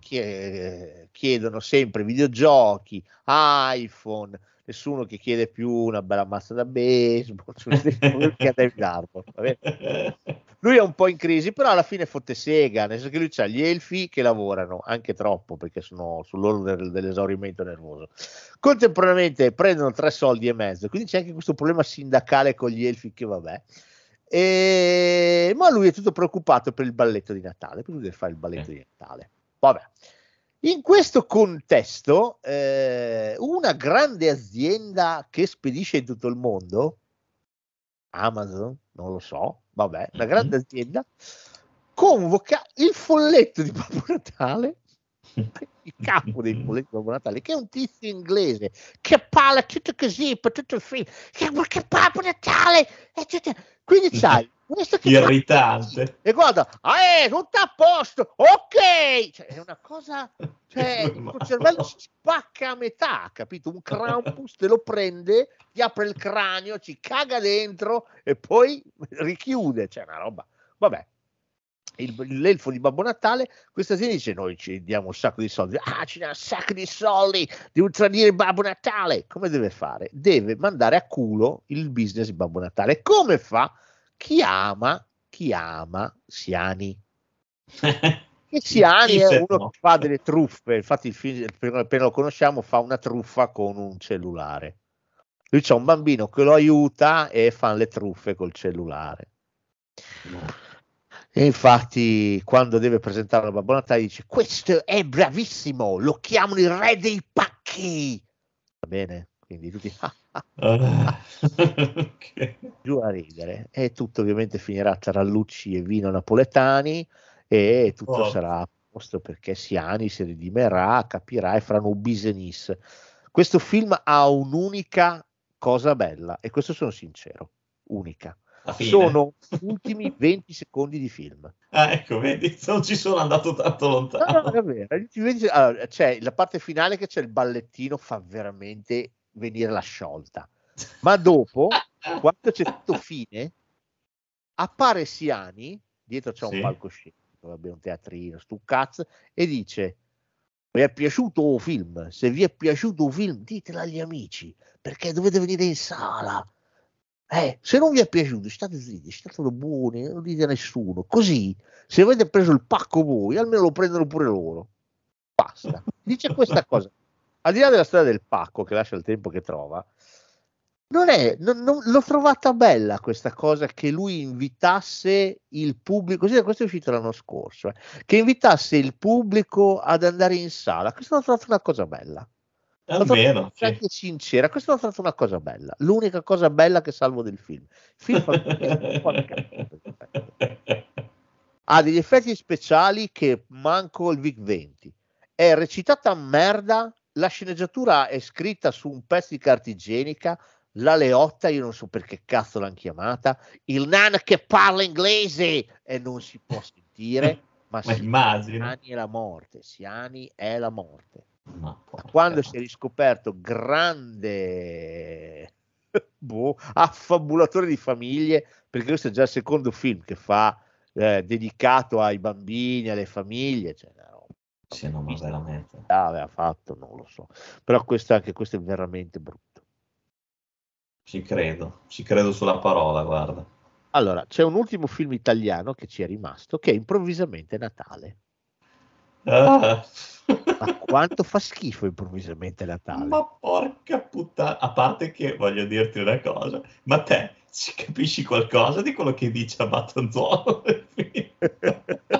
S6: chie- chiedono sempre videogiochi, iPhone, nessuno che chiede più una bella mazza da baseball, che a David bene? lui è un po' in crisi, però alla fine fotte sega, nel senso che lui ha gli elfi che lavorano, anche troppo perché sono sull'orlo del- dell'esaurimento nervoso. Contemporaneamente prendono tre soldi e mezzo, quindi c'è anche questo problema sindacale con gli elfi che vabbè. E... Ma lui è tutto preoccupato per il balletto di Natale, lui deve fare il balletto
S7: Eh.
S6: di Natale. Vabbè. In questo contesto, eh, una grande azienda che spedisce in tutto il mondo, Amazon, non lo so, vabbè, una
S7: Mhm.
S6: grande azienda, convoca il folletto di Babbo Natale, il capo dei folletti di Babbo Natale, che è un tizio inglese che parla tutto così per tutto il film, che, Babbo Natale, tutto- quindi c'hai questo che
S7: Irritante.
S6: E guarda, ah, è tutto a posto, ok! Cioè, è una cosa, cioè, il tuo cervello si spacca a metà, capito? Un Krampus te lo prende, ti apre il cranio, ci caga dentro e poi richiude, cioè una roba. Vabbè, il- l'elfo di Babbo Natale questa sera dice noi ci diamo un sacco di soldi ah ci dà un sacco di soldi devo tradire Babbo Natale come deve fare? deve mandare a culo il business di Babbo Natale come fa? Chi ama chi ama Siani che Siani è uno
S7: no?
S6: che fa delle truffe infatti il film appena lo conosciamo fa una truffa con un cellulare lui c'ha un bambino che lo aiuta e fa le truffe col cellulare e infatti, quando deve presentare la Babbo Natale, dice: Questo è bravissimo, lo chiamano il re dei pacchi. Va bene? Quindi tutti
S7: Ah, ok.
S6: giù a ridere. E tutto ovviamente finirà tra Lucci e vino napoletani. E tutto
S7: Oh.
S6: sarà a posto perché Siani si ridimerà, capirà e faranno un business. Questo film ha un'unica cosa bella, e questo sono sincero: unica. Sono gli ultimi 20 secondi di film.
S7: Ah, ecco, vedi, non ci sono andato tanto
S6: No, no,
S7: lontano.
S6: è vero. Gli ultimi 20 allora, c'è la parte finale che c'è il ballettino, fa veramente venire la sciolta. Ma dopo, quando c'è tutto fine, appare Siani, dietro c'è un
S7: Sì.
S6: palcoscenico, vabbè, un teatrino, stu cazzo, e dice: Vi è piaciuto il film? Se vi è piaciuto il film, ditelo agli amici perché dovete venire in sala. Eh, se non vi è piaciuto, state zitti, state buoni, non dite a nessuno. Così, se avete preso il pacco voi, almeno lo prendono pure loro. Basta. Dice questa cosa. Al di là della storia del pacco che lascia il tempo che trova, non è, non- non- l'ho trovata bella questa cosa che lui invitasse il pubblico, così questo è uscito l'anno scorso, eh, che invitasse il pubblico ad andare in sala. Questa l'ho trovata una cosa bella. Trovata
S7: Almeno. sì.
S6: sincera, questa l'ho trovata una cosa bella. L'unica cosa bella che salvo del film. Il film ha degli effetti speciali che manco il Vic 20 è recitata a merda la sceneggiatura è scritta su un pezzo di carta igienica la Leotta io non so perché cazzo l'hanno chiamata il nano che parla inglese e non si può sentire ma,
S7: Ma immagino.
S6: Siani è la morte Siani è la morte
S7: porca.
S6: quando si è riscoperto grande boh, affabulatore di famiglie, perché questo è già il secondo film che fa eh, dedicato ai bambini, alle famiglie, cioè,
S7: Sì, no, ma veramente.
S6: che aveva fatto, non lo so, però questo, anche questo è veramente brutto.
S7: Ci credo, ci credo sulla parola, guarda.
S6: Allora, c'è un ultimo film italiano che ci è rimasto, che è improvvisamente Natale.
S7: Ah.
S6: Ma quanto fa schifo improvvisamente Natale?
S7: Ma porca puttana, a parte che voglio dirti una cosa, ma te ci capisci qualcosa di quello che dice a Battanzuolo nel film?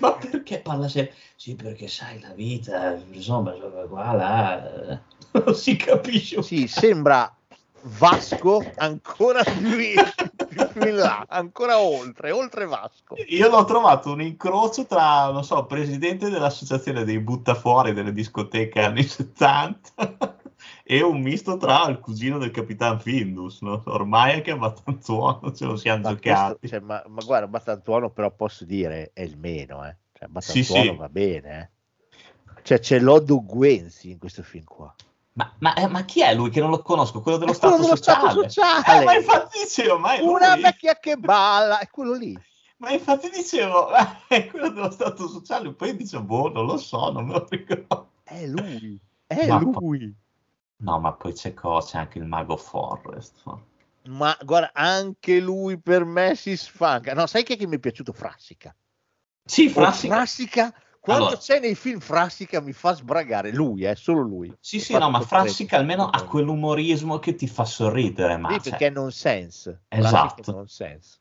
S7: ma perché parla sempre? Sì, perché sai, la vita, insomma, qua, là, eh, non si capisce
S6: Sì, sembra Vasco ancora più in, più più in là, ancora oltre, oltre Vasco.
S7: Io l'ho trovato un incrocio tra, non so, presidente dell'associazione dei buttafuori delle discoteche anni 70 e un misto tra il cugino del Capitan Findus, no? Ormai è che abbastanza buono ce lo siamo
S6: Ma,
S7: giocati.
S6: questo- cioè, ma, ma guarda, Battantuono però posso dire è il meno, eh. Cioè,
S7: Sì,
S6: Battantuono
S7: sì.
S6: va bene, eh. Cioè, c'è Lodo Guenzi in questo film qua.
S7: Ma, ma- eh, ma chi è lui che non lo conosco? Quello dello
S6: È quello
S7: Stato
S6: dello
S7: Sociale?
S6: Stato Sociale.
S7: Eh, ma infatti dicevo, ma è
S6: Una
S7: lui?
S6: vecchia che balla, è quello lì.
S7: Ma infatti dicevo, ma è quello dello Stato Sociale. Poi dicevo, boh, non lo so, non me lo ricordo.
S6: È lui, è
S7: Ma-
S6: lui.
S7: No, ma poi c'è cosa, c'è anche il mago Forrest.
S6: Ma guarda, anche lui per me si sfanca. No, sai che, che mi è piaciuto Frassica?
S7: Sì,
S6: Oh,
S7: Frassica.
S6: Frassica, quando
S7: Allora.
S6: c'è nei film Frassica mi fa sbragare lui, eh, solo lui.
S7: Sì,
S6: Mi
S7: sì, no, ma. Frassica almeno ha quell'umorismo che ti fa sorridere, ma
S6: Sì,
S7: cioè,
S6: perché è nonsense.
S7: Esatto.
S6: È nonsense.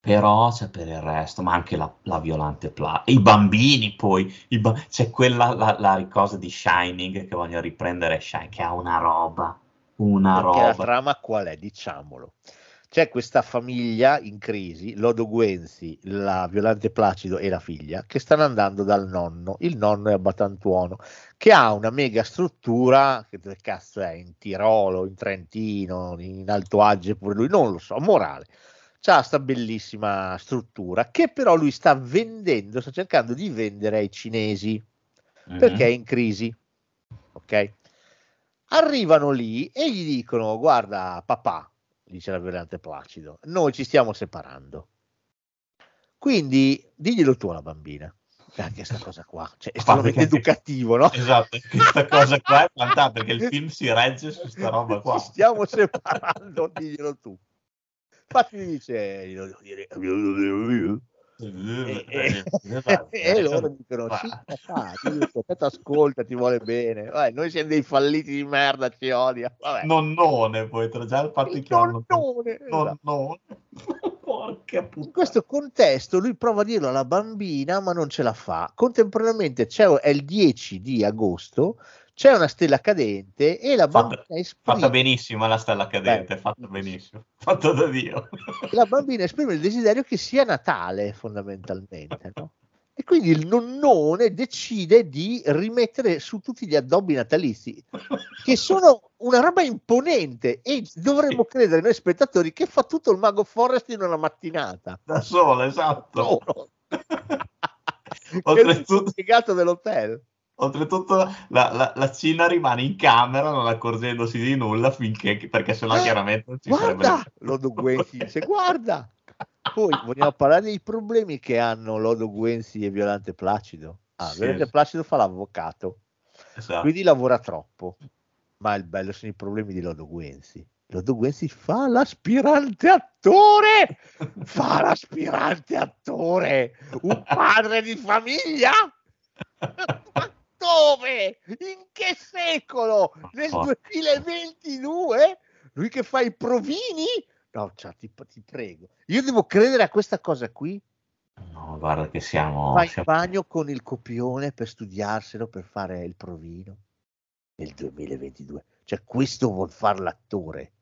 S7: Però c'è per il resto, ma anche la, la violante pla- i bambini poi, i ba- c'è quella, la, la cosa di Shining che voglio riprendere Shining, che ha una roba, una
S6: Perché la
S7: roba.
S6: trama qual è? Diciamolo. C'è questa famiglia in crisi, Lodo Guenzi, la Violante Placido e la figlia, che stanno andando dal nonno. Il nonno è a Batantuono, che ha una mega struttura, che cazzo è, in Tirolo, in Trentino, in Alto Adige, pure lui, non lo so, morale. C'ha sta bellissima struttura che però lui sta vendendo, sta cercando di vendere ai cinesi perché è in crisi. Ok? Arrivano lì e gli dicono: Guarda, papà, dice la Violante Placido, noi ci stiamo separando. Quindi diglielo tu alla bambina. Anche questa cosa qua, cioè, è estremamente educativo, no?
S7: Esatto, questa cosa qua è fantastica perché il film si regge su sta roba qua.
S6: Ci stiamo separando, diglielo tu. Infatti dice, dire, glielo devo dire. E, e- e loro dicono sì, papà, giusto, te ascolta, ti vuole bene. Vabbè, noi siamo dei falliti di merda, ci odia. Vabbè.
S7: Nonnone, poi tra già il fatto
S6: Il
S7: che hanno
S6: nonnone, esatto.
S7: nonnone. Porca
S6: In questo contesto lui prova a dirlo alla bambina, ma non ce la fa. Contemporaneamente c'è, è il 10 di agosto, c'è una stella cadente e la
S7: Fatta-
S6: bambina esprime,
S7: Fatta benissimo la stella cadente,
S6: Beh.
S7: fatta benissimo. Fatta da Dio.
S6: la bambina esprime il desiderio che sia Natale, fondamentalmente. no? E quindi il nonnone decide di rimettere su tutti gli addobbi natalizi, che sono una roba imponente e dovremmo credere noi spettatori che fa tutto il mago Forest in una mattinata.
S7: Da solo, esatto.
S6: Solo.
S7: Oltretutto-
S6: il spiegato dell'hotel.
S7: Oltretutto la, la, la Cina rimane in camera non accorgendosi di nulla finché, perché sennò
S6: Eh,
S7: chiaramente non ci
S6: Guarda,
S7: sarebbe...
S6: Lodo Guenzi dice guarda. Poi vogliamo parlare dei problemi che hanno Lodo Guenzi e Violante Placido. Ah,
S7: Sì.
S6: Violante Placido fa l'avvocato,
S7: Esatto.
S6: quindi lavora troppo. Ma il bello sono i problemi di Lodo Guenzi. Lodo Guenzi fa l'aspirante attore, fa l'aspirante attore, un padre di famiglia. Dove? In che secolo? Nel
S7: Porca.
S6: 2022? Lui che fa i provini? No, cioè, ti, ti prego. Io devo credere a questa cosa qui.
S7: No, guarda che siamo...
S6: Va in
S7: siamo-
S6: bagno con il copione per studiarselo, per fare il provino nel 2022. Cioè, questo vuol fare l'attore.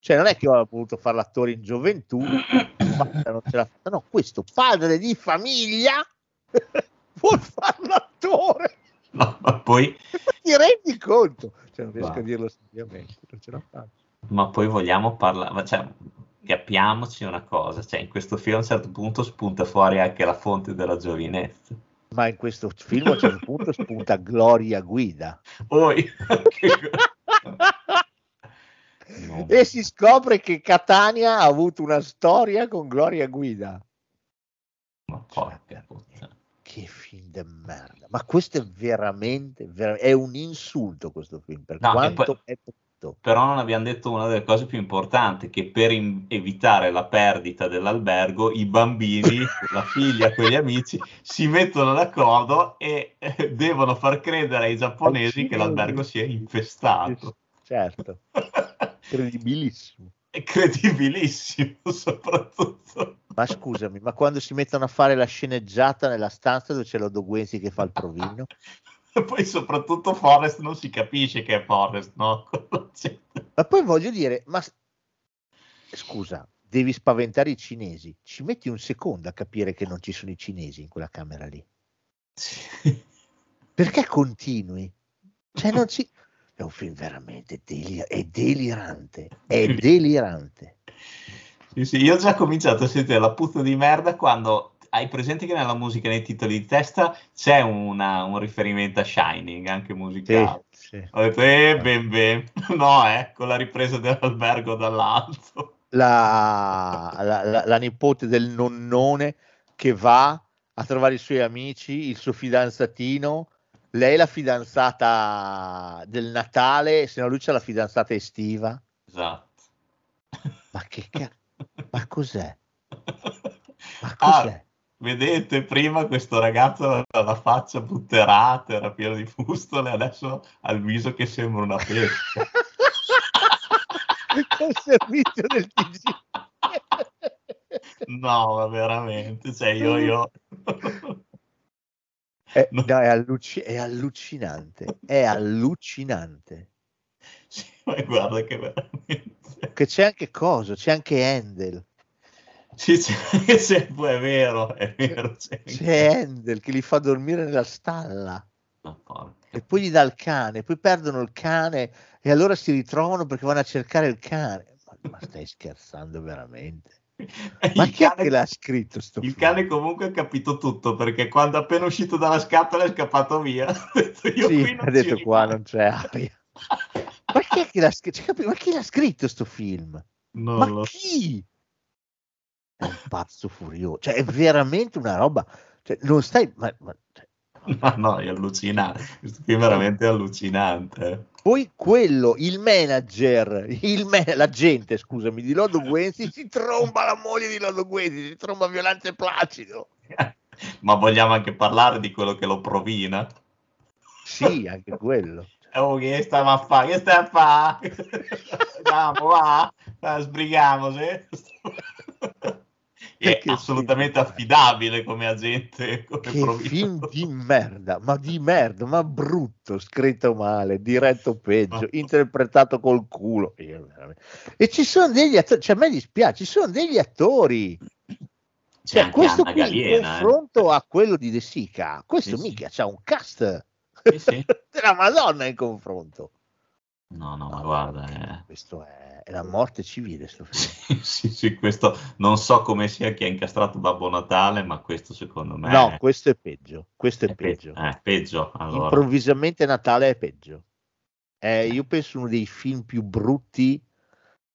S6: Cioè, non è che ho voluto fare l'attore in gioventù, non ce l'ha fatta. No, questo padre di famiglia vuol fare l'attore.
S7: No, ma poi...
S6: Ti rendi conto? Cioè, non riesco
S7: Va.
S6: a dirlo seriamente, non ce la faccio.
S7: Ma poi vogliamo parlare, cioè, capiamoci una cosa, cioè in questo film a un certo punto spunta fuori anche la fonte della giovinezza.
S6: Ma in questo film a un certo punto spunta Gloria Guida.
S7: Poi, che co- No.
S6: E si scopre che Catania ha avuto una storia con Gloria Guida.
S7: ma porca puttana.
S6: Che film de merda. Ma questo è veramente, vera- è un insulto questo film, per
S7: No,
S6: quanto è.
S7: Però non abbiamo detto una delle cose più importanti, che per in- evitare la perdita dell'albergo, i bambini, la figlia con gli amici, si mettono d'accordo e eh, devono far credere ai giapponesi che l'albergo sia infestato.
S6: Certo, credibilissimo.
S7: È credibilissimo, soprattutto.
S6: Ma scusami, ma quando si mettono a fare la sceneggiata nella stanza dove c'è Lodo Guenzi che fa il provino?
S7: E poi soprattutto Forrest non si capisce che è Forrest, no?
S6: Ma poi voglio dire, ma scusa, devi spaventare i cinesi. Ci metti un secondo a capire che non ci sono i cinesi in quella camera lì. Perché continui? Cioè, non ci... È un film veramente deli- è delirante. È delirante.
S7: Sì, sì, io ho già cominciato a sentire la puzza di merda quando hai presente che nella musica, nei titoli di testa, c'è una- un riferimento a Shining, anche musicale.
S6: Sì, sì.
S7: Ho detto, eh, ben ben. No, eh, con la ripresa dell'albergo dall'alto.
S6: La, la- la- la nipote del nonnone che va a trovare i suoi amici, il suo fidanzatino. Lei è la fidanzata del Natale, se no lui c'è la fidanzata estiva.
S7: Esatto.
S6: Ma che cazzo? Ma cos'è? Ma
S7: Ah,
S6: cos'è?
S7: vedete, prima questo ragazzo aveva la faccia butterata, era pieno di fustole, adesso ha il viso che sembra una pesca.
S6: Col servizio del TG.
S7: No, ma veramente, cioè io, io...
S6: È,
S7: No.
S6: no, è alluci- è allucinante, è allucinante.
S7: Sì, ma guarda che veramente...
S6: Che c'è anche Coso, c'è anche Handel.
S7: Sì, c'è, c'è- è vero, è vero. C'è,
S6: C'è Handel che li fa dormire nella stalla e poi gli dà il cane, poi perdono il cane e allora si ritrovano perché vanno a cercare il cane. Ma, ma stai scherzando veramente? Ma
S7: il
S6: chi è
S7: cane,
S6: che l'ha scritto sto
S7: il
S6: film?
S7: cane comunque ha capito tutto perché quando appena uscito dalla scatola è scappato via. Ha detto, io
S6: Sì, ha detto qua
S7: rimango."
S6: non c'è aria. Ma chi è che l'ha scritto? Ma chi l'ha scritto sto film?
S7: Non
S6: Ma
S7: lo
S6: chi? È un pazzo furioso, cioè è veramente una roba, cioè, non stai, ma, ma- cioè,
S7: No, no, è allucinante. Questo film è veramente allucinante.
S6: Poi quello, il manager, il ma- l'agente, scusami, di Lodo Guenzi si tromba la moglie di Lodo Guenzi, si tromba Violante Placido.
S7: Ma vogliamo anche parlare di quello che lo provina?
S6: Sì, anche quello.
S7: Oh, che stiamo a fare? Che stai a fare? Andiamo, va, Eh, sbrighiamoci. È assolutamente affidabile come agente. Come
S6: Che
S7: provino.
S6: film di merda, ma di merda, ma brutto, scritto male, diretto peggio,
S7: Ma-
S6: interpretato col culo. E ci sono degli attori, cioè a me dispiace, ci sono degli attori.
S7: C'è
S6: Cioè, questo
S7: Anna
S6: qui in
S7: Galiena, eh.
S6: confronto a quello di De Sica, questo
S7: Sì, sì.
S6: mica c'ha un cast
S7: Sì, sì.
S6: della Madonna in confronto.
S7: No, no, ma guarda, eh.
S6: Questo è, è la morte civile, sto film.
S7: Sì, sì, questo non so come sia chi ha incastrato Babbo Natale, ma questo secondo me
S6: No, questo è peggio, questo è
S7: è pe-
S6: peggio.
S7: eh, peggio. Allora.
S6: Improvvisamente Natale è peggio. È, io penso uno dei film più brutti.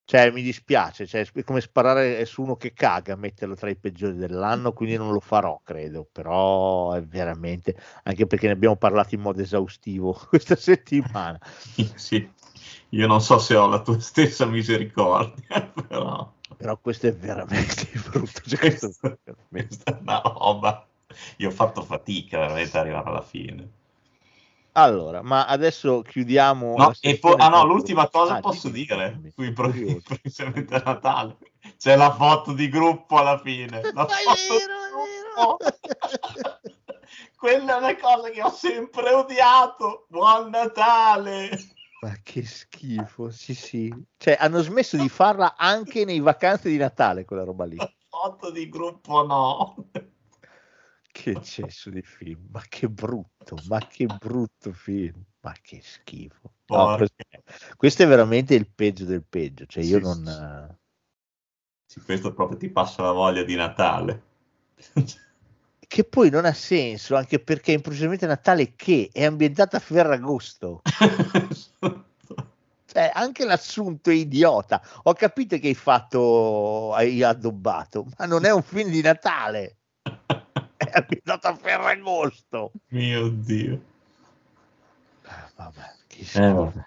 S6: Cioè, mi dispiace, cioè, è come sparare su uno che caga, metterlo tra i peggiori dell'anno, quindi non lo farò, credo. Però è veramente, anche perché ne abbiamo parlato in modo esaustivo questa settimana.
S7: Sì, io non so se ho la tua stessa misericordia, però
S6: Però questo è veramente brutto. Cioè,
S7: questa, questa è una roba. Io ho fatto fatica veramente ad arrivare alla fine.
S6: Allora, ma adesso chiudiamo.
S7: No, e poi,
S6: sessione
S7: ah no, l'ultima cosa
S6: Ah,
S7: posso
S6: dimmi,
S7: dire
S6: dimmi,
S7: sui
S6: sono
S7: pro-
S6: curioso.
S7: precisamente a Natale. C'è la foto di gruppo alla fine. La foto
S6: vero.
S7: Quella è una cosa che ho sempre odiato. Buon Natale!
S6: Ma che schifo, sì, sì. Cioè, hanno smesso di farla anche nei vacanze di Natale, quella roba lì.
S7: Foto di gruppo no.
S6: Che eccesso di film, ma che brutto, ma che brutto film, ma che schifo. No, questo, è veramente il peggio del peggio, cioè io
S7: Sì,
S6: non...
S7: Sì, questo proprio ti passa la voglia di Natale.
S6: Che poi non ha senso, anche perché improvvisamente Natale che è ambientata a Ferragosto. Cioè, anche l'assunto è idiota. Ho capito che hai fatto, hai addobbato, ma non è un film di Natale. È ambientato a Ferragosto.
S7: Mio Dio.
S6: Ah, Vabbè, che
S7: Eh, vabbè.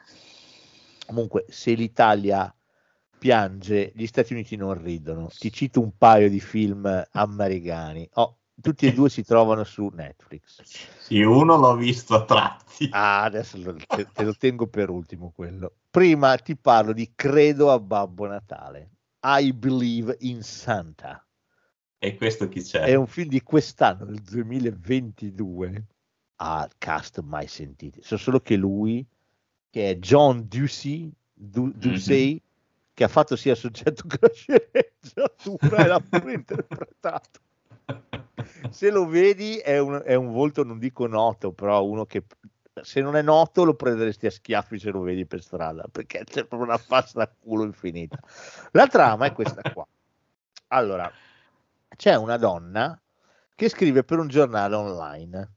S6: Comunque, se l'Italia piange, gli Stati Uniti non ridono. Ti cito un paio di film americani. Oh, tutti e due si trovano su Netflix.
S7: Sì, uno l'ho visto a tratti.
S6: Ah, adesso lo- te, te lo tengo per ultimo quello. Prima ti parlo di Credo a Babbo Natale. I Believe in Santa.
S7: E questo chi c'è?
S6: È un film di quest'anno, del 2022. Ah, cast mai sentiti. So solo che lui, che è John Ducey, Du- Ducey, che ha fatto sia soggetto che la sceneggiatura e l'ha pure interpretato. Se lo vedi è un, è un volto, non dico noto, però uno che se non è noto lo prenderesti a schiaffi se lo vedi per strada, perché c'è proprio una faccia da culo infinita. La trama è questa qua. Allora, c'è una donna che scrive per un giornale online.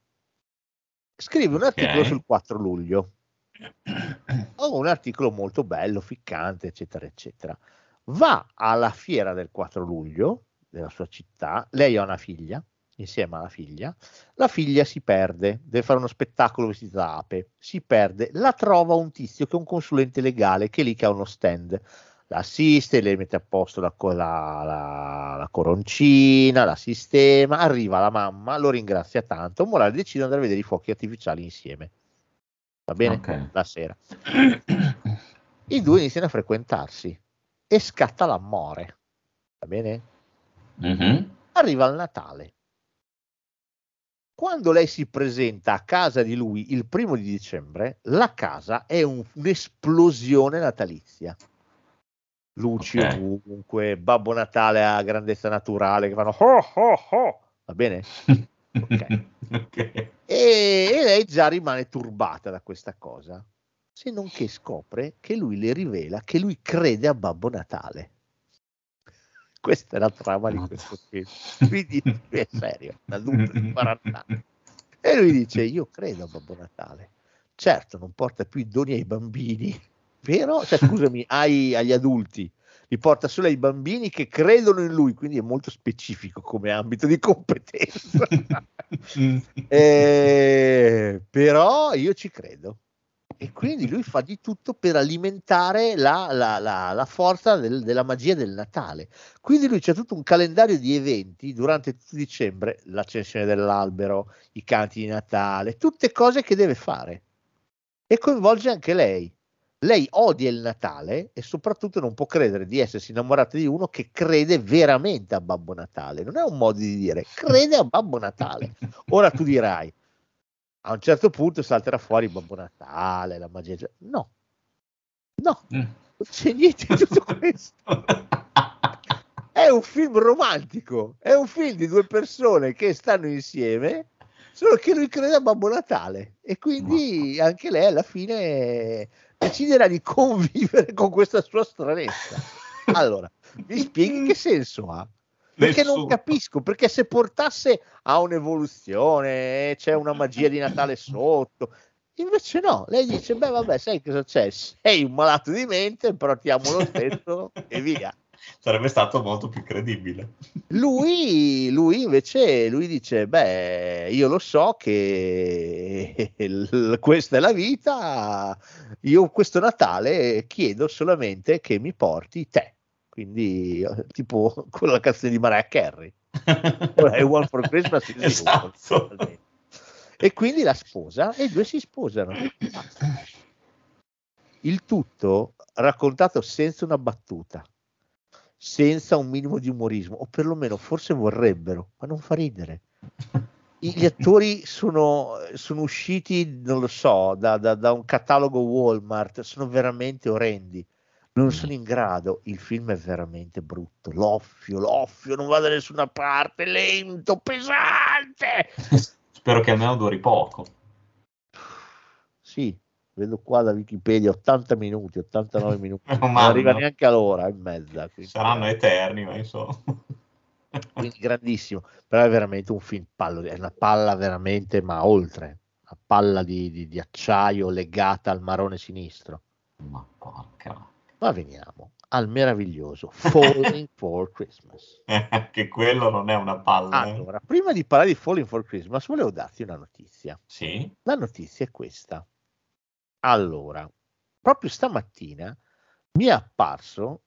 S6: Scrive un articolo
S7: Ok.
S6: sul 4 luglio. Oh, un articolo molto bello, ficcante, eccetera, eccetera. Va alla fiera del 4 luglio della sua città. Lei ha una figlia, insieme alla figlia. La figlia si perde, deve fare uno spettacolo vestita da ape. Si perde, la trova un tizio che è un consulente legale che è lì che ha uno stand la assiste, le mette a posto la, la- la- la coroncina, la sistema, arriva la mamma, lo ringrazia tanto, morale decide di andare a vedere i fuochi artificiali insieme. Va bene?
S7: Ok.
S6: La sera. I due iniziano a frequentarsi e scatta l'amore. Va bene?
S7: Mhm.
S6: Arriva il Natale. Quando lei si presenta a casa di lui il primo di dicembre, la casa è un- un'esplosione natalizia. Luci
S7: Ok.
S6: ovunque, Babbo Natale a grandezza naturale che fanno ho ho ho. Va bene? Ok.
S7: Ok.
S6: E, e lei già rimane turbata da questa cosa, se non che scopre che lui le rivela che lui crede a Babbo Natale. Questa è la trama di questo film. Quindi è serio, adulto di 40 anni. E lui dice: Io credo a Babbo Natale. Certo, non porta più i doni ai bambini, vero? Cioè, scusami, ai- agli adulti, li porta solo ai bambini che credono in lui, quindi è molto specifico come ambito di competenza. Eh, però io ci credo. E quindi lui fa di tutto per alimentare la, la- la- la forza del- della magia del Natale. Quindi lui c'è tutto un calendario di eventi durante tutto dicembre, l'accensione dell'albero, i canti di Natale, tutte cose che deve fare. E coinvolge anche lei. Lei odia il Natale e soprattutto non può credere di essersi innamorata di uno che crede veramente a Babbo Natale. Non è un modo di dire, crede a Babbo Natale. Ora tu dirai, a un certo punto salterà fuori Babbo Natale, la magia. No, no,
S7: Mm.
S6: non c'è niente di tutto questo. È un film romantico, è un film di due persone che stanno insieme, solo che lui crede a Babbo Natale e quindi anche lei alla fine deciderà di convivere con questa sua stranezza. Allora, mi spieghi che senso ha? Perché non
S7: Nessuno.
S6: capisco, perché se portasse a un'evoluzione, eh, c'è una magia di Natale sotto. Invece no, lei dice, beh vabbè, sai cosa c'è? Sei un malato di mente, però ti amo lo stesso e via.
S7: Sarebbe stato molto più credibile.
S6: Lui, lui invece lui dice: Beh, io lo so che questa è la vita. Io questo Natale chiedo solamente che mi porti te. Quindi, tipo quella canzone di Mariah Carey. I want for Christmas is.
S7: Esatto.
S6: E quindi la sposa e i due si sposano. Il tutto raccontato senza una battuta, senza un minimo di umorismo, o perlomeno forse vorrebbero, ma non fa ridere. Gli attori sono, sono usciti, non lo so, da, da- da un catalogo Walmart, sono veramente orrendi. Non sono in grado, il film è veramente brutto, l'offio, l'offio, non va da nessuna parte, lento, pesante.
S7: Spero che almeno duri poco.
S6: Sì, vedo qua da Wikipedia 80 minuti, 89 minuti,
S7: Oh,
S6: non arriva neanche all'ora e mezza. Quindi,
S7: Saranno eterni, ma insomma.
S6: quindi grandissimo, però è veramente un film pallo, è una palla veramente, ma oltre, una palla di, di- di acciaio legata al marone sinistro.
S7: Ma porca.
S6: Ma veniamo al meraviglioso Falling for Christmas.
S7: che quello non è una palla. eh.
S6: Allora, prima di parlare di Falling for Christmas, volevo darti una notizia.
S7: Sì?
S6: La notizia è questa. Allora, proprio stamattina mi è apparso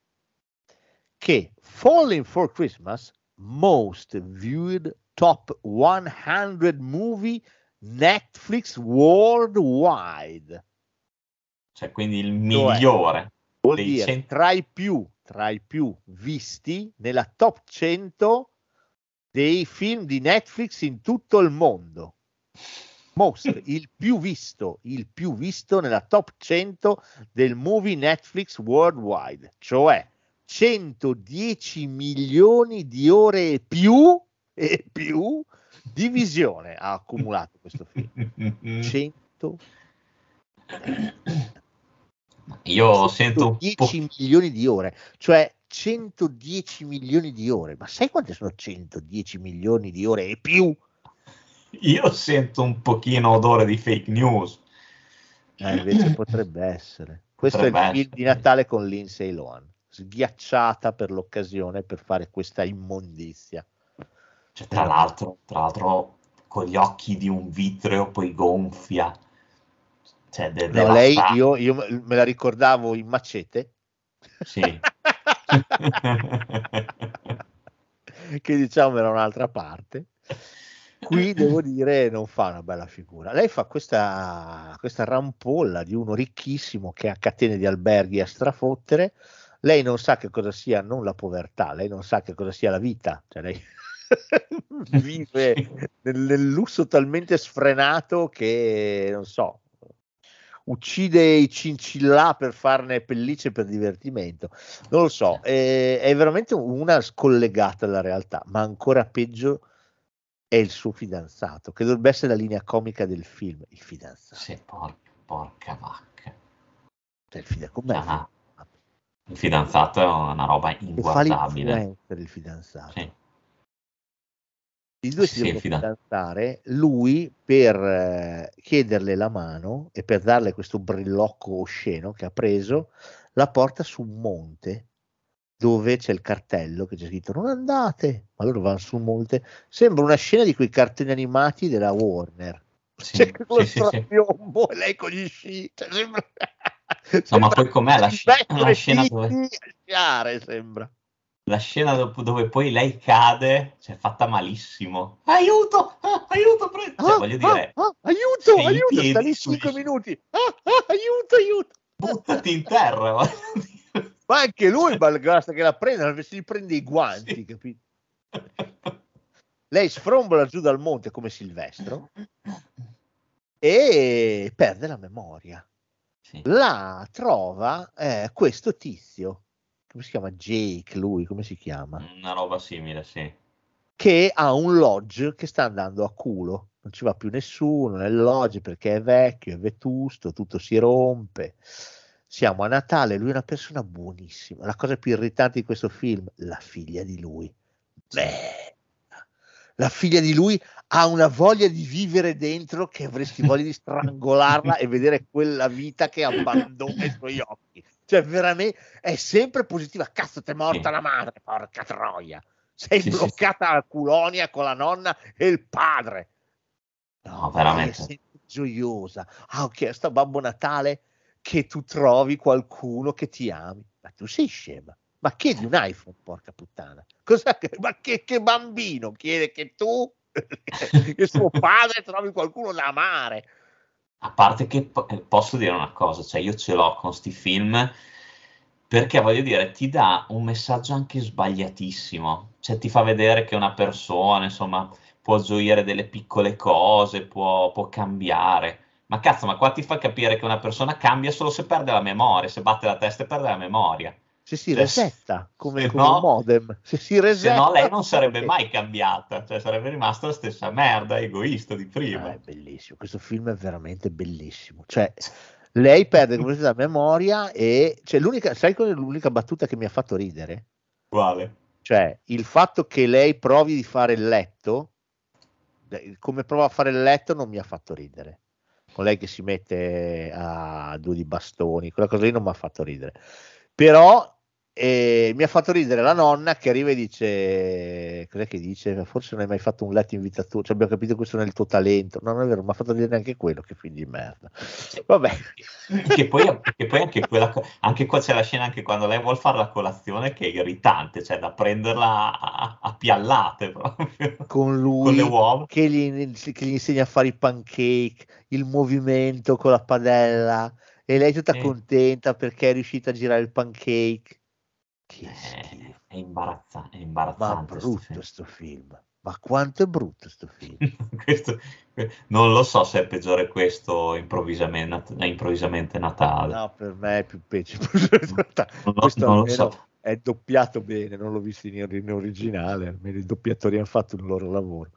S6: che Falling for Christmas, most viewed top 100 movie Netflix worldwide.
S7: Cioè, quindi il migliore.
S6: Vuol dire
S7: cent-
S6: tra i più, tra i più visti nella top 100 dei film di Netflix in tutto il mondo. Most, il più visto, il più visto nella top 100 del movie Netflix worldwide, cioè 110 milioni di ore e più e più di visione ha accumulato questo film. 100
S7: Io sento un po'.
S6: 110 milioni di ore, cioè 110 milioni di ore. Ma sai quante sono 110 milioni di ore e più?
S7: Io sento un pochino odore di fake news.
S6: Eh, invece potrebbe essere. Questo è il
S7: Potrebbe
S6: film di Natale con Lindsay Lohan, sghiacciata per l'occasione per fare questa immondizia.
S7: Cioè, tra l'altro, tra l'altro, con gli occhi di un vitreo poi gonfia. Cioè, de-
S6: No, lei, io, io me la ricordavo in macete.
S7: Sì.
S6: che diciamo era un'altra parte. Qui devo dire non fa una bella figura. Lei fa questa, questa rampolla di uno ricchissimo che ha catene di alberghi a strafottere. Lei non sa che cosa sia non la povertà, lei non sa che cosa sia la vita. Cioè lei vive nel, nel lusso talmente sfrenato che non so, uccide i cincillà per farne pellicce per divertimento. Non lo so, è, è veramente una scollegata dalla realtà, ma ancora peggio è il suo fidanzato, che dovrebbe essere la linea comica del film. Il fidanzato,
S7: Sì, por- porca vacca.
S6: cioè il fidanzato com'è?
S7: Ah. Il fidanzato è una roba
S6: fa
S7: inguardabile.
S6: l'influencer il fidanzato.
S7: Sì.
S6: I due si
S7: sì,
S6: devono fidanzare, lui per eh, chiederle la mano e per darle questo brillocco osceno che ha preso, la porta su un monte dove c'è il cartello che c'è scritto non andate, ma loro vanno su un monte. Sembra una scena di quei cartoni animati della Warner.
S7: Sì,
S6: C'è quello
S7: sì, sì, sì.
S6: strapiombo e lei con gli sci. Cioè, sembra...
S7: No, ma
S6: sembra
S7: poi com'è la, sc- la scena dove,
S6: sciare, sembra.
S7: La scena dopo- dove poi lei cade, cioè fatta malissimo. Aiuto! Ah, aiuto! pre- Cioè,
S6: Ah,
S7: voglio
S6: ah,
S7: dire,
S6: ah, aiuto,
S7: in
S6: aiuto,
S7: piedi
S6: sta lì
S7: sui-
S6: 5 minuti. Ah, ah, aiuto, aiuto.
S7: buttati in terra.
S6: Ma anche lui basta che la prenda, si prende i guanti, capito? Lei sfrombola giù dal monte come Silvestro e perde la memoria.
S7: Sì.
S6: La trova eh, questo tizio, come si chiama? Jake, lui, come si chiama?
S7: Una roba simile, sì.
S6: Che ha un lodge che sta andando a culo. Non ci va più nessuno nel lodge perché è vecchio, è vetusto, tutto si rompe. Siamo a Natale, lui è una persona buonissima. La cosa più irritante di questo film, la figlia di lui. Beh, la figlia di lui ha una voglia di vivere dentro che avresti voglia di strangolarla e vedere quella vita che abbandona i suoi occhi. Cioè, veramente è sempre positiva. Cazzo, ti è morta
S7: Sì.
S6: la madre, porca troia. Sei
S7: Sì, sì,
S6: bloccata a Culonia con la nonna e il padre.
S7: No, veramente.
S6: Sempre gioiosa. Ah, ok, sta Babbo Natale che tu trovi qualcuno che ti ami. Ma tu sei scema. Ma chiedi un iPhone, porca puttana. Cosa, ma che, che bambino chiede che tu, che suo padre trovi qualcuno da amare?
S7: A parte che eh, posso dire una cosa, cioè io ce l'ho con sti film perché voglio dire, ti dà un messaggio anche sbagliatissimo, cioè ti fa vedere che una persona, insomma, può gioire delle piccole cose, può, può cambiare. Ma cazzo, ma qua ti fa capire che una persona cambia solo se perde la memoria, se batte la testa e perde la memoria.
S6: Se si resetta come,
S7: se
S6: come
S7: no-
S6: un modem, se si
S7: Se
S6: resetta,
S7: no lei non sarebbe mai cambiata, cioè sarebbe rimasta la stessa merda, egoista di prima.
S6: Ah, è bellissimo, questo film è veramente bellissimo. Cioè, lei perde completamente la memoria e cioè, l'unica, sai qual è l'unica battuta che mi ha fatto ridere?
S7: Uguale.
S6: Cioè, il fatto che lei provi di fare il letto, eh, come prova a fare il letto non mi ha fatto ridere. Con lei che si mette a due di bastoni, quella cosa lì non mi ha fatto ridere. Però eh, mi ha fatto ridere la nonna che arriva e dice, cos'è che dice? Forse non hai mai fatto un letto in vita tua, cioè, abbiamo capito che questo non è il tuo talento. No, non è vero, mi ha fatto ridere neanche quello, che film di merda. Vabbè.
S7: Che poi, che poi anche, quella, anche qua c'è la scena anche quando lei vuole fare la colazione che è irritante, cioè da prenderla a, a piallate proprio.
S6: con lui
S7: Con le uova.
S6: che gli, che gli insegna a fare i pancake, il movimento con la padella e lei tutta
S7: Sì.
S6: contenta perché è riuscita a girare il pancake. Che
S7: Eh,
S6: schifo,
S7: È, imbarazza- è
S6: ma
S7: imbarazzante. sto
S6: brutto
S7: film.
S6: sto film. Ma quanto è brutto sto film.
S7: Questo- non lo so se è peggiore questo improvvisamente, improvvisamente Natale.
S6: No, per me è più peggio.
S7: Non
S6: Questo
S7: non lo so.
S6: è doppiato bene, non l'ho visto in, in originale, almeno i doppiatori hanno fatto il loro lavoro.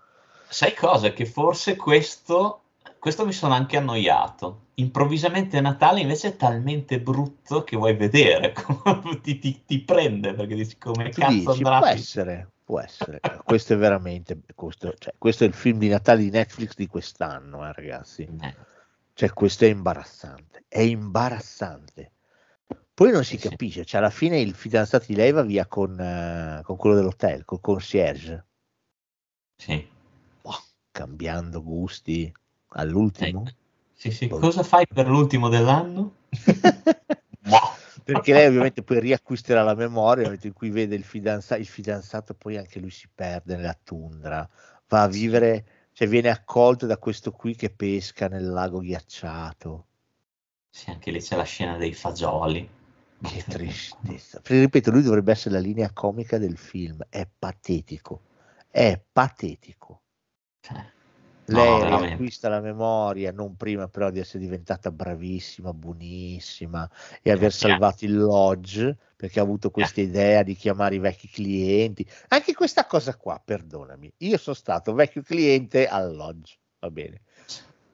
S7: Sai cosa? Che forse questo, questo mi sono anche annoiato. Improvvisamente Natale invece è talmente brutto che vuoi vedere, ti, ti- ti prende perché dici come
S6: Tu
S7: cazzo
S6: dici,
S7: andrà
S6: può essere, può essere. questo è veramente, questo, cioè, questo è il film di Natale di Netflix di quest'anno, eh, ragazzi.
S7: finire?
S6: Cioè, questo è imbarazzante, è imbarazzante. Poi non si
S7: Sì, sì.
S6: capisce, cioè alla fine il fidanzato di lei va via con, eh, con quello dell'hotel, col concierge,
S7: Sì.
S6: Boh, cambiando gusti all'ultimo.
S7: Eh, Sì, sì.
S6: Boh.
S7: Cosa fai per l'ultimo dell'anno? Boh.
S6: Perché lei ovviamente poi riacquisterà la memoria nel momento in cui vede il fidanzato, il fidanzato poi anche lui si perde nella tundra, va a vivere, cioè viene accolto da questo qui che pesca nel lago ghiacciato.
S7: Sì, anche lì c'è la scena dei fagioli.
S6: Che tristezza. Perché, ripeto, lui dovrebbe essere la linea comica del film, è patetico, è patetico.
S7: No,
S6: Lei
S7: veramente.
S6: riacquista la memoria, non prima però di essere diventata bravissima, buonissima e aver salvato il lodge perché ha avuto questa idea di chiamare i vecchi clienti. Anche questa cosa qua, perdonami, io sono stato vecchio cliente al lodge, va bene.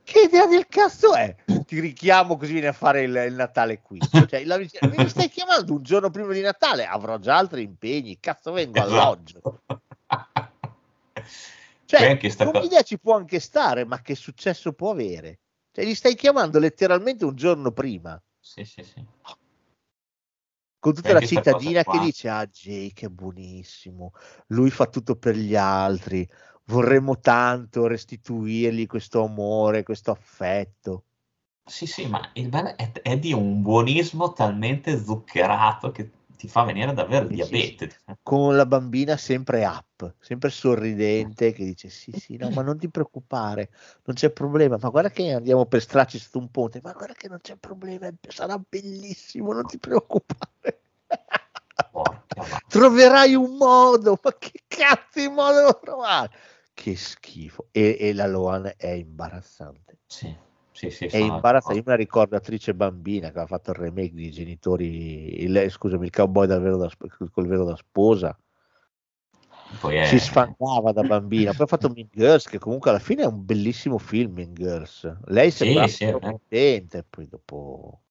S6: che idea del cazzo è? Ti richiamo così vieni a fare il, il Natale qui. Cioè, la, mi stai chiamando un giorno prima di Natale, avrò già altri impegni, cazzo vengo alloggio.
S7: Poi
S6: Cioè,
S7: anche sta
S6: come
S7: co-
S6: idea ci può anche stare, ma che successo può avere? Cioè, li stai chiamando letteralmente un giorno prima,
S7: Sì, sì, sì.
S6: con tutta
S7: E
S6: la cittadina che dice, ah Jake è buonissimo, lui fa tutto per gli altri, vorremmo tanto restituirgli questo amore, questo affetto.
S7: Sì, sì, ma il bello è, è di un buonismo talmente zuccherato che ti fa venire davvero il
S6: Sì, sì,
S7: diabete.
S6: con la bambina sempre up, sempre sorridente, che dice sì, sì, no, ma non ti preoccupare, non c'è problema, ma guarda che andiamo per stracci sotto un ponte, ma guarda che non c'è problema, sarà bellissimo, non ti preoccupare. Troverai un modo, ma che cazzo di modo devo trovare? Che schifo. E, e la Loan è imbarazzante.
S7: Sì, sì, sì,
S6: È imbarazzante. Io me la ricordo attrice bambina che aveva fatto il remake di Genitori, il, scusami, il cowboy dal da, col vero da sposa.
S7: Poi è...
S6: si sfangava da bambina. Poi ha fatto Mean Girls, che comunque alla fine è un bellissimo film. Mean Girls, lei
S7: Sì,
S6: sembrava
S7: sì, è vero.
S6: promettente, poi dopo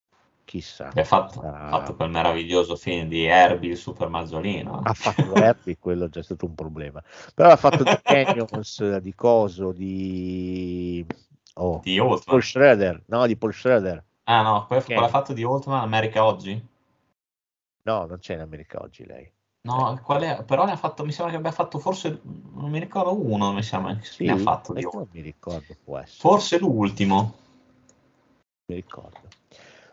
S6: chissà.
S7: ha fatto,
S6: Ah.
S7: fatto quel meraviglioso film di Herbie il super mazzolino.
S6: Ha fatto Herbie, quello è già stato un problema. Però ha fatto di Canyons, di Coso, di, oh,
S7: Di
S6: Paul
S7: Oldman.
S6: Schroeder, no, di Paul Schroeder.
S7: Ah no, poi
S6: Ok.
S7: quella fatto di Oldman, America Oggi?
S6: No, non c'è in America oggi lei.
S7: No, qual è? Però ne ha fatto, mi sembra che abbia fatto forse, non mi ricordo uno, mi sembra
S6: Sì,
S7: ne ha fatto Oldman.
S6: non mi ricordo, può essere.
S7: Forse l'ultimo.
S6: mi ricordo.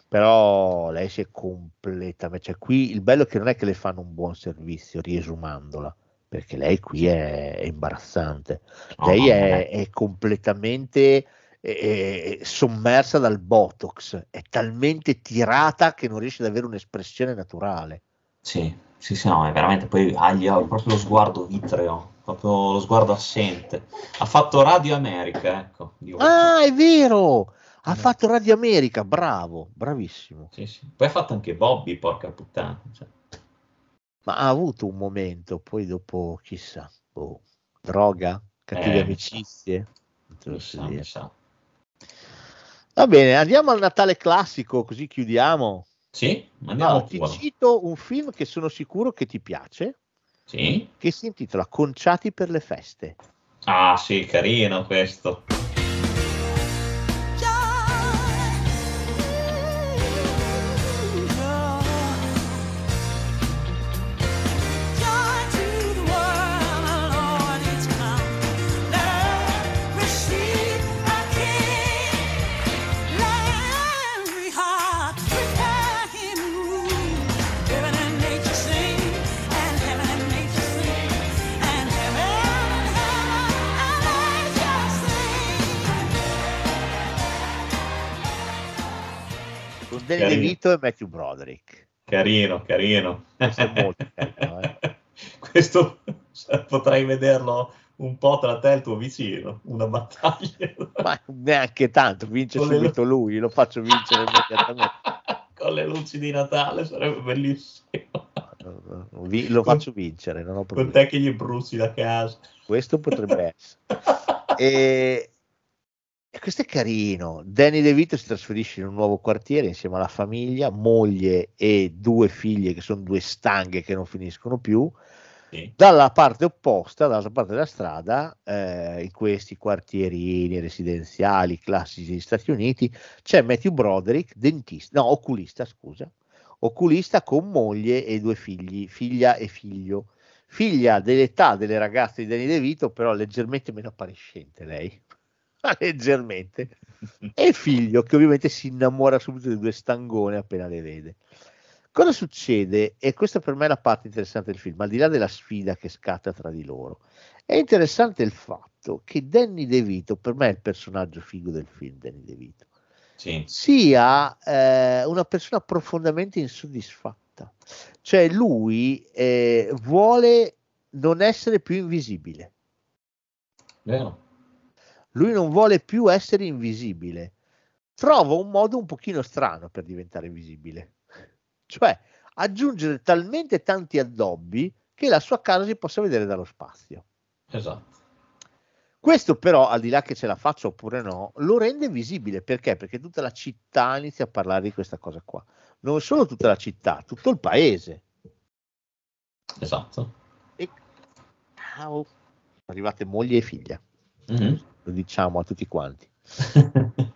S6: Però lei si è completamente, cioè qui il bello è che non è che le fanno un buon servizio riesumandola, perché lei qui è, è imbarazzante.
S7: No,
S6: lei
S7: no,
S6: è, è completamente eh, sommersa dal botox, è talmente tirata che non riesce ad avere un'espressione naturale.
S7: Sì, sì, sì, no, è veramente, poi ha gli- proprio lo sguardo vitreo, proprio lo sguardo assente. Ha fatto Radio America, ecco.
S6: Ah, è vero! Ha
S7: Eh.
S6: fatto Radio America, bravo, bravissimo.
S7: Sì, sì. Poi ha fatto anche Bobby, porca puttana. cioè.
S6: Ma ha avuto un momento, poi dopo chissà, boh, droga, cattive
S7: Eh,
S6: amicizie. non te lo
S7: Mi
S6: so
S7: sa, mi
S6: dire.
S7: sa.
S6: Va bene, andiamo al Natale classico, così chiudiamo.
S7: Sì, andiamo
S6: Allora, ti cito un film che sono sicuro che ti piace,
S7: Sì.
S6: che si intitola Conciati per le feste.
S7: Ah, sì, carino questo.
S6: Con Danny
S7: Carino.
S6: DeVito e Matthew Broderick.
S7: Carino, carino.
S6: Questo è molto carino, eh.
S7: Questo potrai vederlo un po' tra te e il tuo vicino, una battaglia.
S6: Ma neanche tanto, vince
S7: Con le-
S6: subito lui, lo faccio vincere immediatamente.
S7: Con le luci di Natale sarebbe bellissimo.
S6: No, no, vi- lo faccio vincere, non ho
S7: Con
S6: problemi.
S7: te che gli bruci la casa.
S6: Questo potrebbe essere. E questo è carino. Danny DeVito si trasferisce in un nuovo quartiere insieme alla famiglia, moglie e due figlie che sono due stanghe che non finiscono più.
S7: Sì.
S6: Dalla parte opposta, dall'altra parte della strada, eh, in questi quartierini residenziali classici degli Stati Uniti, c'è Matthew Broderick, dentista, no, oculista, scusa, oculista con moglie e due figli, figlia e figlio. Figlia dell'età delle ragazze di Danny DeVito, però leggermente meno appariscente lei, leggermente. E il figlio che ovviamente si innamora subito di due stangone appena le vede. Cosa succede? E questa per me è la parte interessante del film, al di là della sfida che scatta tra di loro. È interessante il fatto che Danny DeVito, per me è il personaggio figo del film, Danny DeVito,
S7: Sì.
S6: sia eh, una persona profondamente insoddisfatta. Cioè lui eh, vuole non essere più invisibile.
S7: Vero?
S6: Lui non vuole più essere invisibile. Trova un modo un pochino strano per diventare visibile. Cioè aggiungere talmente tanti addobbi che la sua casa si possa vedere dallo spazio.
S7: Esatto.
S6: Questo però, al di là che ce la faccia oppure no, lo rende visibile perché? Perché tutta la città inizia a parlare di questa cosa qua. Non solo tutta la città, tutto il paese.
S7: Esatto.
S6: E ciao, arrivate moglie e figlia,
S7: Mhm.
S6: Lo diciamo a tutti quanti.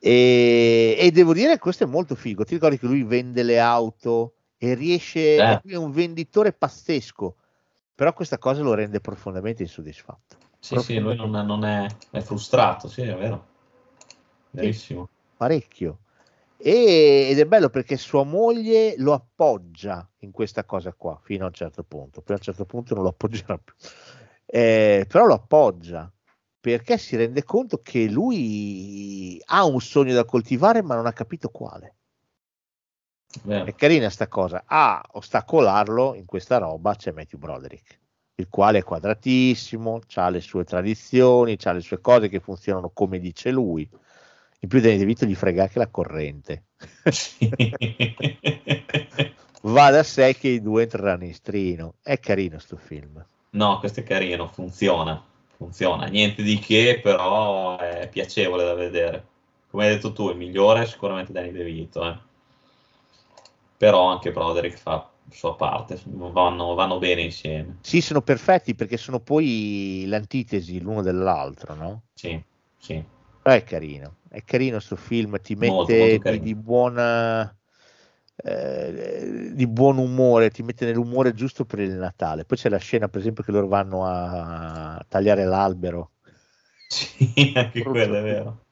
S6: E, e devo dire che questo è molto figo. Ti ricordi che lui vende le auto e riesce,
S7: Eh.
S6: è un venditore pazzesco, però questa cosa lo rende profondamente insoddisfatto.
S7: Sì, sì, lui non, non è, è frustrato, sì, è vero. Verissimo.
S6: parecchio. E- ed è bello perché sua moglie lo appoggia in questa cosa qua fino a un certo punto. Poi a un certo punto non lo appoggerà più, Eh, però lo appoggia perché si rende conto che lui ha un sogno da coltivare, ma non ha capito quale.
S7: Vero.
S6: È carina sta cosa. A ostacolarlo in questa roba c'è Matthew Broderick, il quale è quadratissimo, ha le sue tradizioni, ha le sue cose che funzionano come dice lui. In più Danny DeVito gli frega anche la corrente.
S7: Sì.
S6: Va da sé che i due entreranno in strino. È carino sto film.
S7: No, questo è carino, funziona, funziona. Niente di che, però è piacevole da vedere. Come hai detto tu, il migliore è sicuramente Danny DeVito, eh. Però anche Broderick fa sua parte, vanno, vanno bene insieme.
S6: Sì, sono perfetti perché sono poi l'antitesi l'uno dell'altro, no?
S7: Sì, sì.
S6: Però è carino, è carino sto film, ti mette
S7: Molto, molto
S6: di, di buona eh, di buon umore, ti mette nell'umore giusto per il Natale. Poi c'è la scena, per esempio, che loro vanno a tagliare l'albero.
S7: Sì, anche quello è vero.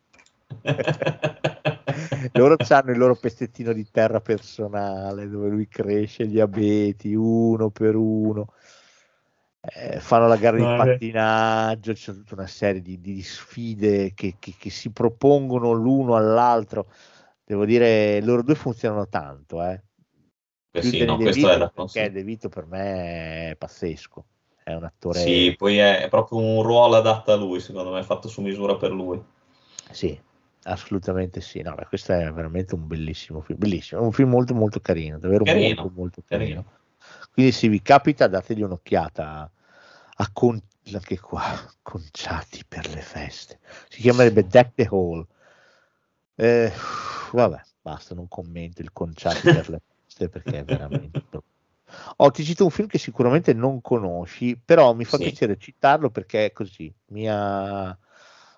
S6: loro hanno il loro pezzettino di terra personale dove lui cresce gli abeti uno per uno. Eh, fanno la gara di
S7: No,
S6: pattinaggio, c'è tutta una serie di, di sfide che, che- che si propongono l'uno all'altro. Devo dire, loro due funzionano tanto, eh.
S7: Eh
S6: Più
S7: sì, no, questo
S6: DeVito,
S7: è da
S6: perché. De Vito per me è pazzesco, è un attore
S7: Sì, poi è, è proprio un ruolo adatto a lui, secondo me, fatto su misura per lui.
S6: Sì, assolutamente sì. No, beh, questo è veramente un bellissimo film, bellissimo, è un film molto molto carino, davvero
S7: Carino,
S6: molto molto carino.
S7: carino.
S6: Quindi se vi capita dategli un'occhiata a con- anche qua, conciati per le feste. Si chiamerebbe Deck the Hall. Eh, vabbè, basta, non commento il conciati per le feste perché è veramente... Oh, ti cito un film che sicuramente non conosci, però mi fa
S7: Sì.
S6: piacere citarlo perché è così. Mia,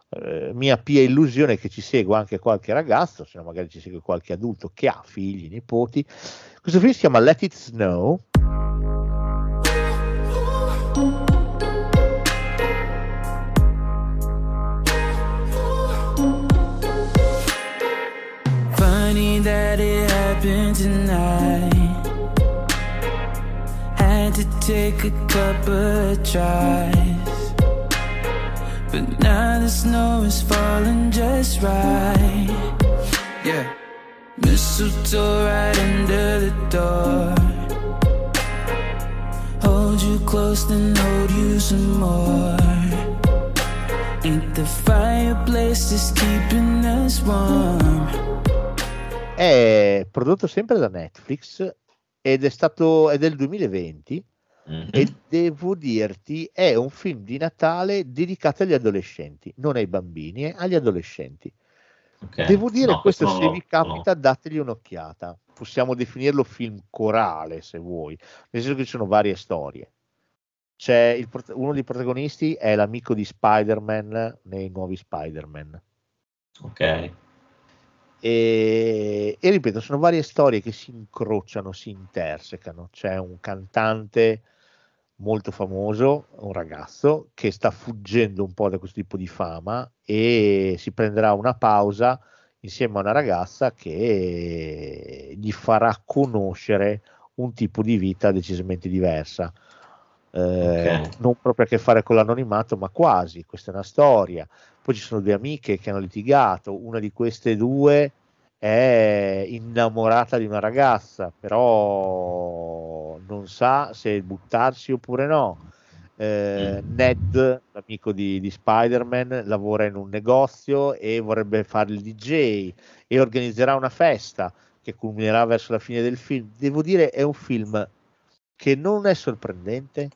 S6: eh, mia pia illusione che ci segua anche qualche ragazzo, se no magari ci segue qualche adulto che ha figli, nipoti. Questo film si chiama Let It Snow.
S9: Take a couple of tries. But now the snow is falling just right. Yeah. Mistletoe right under the door. Hold you close, then hold you some more. Ain't the fireplace just keeping us warm?
S6: È prodotto sempre da Netflix ed è stato è del 2020
S7: Mhm.
S6: e devo dirti è un film di Natale dedicato agli adolescenti, non ai bambini, eh, agli adolescenti.
S7: Ok.
S6: Devo dire
S7: No,
S6: questo,
S7: non
S6: se vi capita dategli un'occhiata. Possiamo definirlo film corale se vuoi, nel senso che ci sono varie storie. C'è il uno dei protagonisti è l'amico di Spider-Man nei nuovi Spider-Man.
S7: no. Ok.
S6: E, e ripeto, sono varie storie che si incrociano, si intersecano. C'è un cantante molto famoso, un ragazzo che sta fuggendo un po' da questo tipo di fama e si prenderà una pausa insieme a una ragazza che gli farà conoscere un tipo di vita decisamente diversa. Eh,
S7: Ok.
S6: Non proprio a che fare con l'anonimato, ma quasi. Questa è una storia. Poi ci sono due amiche che hanno litigato, una di queste due è innamorata di una ragazza, però non sa se buttarsi oppure no. Eh,
S7: Mm.
S6: Ned, l'amico di, di Spider-Man, lavora in un negozio e vorrebbe fare il DJ e organizzerà una festa che culminerà verso la fine del film. Devo dire, è un film che non è sorprendente,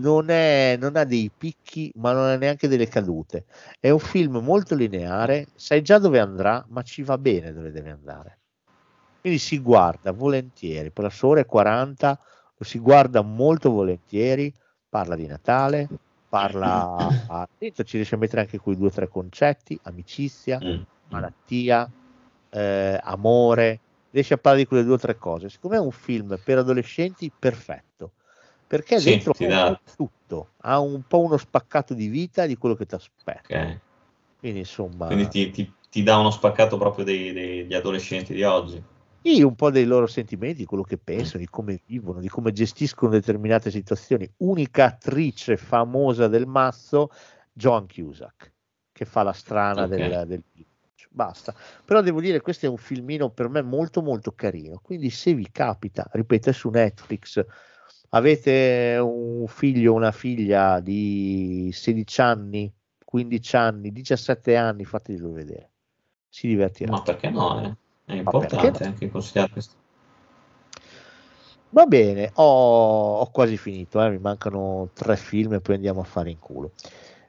S6: non, è, non ha dei picchi, ma non ha neanche delle cadute. È un film molto lineare, sai già dove andrà, ma ci va bene dove deve andare. Quindi si guarda volentieri, per la sua ora e 40 lo si guarda molto volentieri, parla di Natale, parla, a- dentro ci riesce a mettere anche quei due o tre concetti, amicizia,
S7: Mm.
S6: malattia, eh, amore, riesce a parlare di quelle due o tre cose. Secondo me è un film per adolescenti perfetto, perché
S7: Sì,
S6: dentro ha tutto, ha un po' uno spaccato di vita di quello che ti aspetta.
S7: Ok.
S6: Quindi insomma,
S7: Quindi ti, ti- ti dà uno spaccato proprio dei- dei- degli adolescenti di oggi.
S6: sì, un po' dei loro sentimenti, di quello che pensano, di come vivono, di come gestiscono determinate situazioni. Unica attrice famosa del mazzo, Joan Cusack, che fa la strana
S7: Ok.
S6: del, del basta. Però devo dire, questo è un filmino per me molto molto carino. Quindi se vi capita, ripeto, è su Netflix, avete un figlio o una figlia di 16 anni, 15 anni, 17 anni, fatelo vedere. Si divertirà.
S7: Ma perché no? eh? È importante
S6: no?
S7: anche consigliare questo.
S6: Va bene, ho, ho quasi finito, eh, mi mancano tre film e poi andiamo a fare in culo.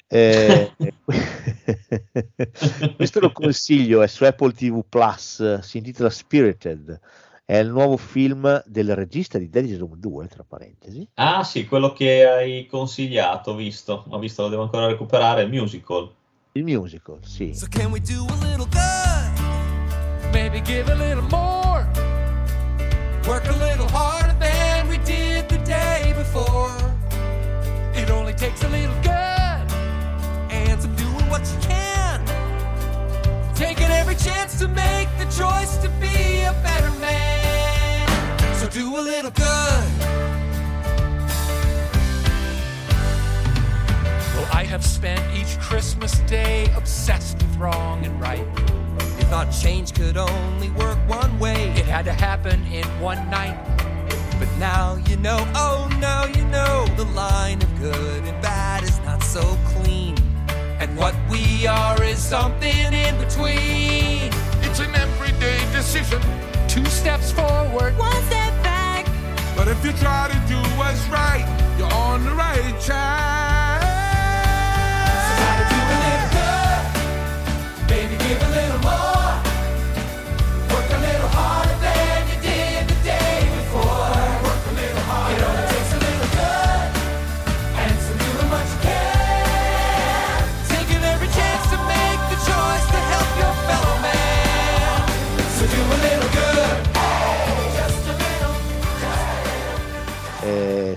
S6: Eh, questo lo consiglio, è su Apple TV Plus, si intitola Spirited, è il nuovo film del regista di Dead Zone 2, tra parentesi.
S7: Ah sì, quello che hai consigliato, ho visto, ho visto, lo devo ancora recuperare, il musical.
S6: Il musical, sì.
S9: So can we do a little good? Maybe give a little more. Work a little harder than we did the day before. It only takes a little good and some doing what you can. Taking every chance to make the choice to be do a little good.
S11: Well, I have spent each Christmas day obsessed with wrong and right.
S9: You thought change could only work one way.
S11: It had to happen in one night.
S9: But now you know, oh, now you know the line of good and bad is not so clean.
S11: And what we are is something in between.
S12: It's an everyday decision.
S11: Two steps forward,
S9: One step back,
S12: But if you try to do what's right, you're on the right track.
S9: So gotta do a little good. Baby, give a little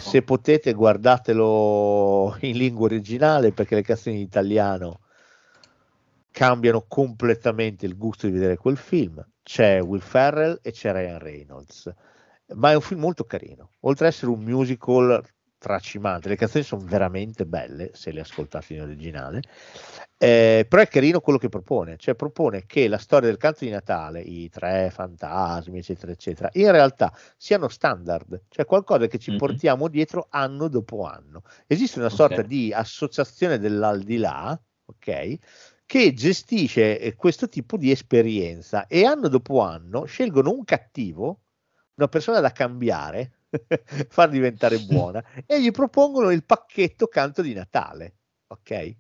S6: se potete guardatelo in lingua originale perché le canzoni in italiano cambiano completamente il gusto di vedere quel film. C'è Will Ferrell e c'è Ryan Reynolds, ma è un film molto carino. Oltre ad essere un musical tracimante, le canzoni sono veramente belle se le ascoltate in originale. Eh, però è carino quello che propone, cioè propone che la storia del canto di Natale, i tre fantasmi, eccetera, eccetera, in realtà siano standard, cioè qualcosa che ci
S7: Mhm.
S6: portiamo dietro anno dopo anno. Esiste una sorta di associazione dell'aldilà, ok? Che gestisce eh, questo tipo di esperienza e anno dopo anno scelgono un cattivo, una persona da cambiare, far diventare buona e gli propongono il pacchetto canto di Natale. Ok,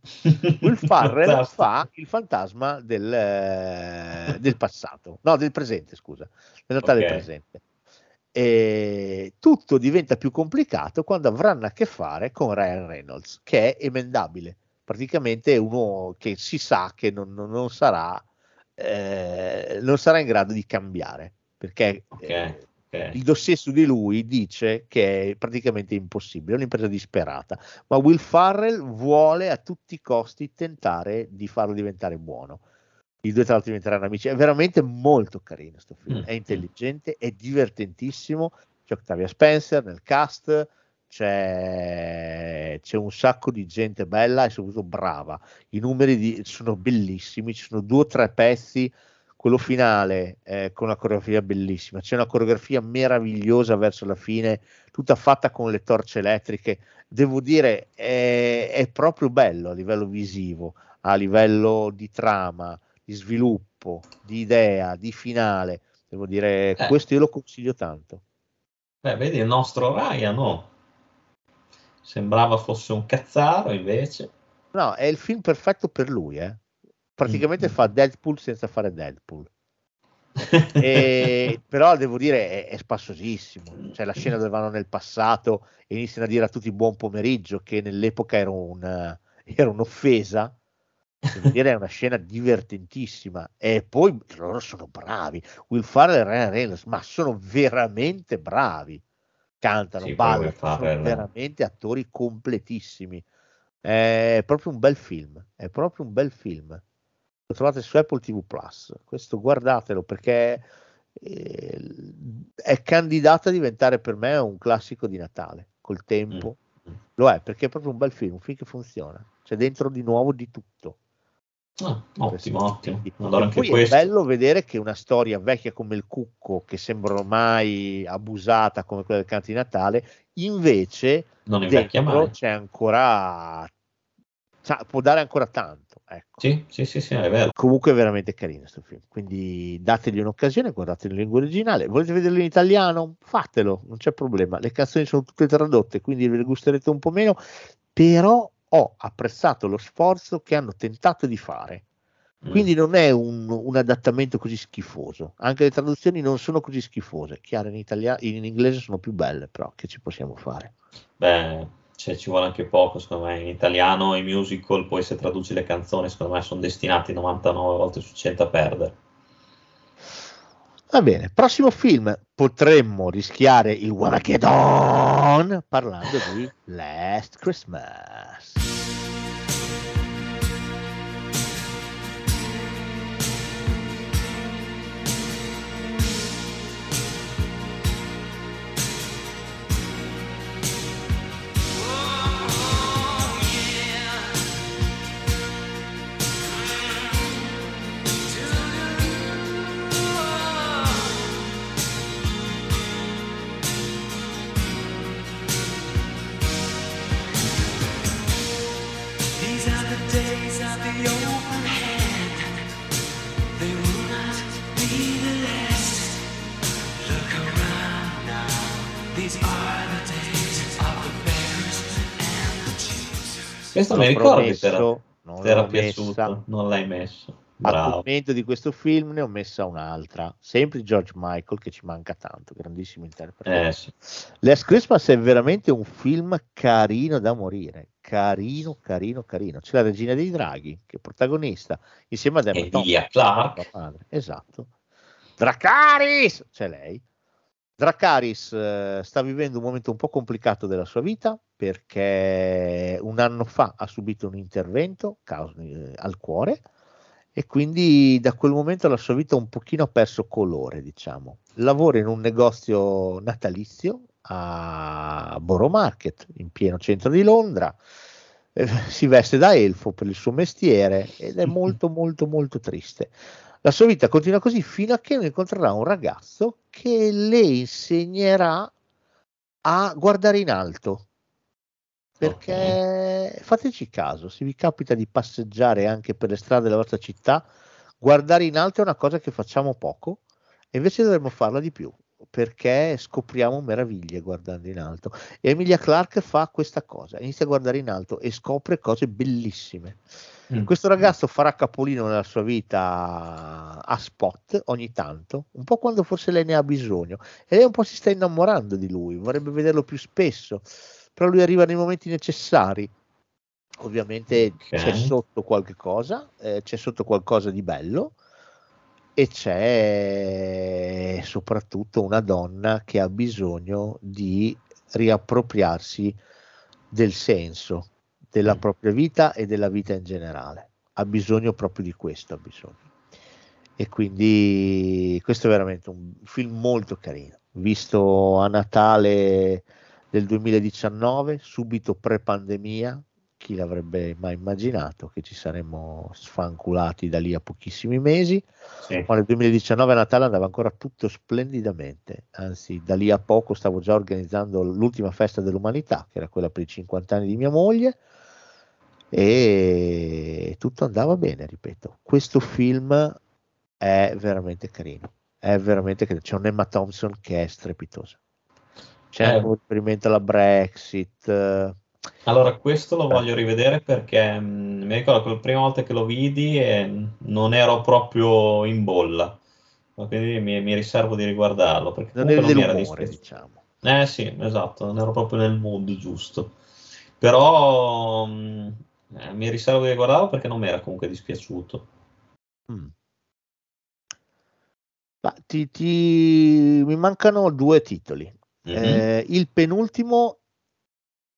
S6: Will Farrell fa il fantasma del, eh, del passato, no, del presente, scusa, del Natale
S7: Ok.
S6: presente. E tutto diventa più complicato quando avranno a che fare con Ryan Reynolds, che è emendabile. Praticamente è uno che si sa che non, non- sarà, eh, non sarà in grado di cambiare, perché
S7: Ok,
S6: eh,
S7: ok.
S6: il dossier su di lui dice che è praticamente impossibile, è un'impresa disperata, ma Will Farrell vuole a tutti i costi tentare di farlo diventare buono. I due tra l'altro diventeranno amici, è veramente molto carino questo film,
S7: Mm.
S6: è intelligente, è divertentissimo, c'è Octavia Spencer nel cast, c'è, c'è un sacco di gente bella e soprattutto brava, i numeri di- sono bellissimi, ci sono due o tre pezzi quello finale eh, con una coreografia bellissima, c'è una coreografia meravigliosa verso la fine, tutta fatta con le torce elettriche, devo dire è, è proprio bello a livello visivo, a livello di trama, di sviluppo, di idea, di finale, devo dire
S7: Eh.
S6: questo io lo consiglio tanto.
S7: Beh, vedi il nostro Ryan, no? Sembrava fosse un cazzaro, invece.
S6: No, è il film perfetto per lui, eh. Praticamente
S7: Mm.
S6: fa Deadpool senza fare Deadpool. E- però devo dire è, è spassosissimo. Cioè, la scena dove vanno nel passato e iniziano a dire a tutti buon pomeriggio, che nell'epoca era, un, era un'offesa. Devo dire, è una scena divertentissima. E poi loro sono bravi. Will Farrell e Ryan Reynolds, ma sono veramente bravi. Cantano,
S7: Sì,
S6: ballano, sono veramente attori completissimi. È proprio un bel film. È proprio un bel film. Lo trovate su Apple TV Plus. Questo guardatelo perché eh, è candidato a diventare per me un classico di Natale col tempo.
S7: Mm.
S6: Lo è perché è proprio un bel film, un film che funziona. C'è dentro di nuovo di tutto.
S7: Ah, ottimo, ottimo. Allora anche
S6: poi
S7: questo.
S6: è bello vedere che una storia vecchia come il cucco, che sembra ormai abusata come quella del canto di Natale, invece
S7: Non invecchia mai.
S6: c'è ancora può dare ancora tanto. Ecco.
S7: Sì, sì, sì, sì, è vero.
S6: Comunque è veramente carino questo film, quindi dategli un'occasione, guardatelo in lingua originale. Volete vederlo in italiano? Fatelo, non c'è problema. Le canzoni sono tutte tradotte, quindi ve le gusterete un po' meno, però ho apprezzato lo sforzo che hanno tentato di fare.
S7: Mm.
S6: Quindi non è un, un adattamento così schifoso. Anche le traduzioni non sono così schifose. Chiaro, in, italia- in inglese sono più belle, però che ci possiamo fare?
S7: Beh, cioè, ci vuole anche poco, secondo me. In italiano i musical, poi se traduci le canzoni, secondo me sono destinati 99 volte su 100 a perdere.
S6: Va bene, prossimo film. Potremmo rischiare il Wanakedon parlando di Last Christmas.
S7: Questo mi era,
S6: promesso, non
S7: ti era piaciuto, non l'hai messo.
S6: A
S7: Bravo.
S6: commento di questo film ne ho messa un'altra, sempre George Michael che ci manca tanto, grandissimo interprete.
S7: Eh, sì.
S6: Last Christmas è veramente un film carino da morire, carino, carino, carino. C'è la regina dei draghi che è protagonista insieme ad Emma Thompson,
S7: Clarke.
S6: la madre. Esatto. Dracaris, c'è lei. Dracaris eh, sta vivendo un momento un po' complicato della sua vita perché un anno fa ha subito un intervento eh, al cuore e quindi da quel momento la sua vita un pochino ha perso colore, diciamo. Lavora in un negozio natalizio a Borough Market, in pieno centro di Londra. Eh, si veste da elfo per il suo mestiere ed è molto molto molto triste. La sua vita continua così fino a che non incontrerà un ragazzo che le insegnerà a guardare in alto. Perché fateci caso, se vi capita di passeggiare anche per le strade della vostra città, guardare in alto è una cosa che facciamo poco e invece dovremmo farla di più perché scopriamo meraviglie guardando in alto. E Emilia Clarke fa questa cosa, inizia a guardare in alto e scopre cose bellissime.
S7: Mm.
S6: Questo ragazzo farà capolino nella sua vita a spot ogni tanto, un po' quando forse lei ne ha bisogno, e lei un po' si sta innamorando di lui, vorrebbe vederlo più spesso, però lui arriva nei momenti necessari. Ovviamente
S7: Ok.
S6: c'è sotto qualche cosa, eh, c'è sotto qualcosa di bello e c'è soprattutto una donna che ha bisogno di riappropriarsi del senso della
S7: Mm.
S6: propria vita e della vita in generale. Ha bisogno proprio di questo, ha bisogno. E quindi questo è veramente un film molto carino, visto a Natale del 2019, subito pre-pandemia, chi l'avrebbe mai immaginato che ci saremmo sfanculati da lì a pochissimi mesi,
S7: Sì.
S6: ma nel 2019 a Natale andava ancora tutto splendidamente, anzi da lì a poco stavo già organizzando l'ultima festa dell'umanità, che era quella per i 50 anni di mia moglie, e tutto andava bene, ripeto. Questo film è veramente carino, è veramente carino. C'è un Emma Thompson che è strepitosa. C'è
S7: Eh.
S6: un riferimento alla Brexit.
S7: Allora, questo lo voglio rivedere perché mh, mi ricordo che la prima volta che lo vidi eh, non ero proprio in bolla, quindi mi, mi riservo di riguardarlo perché
S6: Non
S7: non mi era dispiaciuto.
S6: diciamo.
S7: Eh sì, esatto, non ero proprio nel mood giusto. Però mh, eh, mi riservo di riguardarlo perché non mi era comunque dispiaciuto.
S6: Mm. Ti, ti- Mi mancano due titoli.
S7: Mhm.
S6: Eh, il penultimo,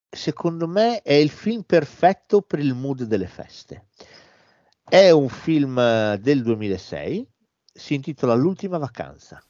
S6: secondo me, è il film perfetto per il mood delle feste. È un film eh, del 2006, si intitola L'ultima vacanza.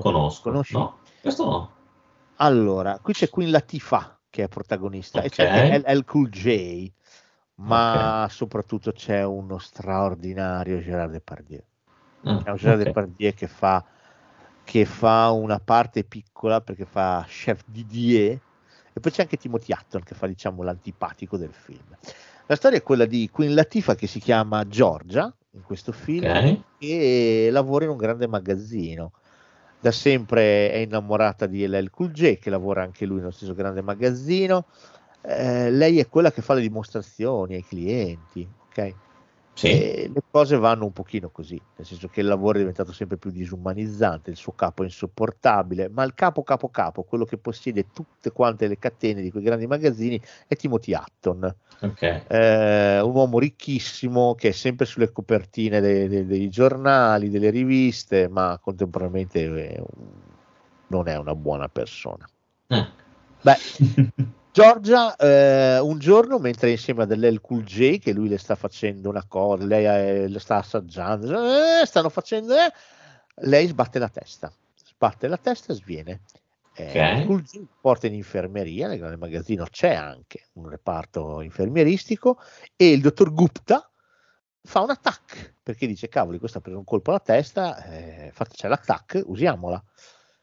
S7: Conosco.
S6: Conosci?
S7: No, questo no.
S6: Allora, qui c'è Queen Latifah che è protagonista e
S7: Ok.
S6: c'è LL Cool J, ma soprattutto c'è uno straordinario Gerard Depardieu.
S7: Ah,
S6: È un Gerard
S7: ok.
S6: Depardieu che fa, che fa una parte piccola perché fa Chef Didier e poi c'è anche Timothy Hutton che fa diciamo l'antipatico del film. La storia è quella di Queen Latifah che si chiama Georgia in questo film
S7: Ok.
S6: e lavora in un grande magazzino. Da sempre è innamorata di LL Cool J che lavora anche lui nello stesso grande magazzino. Eh, lei è quella che fa le dimostrazioni ai clienti, ok?
S7: Sì.
S6: Le cose vanno un pochino così, nel senso che il lavoro è diventato sempre più disumanizzante, il suo capo è insopportabile, ma il capo capo capo, quello che possiede tutte quante le catene di quei grandi magazzini è Timothy Hutton,
S7: Ok.
S6: eh, un uomo ricchissimo che è sempre sulle copertine dei, dei- dei giornali, delle riviste, ma contemporaneamente è un- non è una buona persona.
S7: Eh.
S6: Beh, Giorgia, eh, un giorno, mentre insieme a dell'El Cool J, che lui le sta facendo una cosa, lei eh, le sta assaggiando, eh, stanno facendo, eh, lei sbatte la testa, sbatte la testa e sviene. Eh,
S7: Ok.
S6: Cool J porta in infermeria, nel grande magazzino c'è anche un reparto infermieristico e il dottor Gupta fa un attack perché dice cavoli questo ha preso un colpo alla testa eh, c'è l'attack usiamola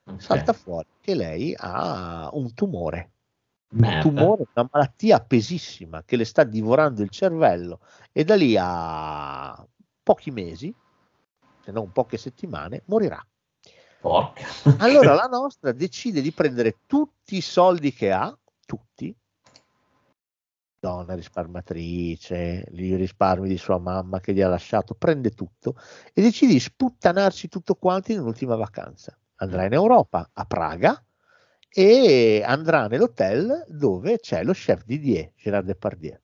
S7: Ok.
S6: salta fuori che lei ha un tumore un
S7: Merda.
S6: tumore, una malattia pesissima che le sta divorando il cervello e da lì a pochi mesi, se non poche settimane, morirà.
S7: Porca.
S6: Allora la nostra decide di prendere tutti i soldi che ha, tutti, donna risparmatrice, i risparmi di sua mamma che gli ha lasciato, prende tutto e decide di sputtanarci tutto quanto in un'ultima vacanza. Andrà in Europa, a Praga, e andrà nell'hotel dove c'è lo chef Didier, Gerard Depardieu,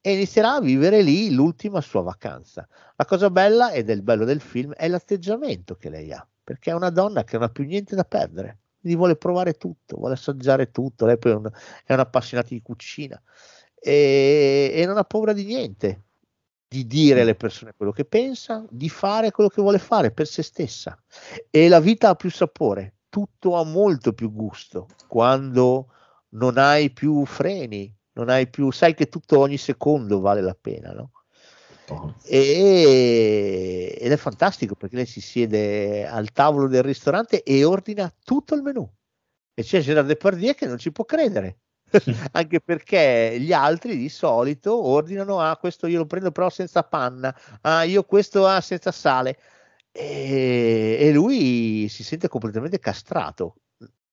S6: e inizierà a vivere lì l'ultima sua vacanza. La cosa bella ed è il bello del film è l'atteggiamento che lei ha, perché è una donna che non ha più niente da perdere, quindi vuole provare tutto, vuole assaggiare tutto, lei poi è, un- è un'appassionata di cucina e, e non ha paura di niente, di dire alle persone quello che pensa, di fare quello che vuole fare per se stessa e la vita ha più sapore, tutto ha molto più gusto quando non hai più freni, non hai più, sai che tutto ogni secondo vale la pena, no? E- ed è fantastico perché lei si siede al tavolo del ristorante e ordina tutto il menù. E c'è Gerard Depardieu che non ci può credere, anche perché gli altri di solito ordinano: Ah, questo io lo prendo però senza panna, ah, io questo ah, senza sale. E, e lui si sente completamente castrato.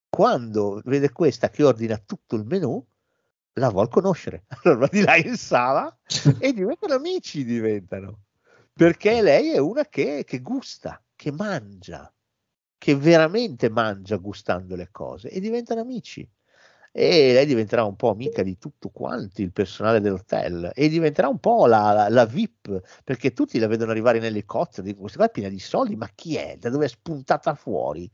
S6: Quando vede questa che ordina tutto il menù, la vuol conoscere. Allora va di là in sala e diventano amici, diventano. Perché lei è una che, che gusta, che mangia, che veramente mangia gustando le cose e diventano amici. E lei diventerà un po' amica di tutto quanti il personale dell'hotel e diventerà un po' la, la- la VIP perché tutti la vedono arrivare in elicottero dicono questa qua è piena di soldi ma chi è? da dove è spuntata fuori?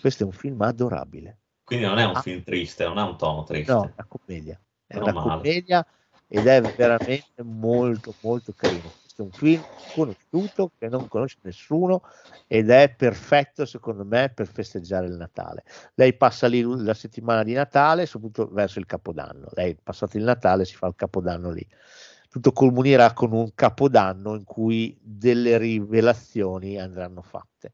S6: questo è un film adorabile
S7: Quindi non è un
S6: Ah.
S7: film triste, non ha un tono triste.
S6: no, è una commedia è
S7: Meno
S6: una
S7: male.
S6: commedia ed è veramente molto molto carino questo è un film conosciuto che non conosce nessuno ed è perfetto secondo me per festeggiare il Natale. Lei passa lì la settimana di Natale soprattutto verso il Capodanno. Lei passato il Natale si fa il Capodanno lì. Tutto culminerà con un Capodanno in cui delle rivelazioni andranno fatte.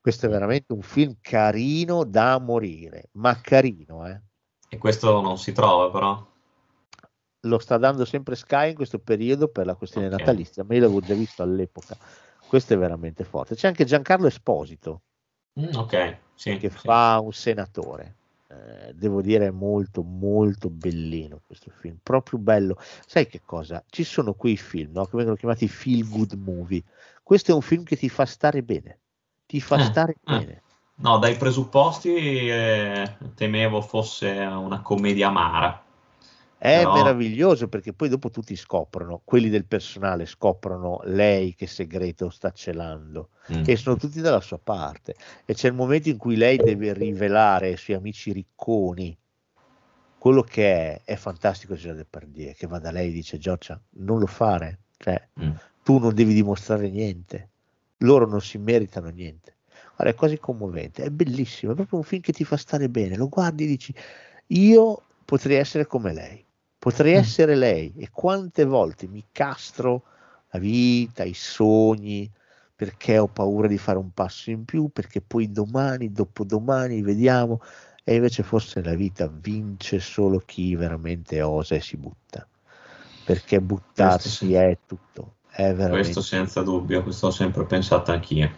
S6: Questo è veramente un film carino da morire ma carino eh.
S7: E questo non si trova però.
S6: Lo sta dando sempre Sky in questo periodo per la questione
S7: Ok.
S6: natalizia, ma io l'avevo già visto all'epoca. Questo è veramente forte. C'è anche Giancarlo Esposito
S7: Mm, ok, sì.
S6: che
S7: sì.
S6: fa un senatore. Eh, devo dire, è molto, molto bellino questo film, proprio bello. Sai che cosa? Ci sono quei film no, che vengono chiamati feel good movie. Questo è un film che ti fa stare bene, ti fa
S7: Eh,
S6: stare
S7: eh.
S6: bene.
S7: No, dai presupposti eh, temevo fosse una commedia amara.
S6: È
S7: Però-
S6: meraviglioso perché poi dopo tutti scoprono, quelli del personale scoprono lei che segreto sta celando
S7: Mm.
S6: e sono tutti dalla sua parte. E c'è il momento in cui lei deve rivelare ai suoi amici ricconi quello che è. È fantastico Gerard Depardieu che va da lei e dice Giorgia, non lo fare, cioè
S7: Mm.
S6: tu non devi dimostrare niente, loro non si meritano niente. Guarda, è quasi commovente, è bellissimo, è proprio un film che ti fa stare bene, lo guardi e dici io potrei essere come lei, potrei
S7: Mm.
S6: essere lei e quante volte mi castro la vita, i sogni, perché ho paura di fare un passo in più, perché poi domani, dopodomani, vediamo, e invece forse la vita vince solo chi veramente osa e si butta, perché buttarsi
S7: sì.
S6: è tutto, è veramente...
S7: Questo senza dubbio, questo ho sempre pensato anch'io.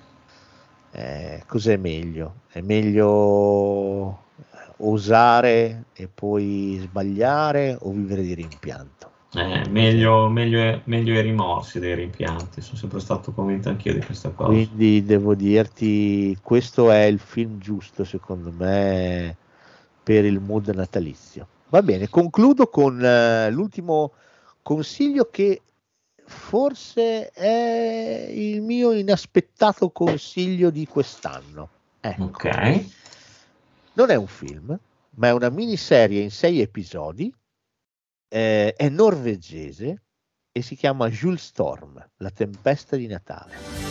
S6: Eh, cos'è meglio? È meglio osare e poi sbagliare o vivere di rimpianto?
S7: Eh, meglio, meglio, meglio i rimorsi dei rimpianti, sono sempre stato convinto anch'io di questa cosa.
S6: Quindi devo dirti, questo è il film giusto secondo me per il mood natalizio. Va bene, concludo con eh, l'ultimo consiglio che forse è il mio inaspettato consiglio di quest'anno. Ecco.
S7: Ok,
S6: Non è un film, ma è una miniserie in sei episodi, eh, è norvegese e si chiama Jules Storm, la tempesta di Natale.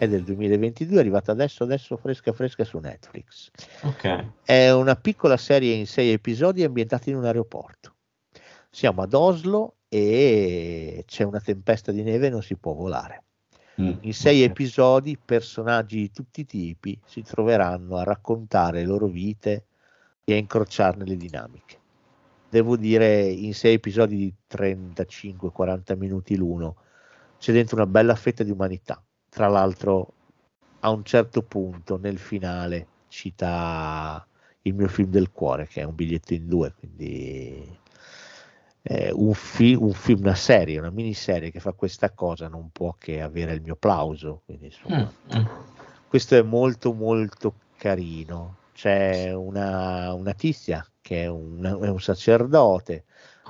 S6: È del 2022, è arrivata adesso, adesso fresca fresca su Netflix.
S7: ok.
S6: È una piccola serie in sei episodi ambientata in un aeroporto. Siamo ad Oslo e c'è una tempesta di neve e non si può volare.
S7: Mm,
S6: In sei
S7: ok.
S6: episodi personaggi di tutti i tipi si troveranno a raccontare le loro vite e a incrociarne le dinamiche. Devo dire, in sei episodi di 35-40 minuti l'uno c'è dentro una bella fetta di umanità. Tra l'altro, a un certo punto, nel finale, cita il mio film del cuore, che è un biglietto in due, quindi eh, un, fi- un film, una serie, una miniserie che fa questa cosa non può che avere il mio plauso. Quindi, insomma,
S7: Mm, mm.
S6: questo è molto molto carino. C'è una, una tizia che è, una- è un sacerdote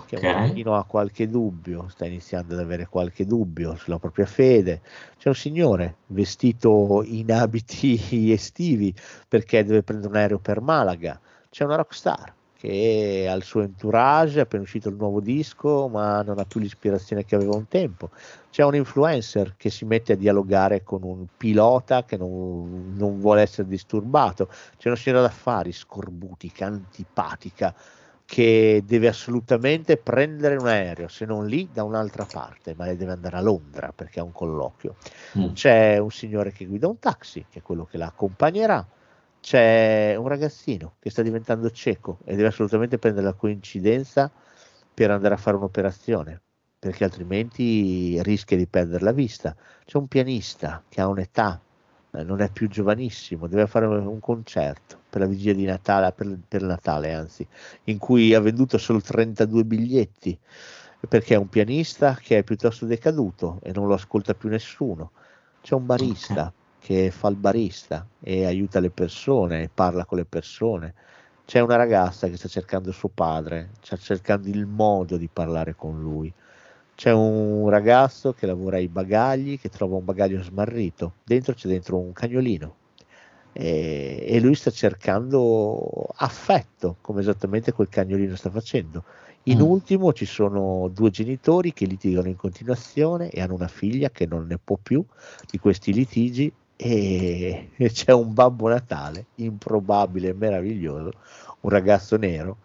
S6: che
S7: Ok.
S6: un pochino ha qualche dubbio, sta iniziando ad avere qualche dubbio sulla propria fede. C'è un signore vestito in abiti estivi perché deve prendere un aereo per Malaga. C'è una rockstar che ha il suo entourage, è appena uscito il nuovo disco, ma non ha più l'ispirazione che aveva un tempo. C'è un influencer che si mette a dialogare con un pilota che non, non vuole essere disturbato. C'è una signora d'affari scorbutica, antipatica, che deve assolutamente prendere un aereo, se non lì da un'altra parte, ma deve andare a Londra perché ha un colloquio.
S7: Mm.
S6: C'è un signore che guida un taxi, che è quello che la accompagnerà. C'è un ragazzino che sta diventando cieco e deve assolutamente prendere la coincidenza per andare a fare un'operazione, perché altrimenti rischia di perdere la vista. C'è un pianista che ha un'età, eh, non è più giovanissimo, deve fare un concerto per la vigilia di Natale, per, per Natale anzi, in cui ha venduto solo 32 biglietti, perché è un pianista che è piuttosto decaduto e non lo ascolta più nessuno. C'è un barista che fa il barista e aiuta le persone e parla con le persone. C'è una ragazza che sta cercando suo padre, sta cercando il modo di parlare con lui. C'è un ragazzo che lavora ai bagagli, che trova un bagaglio smarrito. Dentro c'è dentro un cagnolino. E, e lui sta cercando affetto, come esattamente quel cagnolino sta facendo. In
S7: Mm.
S6: ultimo ci sono due genitori che litigano in continuazione e hanno una figlia che non ne può più di questi litigi e, e c'è un Babbo Natale improbabile e meraviglioso, un ragazzo nero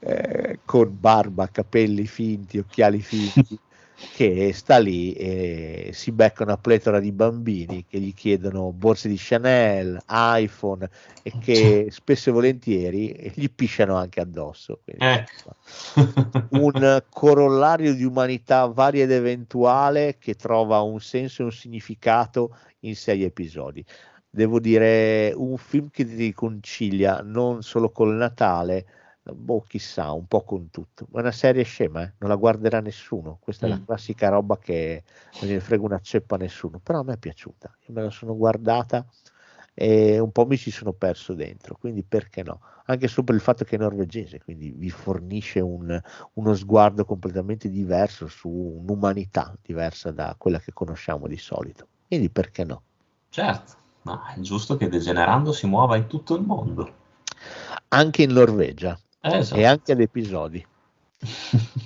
S6: eh, con barba, capelli finti, occhiali finti, che sta lì e si becca una pletora di bambini che gli chiedono borse di Chanel, iPhone e che spesso e volentieri gli pisciano anche addosso. Quindi,
S7: Ecco.
S6: un corollario di umanità varia ed eventuale che trova un senso e un significato in sei episodi. Devo dire, un film che ti riconcilia non solo col Natale, boh, chissà, un po' con tutto. Ma è una serie scema, eh? non la guarderà nessuno. Questa è la
S7: Mm.
S6: classica roba che non gliene frega una ceppa a nessuno. Però a me è piaciuta, io me la sono guardata e un po' mi ci sono perso dentro, quindi perché no? Anche solo per il fatto che è norvegese, quindi vi fornisce un- uno sguardo completamente diverso su un'umanità diversa da quella che conosciamo di solito. Quindi perché no?
S7: Certo, ma è giusto che degenerando si muova in tutto il mondo.
S6: Anche in Norvegia
S7: Eh, esatto.
S6: e anche ad episodi.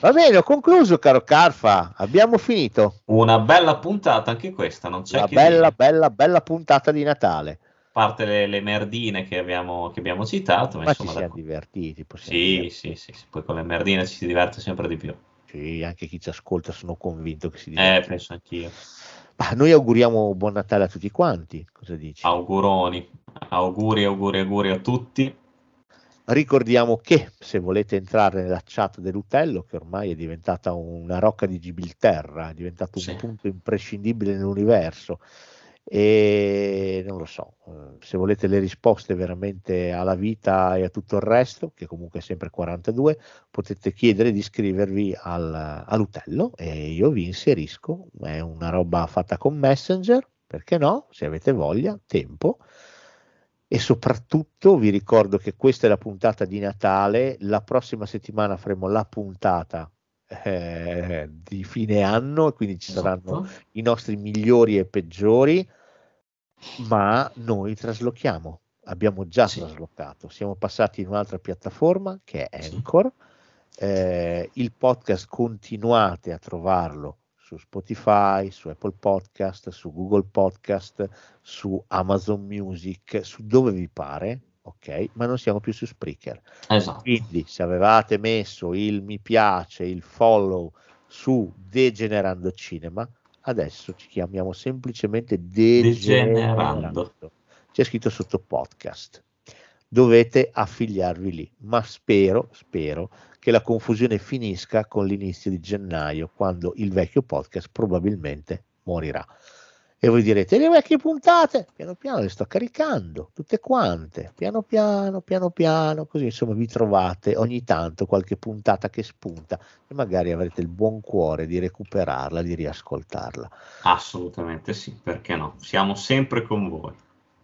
S6: Va bene, ho concluso, caro Carfa. Abbiamo finito.
S7: Una bella puntata anche questa, non c'è che
S6: bella,
S7: dire.
S6: bella, bella puntata di Natale.
S7: A parte le, le merdine che abbiamo, che abbiamo citato, ma
S6: Ma ci
S7: insomma,
S6: siamo
S7: da-
S6: divertiti.
S7: sì, sì, sì, sì, poi con le merdine ci si diverte sempre di più.
S6: Sì, anche chi ci ascolta sono convinto che si
S7: Eh,
S6: diverte.
S7: penso anch'io.
S6: Ma noi auguriamo buon Natale a tutti quanti. Cosa dici?
S7: Auguroni, auguri, auguri, auguri a tutti.
S6: Ricordiamo che se volete entrare nella chat dell'Utello, che ormai è diventata una rocca di Gibilterra, è diventato un
S7: Sì.
S6: punto imprescindibile nell'universo, e non lo so, eh, se volete le risposte veramente alla vita e a tutto il resto, che comunque è sempre 42, potete chiedere di iscrivervi al, all'Utello e io vi inserisco. È una roba fatta con Messenger, perché no? Se avete voglia, tempo. E soprattutto vi ricordo che questa è la puntata di Natale, la prossima settimana faremo la puntata eh, di fine anno, quindi ci saranno
S7: Esatto.
S6: i nostri migliori e peggiori, ma noi traslochiamo. Abbiamo già
S7: Sì.
S6: traslocato, siamo passati in un'altra piattaforma che è
S7: Sì.
S6: Anchor. Eh, il podcast continuate a trovarlo su Spotify, su Apple Podcast, su Google Podcast, su Amazon Music, su dove vi pare, ok? Ma non siamo più su Spreaker.
S7: Esatto.
S6: Quindi se avevate messo il mi piace, il follow su Degenerando Cinema, adesso ci chiamiamo semplicemente Degenerando.
S7: Degenerando.
S6: C'è scritto sotto podcast. Dovete affiliarvi lì, ma spero, spero che la confusione finisca con l'inizio di gennaio, quando il vecchio podcast probabilmente morirà. E voi direte, le vecchie puntate, piano piano le sto caricando, tutte quante, piano piano, piano piano, così insomma vi trovate ogni tanto qualche puntata che spunta e magari avrete il buon cuore di recuperarla, di riascoltarla.
S7: Assolutamente sì, perché no? Siamo sempre con voi.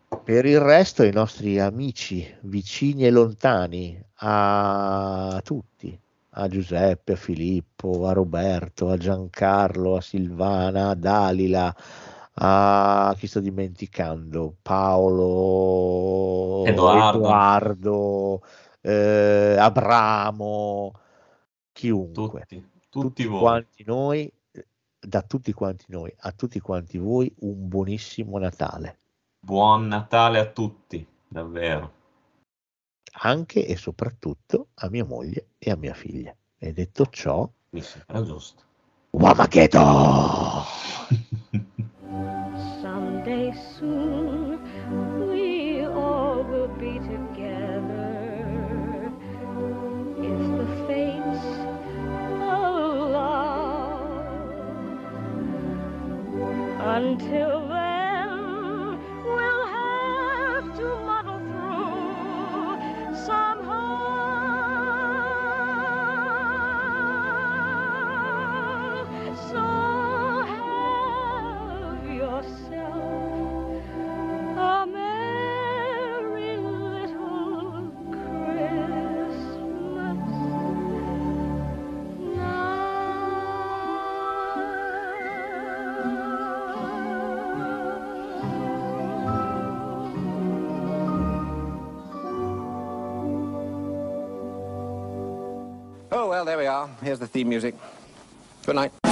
S6: Per il resto, i nostri amici vicini e lontani, a tutti, a Giuseppe, a Filippo, a Roberto, a Giancarlo, a Silvana, a Dalila, a chi sto dimenticando? Paolo,
S7: Edoardo.
S6: Edoardo, eh, Abramo, chiunque.
S7: Tutti, tutti voi.
S6: quanti noi, da tutti quanti noi a tutti quanti voi, un buonissimo Natale.
S7: Buon Natale a tutti, davvero.
S6: Anche e soprattutto a mia moglie e a mia figlia. E detto ciò,
S7: Mi sembra giusto.
S6: Wamageddon!
S13: Someday soon we all will be together if the fates allow. Until
S14: we are. Here's the theme music. Good night.